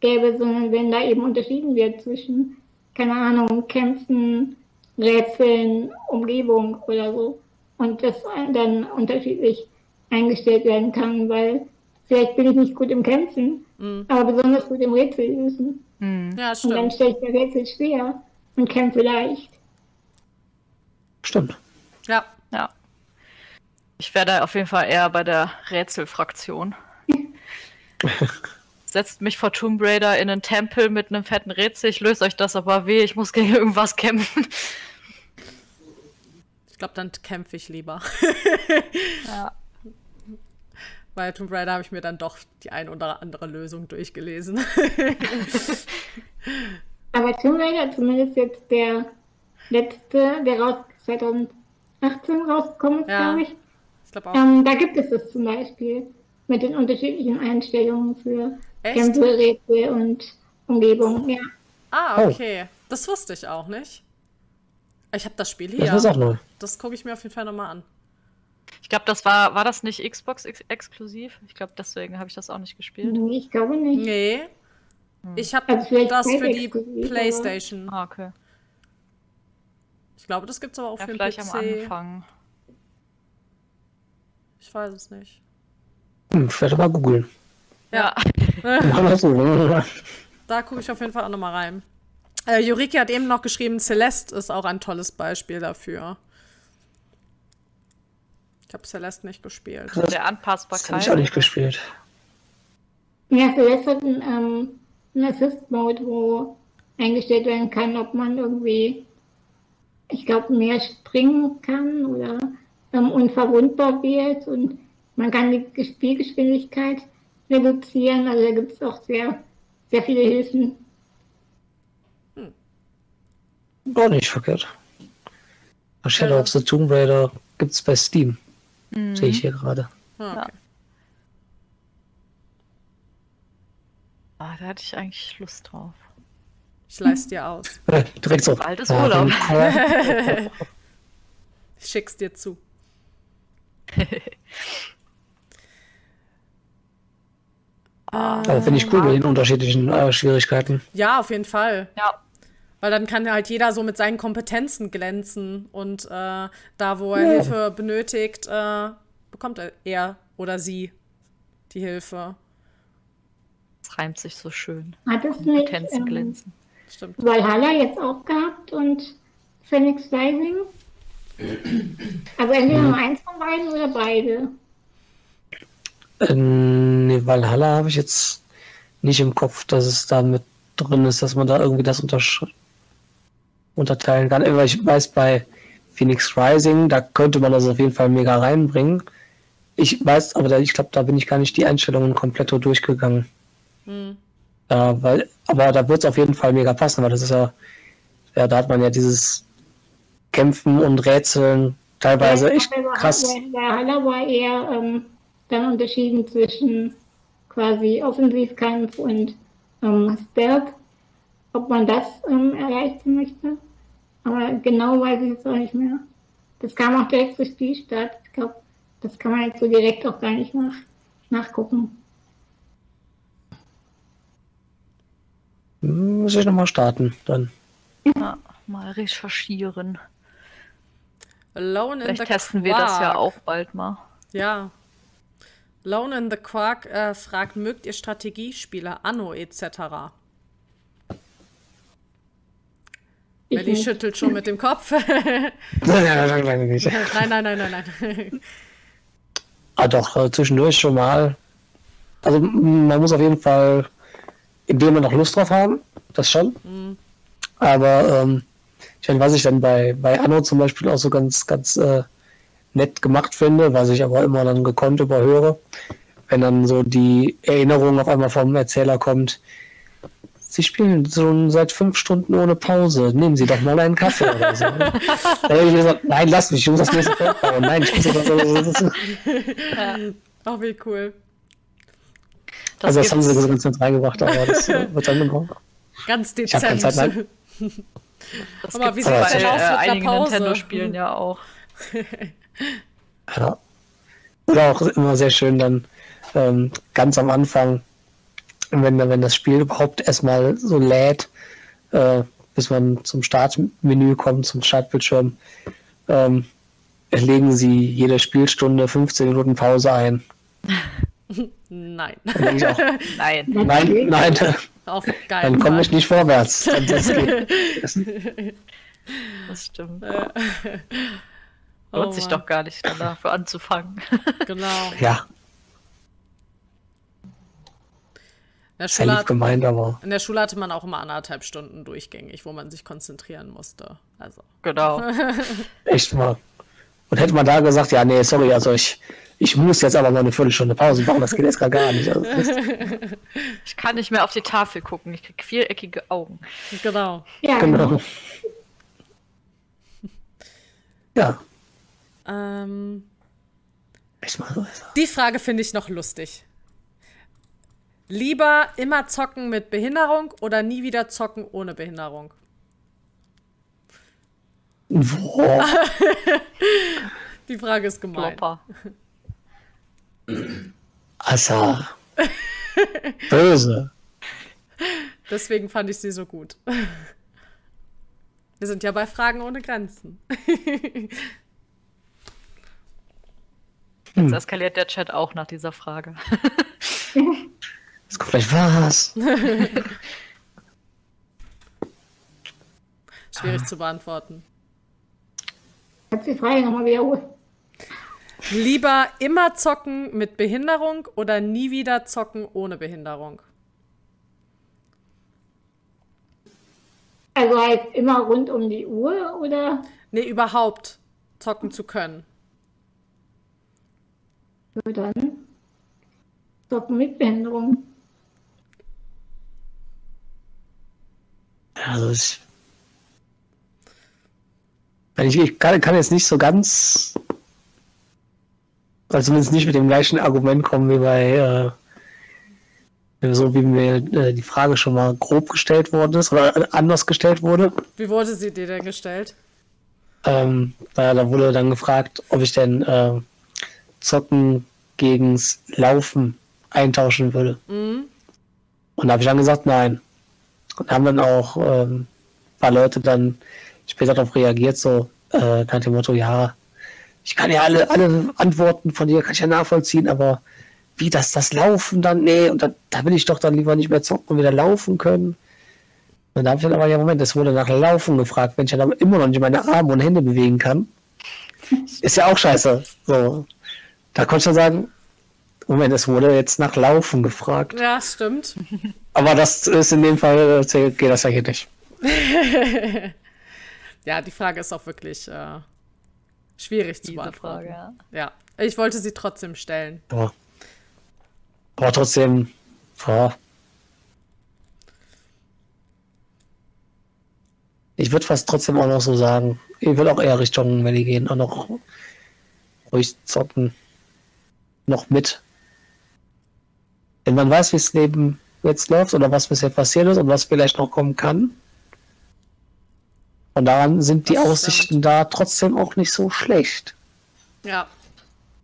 gäbe, sondern wenn da eben unterschieden wird zwischen, keine Ahnung, Kämpfen, Rätseln, Umgebung oder so. Und das dann unterschiedlich eingestellt werden kann, weil vielleicht bin ich nicht gut im Kämpfen, Mhm. aber besonders gut im Rätsel lösen. Hm. Ja, Und dann stimmt. stelle ich mir Rätsel schwer und kämpfe leicht. Stimmt. Ja. Ja. Ich wäre da auf jeden Fall eher bei der Rätselfraktion. <laughs> Setzt mich vor Tomb Raider in einen Tempel mit einem fetten Rätsel. Ich löse euch das aber weh. Ich muss gegen irgendwas kämpfen. Ich glaube, dann kämpfe ich lieber. <laughs> Ja. Bei Tomb Raider habe ich mir dann doch die ein oder andere Lösung durchgelesen. <laughs> Aber Tomb Raider, zumindest jetzt der letzte, der raus 2018 rausgekommen ist, Ja. glaube ich, Ich glaube auch. ähm, da gibt es das zum Beispiel mit den unterschiedlichen Einstellungen für Echt? Kämpfe, Rätsel und Umgebung. Ja. Ah, Oh. okay. Das wusste ich auch nicht. Ich habe das Spiel Das hier. ist auch neu. Das gucke ich mir auf jeden Fall nochmal an. Ich glaube, das war, war das nicht Xbox ex exklusiv? Ich glaube, deswegen habe ich das auch nicht gespielt. Nee, ich glaube nicht. Nee. Ich habe Also das für die Playstation. Ah, okay. Ich glaube, das gibt's aber auch Ja, für den vielleicht PC. am Anfang. Ich weiß es nicht. Hm, ich werde mal googeln. Ja. <laughs> Da gucke ich auf jeden Fall auch nochmal rein. Äh, Juriki hat eben noch geschrieben, Celeste ist auch ein tolles Beispiel dafür. Ich habe Celeste nicht gespielt. Der Das habe Anpassbarkeit. ich auch nicht gespielt. Ja, Celeste hat einen, ähm, einen Assist-Mode, wo eingestellt werden kann, ob man irgendwie, ich glaube, mehr springen kann oder ähm, unverwundbar wird und man kann die Spielgeschwindigkeit reduzieren. Also da gibt es auch sehr, sehr viele Hilfen. Gar nicht verkehrt. Shadow of the Tomb Raider gibt es bei Steam. Mhm. Sehe ich hier gerade. Ja. Ah, da hatte ich eigentlich Lust drauf. Ich leiste dir aus. Direkt so. Bald ist Urlaub. Ich schick's dir zu. Aber <laughs> finde ich cool mit den unterschiedlichen äh, Schwierigkeiten. Ja, auf jeden Fall. Ja, Weil dann kann halt jeder so mit seinen Kompetenzen glänzen und äh, da, wo er Ja. Hilfe benötigt, äh, bekommt er, er oder sie die Hilfe. Es reimt sich so schön. Hat es nicht Potenzen ähm, glänzen. Stimmt. Valhalla jetzt auch gehabt und Phoenix Rising? Also entweder nur eins von beiden oder beide. Ähm, nee, Valhalla habe ich jetzt nicht im Kopf, dass es da mit drin ist, dass man da irgendwie das untersch unterteilen kann. Aber ich weiß, bei Phoenix Rising, da könnte man das auf jeden Fall mega reinbringen. Ich weiß, aber da, ich glaube, da bin ich gar nicht die Einstellungen komplett so durchgegangen. Hm. Äh, weil, aber da wird es auf jeden Fall mega passen, weil das ist ja, ja, da hat man ja dieses Kämpfen und Rätseln teilweise Ja, echt krass. bei Valhalla war eher ähm, dann unterschieden zwischen quasi Offensivkampf und ähm, Stealth, ob man das ähm, erreichen möchte. Aber genau weiß ich jetzt auch nicht mehr. Das kam auch direkt zur Spielstart. Ich glaube, das kann man jetzt so direkt auch gar nicht nach, nachgucken. Muss ich nochmal starten dann. Ja, mal recherchieren. Alone in Vielleicht the testen wir das ja auch bald mal. Ja. Lone in the Quark äh, fragt, mögt ihr Strategiespiele, Anno etc.? Melly schüttelt schon mit dem Kopf. <laughs> Nein, nein, nein, nein, nicht. nein, nein, nein, nein, nein. Ah, doch, äh, zwischendurch schon mal. Also, man muss auf jeden Fall, indem man noch Lust drauf haben, das schon. Aber, ähm, ich meine, was ich dann bei, bei Anno zum Beispiel auch so ganz, ganz äh, nett gemacht finde, was ich aber immer dann gekonnt überhöre, wenn dann so die Erinnerung auf einmal vom Erzähler kommt, Sie spielen schon seit fünf Stunden ohne Pause. Nehmen Sie doch mal einen Kaffee oder so. <laughs> Dann habe ich gesagt, nein, lass mich, ich muss das nächste Feld bauen. Nein, ich muss das, das, das, Oh, wie cool. Also das haben sie ganz nett reingebracht, aber das äh, <laughs> wird dann gebraucht. Ganz Ich hab keine dezent. Zeit, nein. Das Aber wie sieht's bei denn aus mit einer einigen Pause? Nintendo-Spielen ja auch. Ja. Oder auch immer sehr schön dann ähm, ganz am Anfang, wenn, wenn das Spiel überhaupt erstmal so lädt, äh, bis man zum Startmenü kommt, zum Startbildschirm, ähm, legen sie jede Spielstunde 15 Minuten Pause ein. <laughs> Nein. Auch, <laughs> Nein. nein, nein, Auf dann komme ich nicht vorwärts. <laughs> Das, das stimmt. <laughs> Oh Lohnt sich doch gar nicht, dann dafür anzufangen. Genau. ja, In der, Schule hat, gemeint, aber in der Schule hatte man auch immer anderthalb Stunden durchgängig, wo man sich konzentrieren musste. Also. Genau. echt mal. Und hätte man da gesagt, ja, nee, sorry, also ich, ich muss jetzt aber mal eine Viertelstunde Pause machen, das geht jetzt gar, gar nicht. Also, <laughs> Ich kann nicht mehr auf die Tafel gucken. Ich krieg viereckige Augen. Genau. Ja, genau. Ja, Ähm, echt mal so. die Frage finde ich noch lustig. Lieber immer zocken mit Behinderung oder nie wieder zocken ohne Behinderung? Boah, <laughs> Die Frage ist gemein. Klopper. Also, <laughs> böse. Deswegen fand ich sie so gut. Wir sind ja bei Fragen ohne Grenzen. Jetzt eskaliert der Chat auch nach dieser Frage. Es kommt gleich was. Schwierig zu beantworten. Kannst du die Frage nochmal wiederholen? Lieber immer zocken mit Behinderung oder nie wieder zocken ohne Behinderung? Also heißt immer rund um die Uhr oder Nee, überhaupt zocken zu können. so dann? Zocken mit Behinderung. Also ich, ich, ich kann, kann jetzt nicht so ganz Also zumindest nicht mit dem gleichen Argument kommen wie bei, äh, so wie mir äh, die Frage schon mal grob gestellt worden ist oder anders gestellt wurde. Wie wurde sie dir denn gestellt? Ähm, da, da wurde dann gefragt, ob ich denn äh, Zocken gegens Laufen eintauschen würde. Mhm. Und da habe ich dann gesagt, nein. Und haben dann auch ähm, ein paar Leute dann später darauf reagiert, so äh, nach dem Motto, ja, ich kann ja alle, alle Antworten von dir, kann ich ja nachvollziehen, aber wie das, das Laufen dann, nee, und da, da will ich doch dann lieber nicht mehr zocken und wieder laufen können. Und da habe ich dann aber, ja, Moment, es wurde nach Laufen gefragt, wenn ich dann immer noch nicht meine Arme und Hände bewegen kann. Ist ja auch scheiße. So. Da konnte ich dann sagen, Moment, es wurde jetzt nach Laufen gefragt. Ja, stimmt. <laughs> Aber das ist in dem Fall, äh, geht das ja hier nicht. <laughs> ja, die Frage ist auch wirklich äh, schwierig zu Diese beantworten. Frage, ja. Ja, ich wollte sie trotzdem stellen. Boah. Aber trotzdem, boah. Ich würde fast trotzdem auch noch so sagen, ich würde auch eher Richtung Valley gehen und noch ruhig zocken. Noch mit. Wenn man weiß, wie das Leben jetzt läuft oder was bisher passiert ist und was vielleicht noch kommen kann. Und daran sind die Das stimmt. Aussichten da trotzdem auch nicht so schlecht. Ja,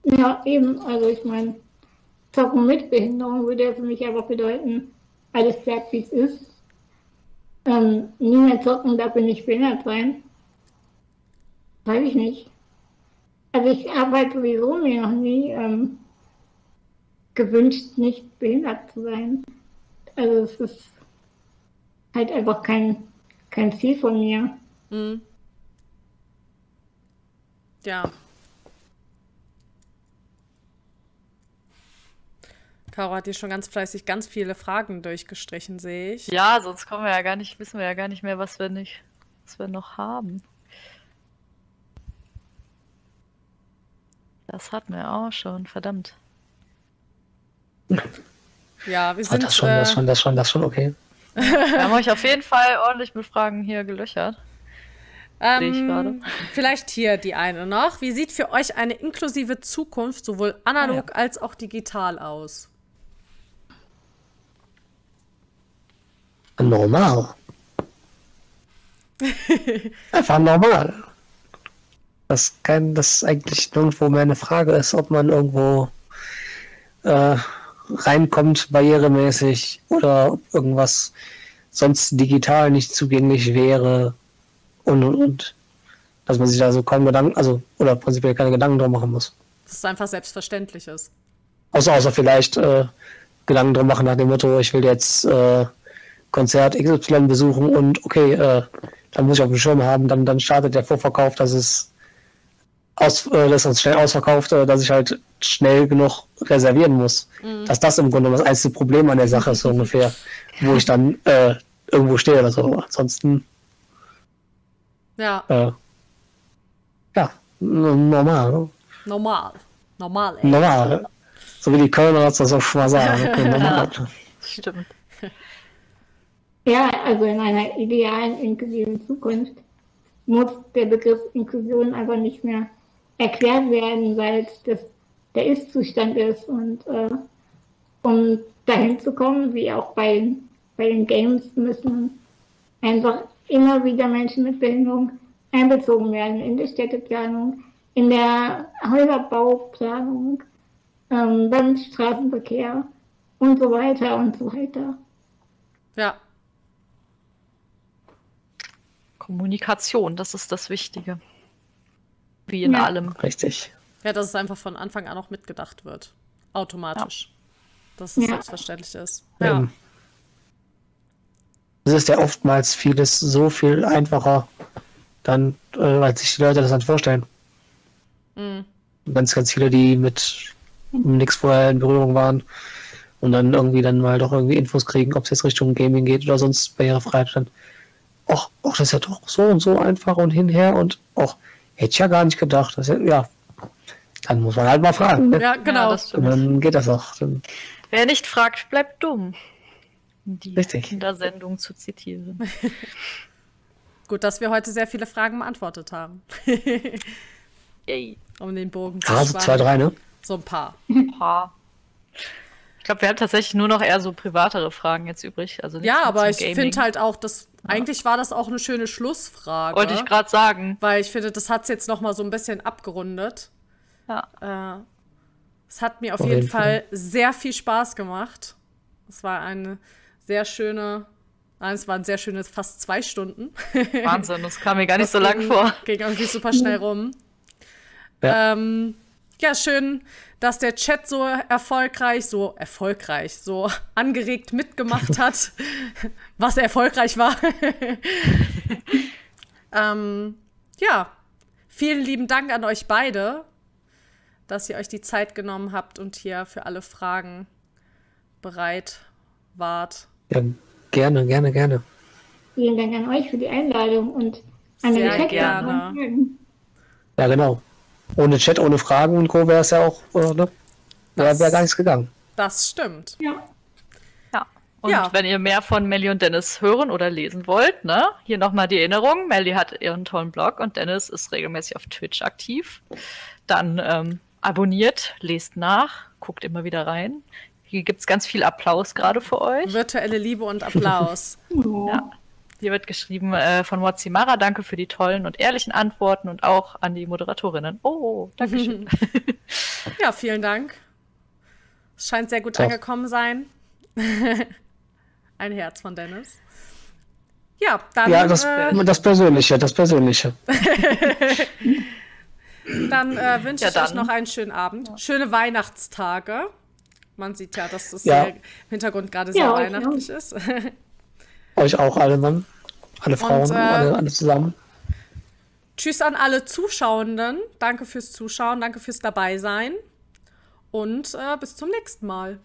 Ja, eben. Also ich meine, Zocken mit Behinderung würde ja für mich einfach bedeuten, alles bleibt wie es ist. Ähm, nie mehr zocken, dafür nicht behindert sein. Weiß ich nicht. Also ich habe halt sowieso mir noch nie ähm, gewünscht, nicht behindert zu sein. Also es ist halt einfach kein, kein Ziel von mir. Mhm. ja. Caro hat hier schon ganz fleißig ganz viele Fragen durchgestrichen, sehe ich. Ja, sonst kommen wir ja gar nicht, wissen wir ja gar nicht mehr, was wir nicht, was wir noch haben. Das hatten wir auch schon, verdammt. Ja, wir Aber sind. das schon, das schon, das schon, das schon okay. Wir haben euch auf jeden Fall ordentlich mit Fragen hier gelöchert. Ähm, vielleicht hier die eine noch. Wie sieht für euch eine inklusive Zukunft sowohl analog als auch digital aus? Normal. <laughs> Einfach normal. Das kein, das eigentlich nirgendwo mehr eine Frage ist, ob man irgendwo äh, reinkommt, barrieremäßig, oder ob irgendwas sonst digital nicht zugänglich wäre und und und. Dass man sich da so kaum Gedanken, also, oder prinzipiell keine Gedanken drum machen muss. Dass es einfach selbstverständlich ist. Außer, außer vielleicht äh, Gedanken drum machen nach dem Motto, ich will jetzt äh, Konzert XY besuchen und okay, äh, dann muss ich auf dem Schirm haben, dann, dann startet der Vorverkauf, dass es aus, äh, dass es schnell ausverkauft, äh, dass ich halt schnell genug reservieren muss. Dass das im Grunde das einzige Problem an der Sache ist, so ungefähr, wo ich dann äh, irgendwo stehe oder so. Ansonsten, Ja, äh, ja, normal. normal. Normal, ey. Normal. So wie die Kölner das auch schon mal sagen. Okay, <laughs> normal. Stimmt. Ja, also in einer idealen inklusiven Zukunft muss der Begriff Inklusion einfach nicht mehr erklärt werden, weil es das, der Ist-Zustand ist. Und äh, um dahin zu kommen, wie auch bei, bei den Games, müssen einfach immer wieder Menschen mit Behinderung einbezogen werden in die Städteplanung, in der Häuserbauplanung, ähm, beim Straßenverkehr und so weiter und so weiter. Ja, Kommunikation, das ist das Wichtige. Wie in Ja. allem. Richtig. ja, dass es einfach von Anfang an auch mitgedacht wird. Automatisch. Dass es Ja. selbstverständlich ist. Ja. Es ist ja oftmals vieles so viel einfacher, dann, äh, als sich die Leute das dann vorstellen. Mhm. Ganz, ganz viele, die mit nichts vorher in Berührung waren und dann irgendwie dann mal doch irgendwie Infos kriegen, ob es jetzt Richtung Gaming geht oder sonst Barrierefreiheit, dann, ach, ach, das ist ja doch so und so einfach und hinher und auch, hätte ich ja gar nicht gedacht. Das ist ja, ja, dann muss man halt mal fragen. Ne? Ja, genau. Ja, das Und stimmt. dann geht das auch. Dann, Wer nicht fragt, bleibt dumm. Die Richtig. Kindersendung zu zitieren. <laughs> Gut, dass wir heute sehr viele Fragen beantwortet haben. <laughs> Yay. um den Bogen zu ah, so spannen. zwei, drei, ne? So ein paar. Boah. Ich glaube, wir haben tatsächlich nur noch eher so privatere Fragen jetzt übrig. Also ja, aber ich finde halt auch, dass eigentlich war das auch eine schöne Schlussfrage. Wollte ich gerade sagen. Weil ich finde, das hat es jetzt noch mal so ein bisschen abgerundet. Ja. Äh, es hat mir auf, Auf jeden, jeden Fall sehr viel Spaß gemacht. Es war eine sehr schöne, nein, es waren sehr schöne fast zwei Stunden. <laughs> Wahnsinn, das kam mir gar nicht Das so lang ging- vor. Ging irgendwie super schnell rum. Ja. Ähm, ja, schön, dass der Chat so erfolgreich, so erfolgreich, so angeregt mitgemacht <laughs> hat, was erfolgreich war. <laughs> ähm, ja, vielen lieben Dank an euch beide, dass ihr euch die Zeit genommen habt und hier für alle Fragen bereit wart. Ja, gerne, gerne, gerne. Vielen Dank an euch für die Einladung und an Sehr den Chat. gerne. Ja, genau. Ohne Chat, ohne Fragen und Co. wäre es ja auch, äh, ne? Wäre wär gar nichts gegangen. Das stimmt. Ja. Ja. Und Ja. wenn ihr mehr von Melly und Dennis hören oder lesen wollt, ne, hier nochmal die Erinnerung. Melly hat ihren tollen Blog und Dennis ist regelmäßig auf Twitch aktiv. Dann ähm, abonniert, lest nach, guckt immer wieder rein. Hier gibt es ganz viel Applaus gerade für euch. Virtuelle Liebe und Applaus. Oh. <laughs> Ja. Hier wird geschrieben äh, von Mozimara, danke für die tollen und ehrlichen Antworten und auch an die Moderatorinnen. Oh, danke schön. <laughs> <laughs> Ja, vielen Dank. Es scheint sehr gut So. angekommen sein. Ein Herz von Dennis. Ja, dann, Ja, das, äh, das Persönliche, das Persönliche. dann äh, wünsche Ja, ich euch noch einen schönen Abend. Schöne Weihnachtstage. Man sieht ja, dass es Ja. im Hintergrund gerade Ja, sehr euch weihnachtlich ist. <laughs> Euch auch alle Mann. Alle Frauen, äh, alle, alle zusammen. Tschüss an alle Zuschauenden. Danke fürs Zuschauen, danke fürs Dabeisein. Und äh, bis zum nächsten Mal.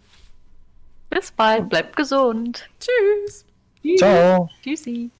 Bis bald, bleibt gesund. Tschüss. Ciao. Tschüssi.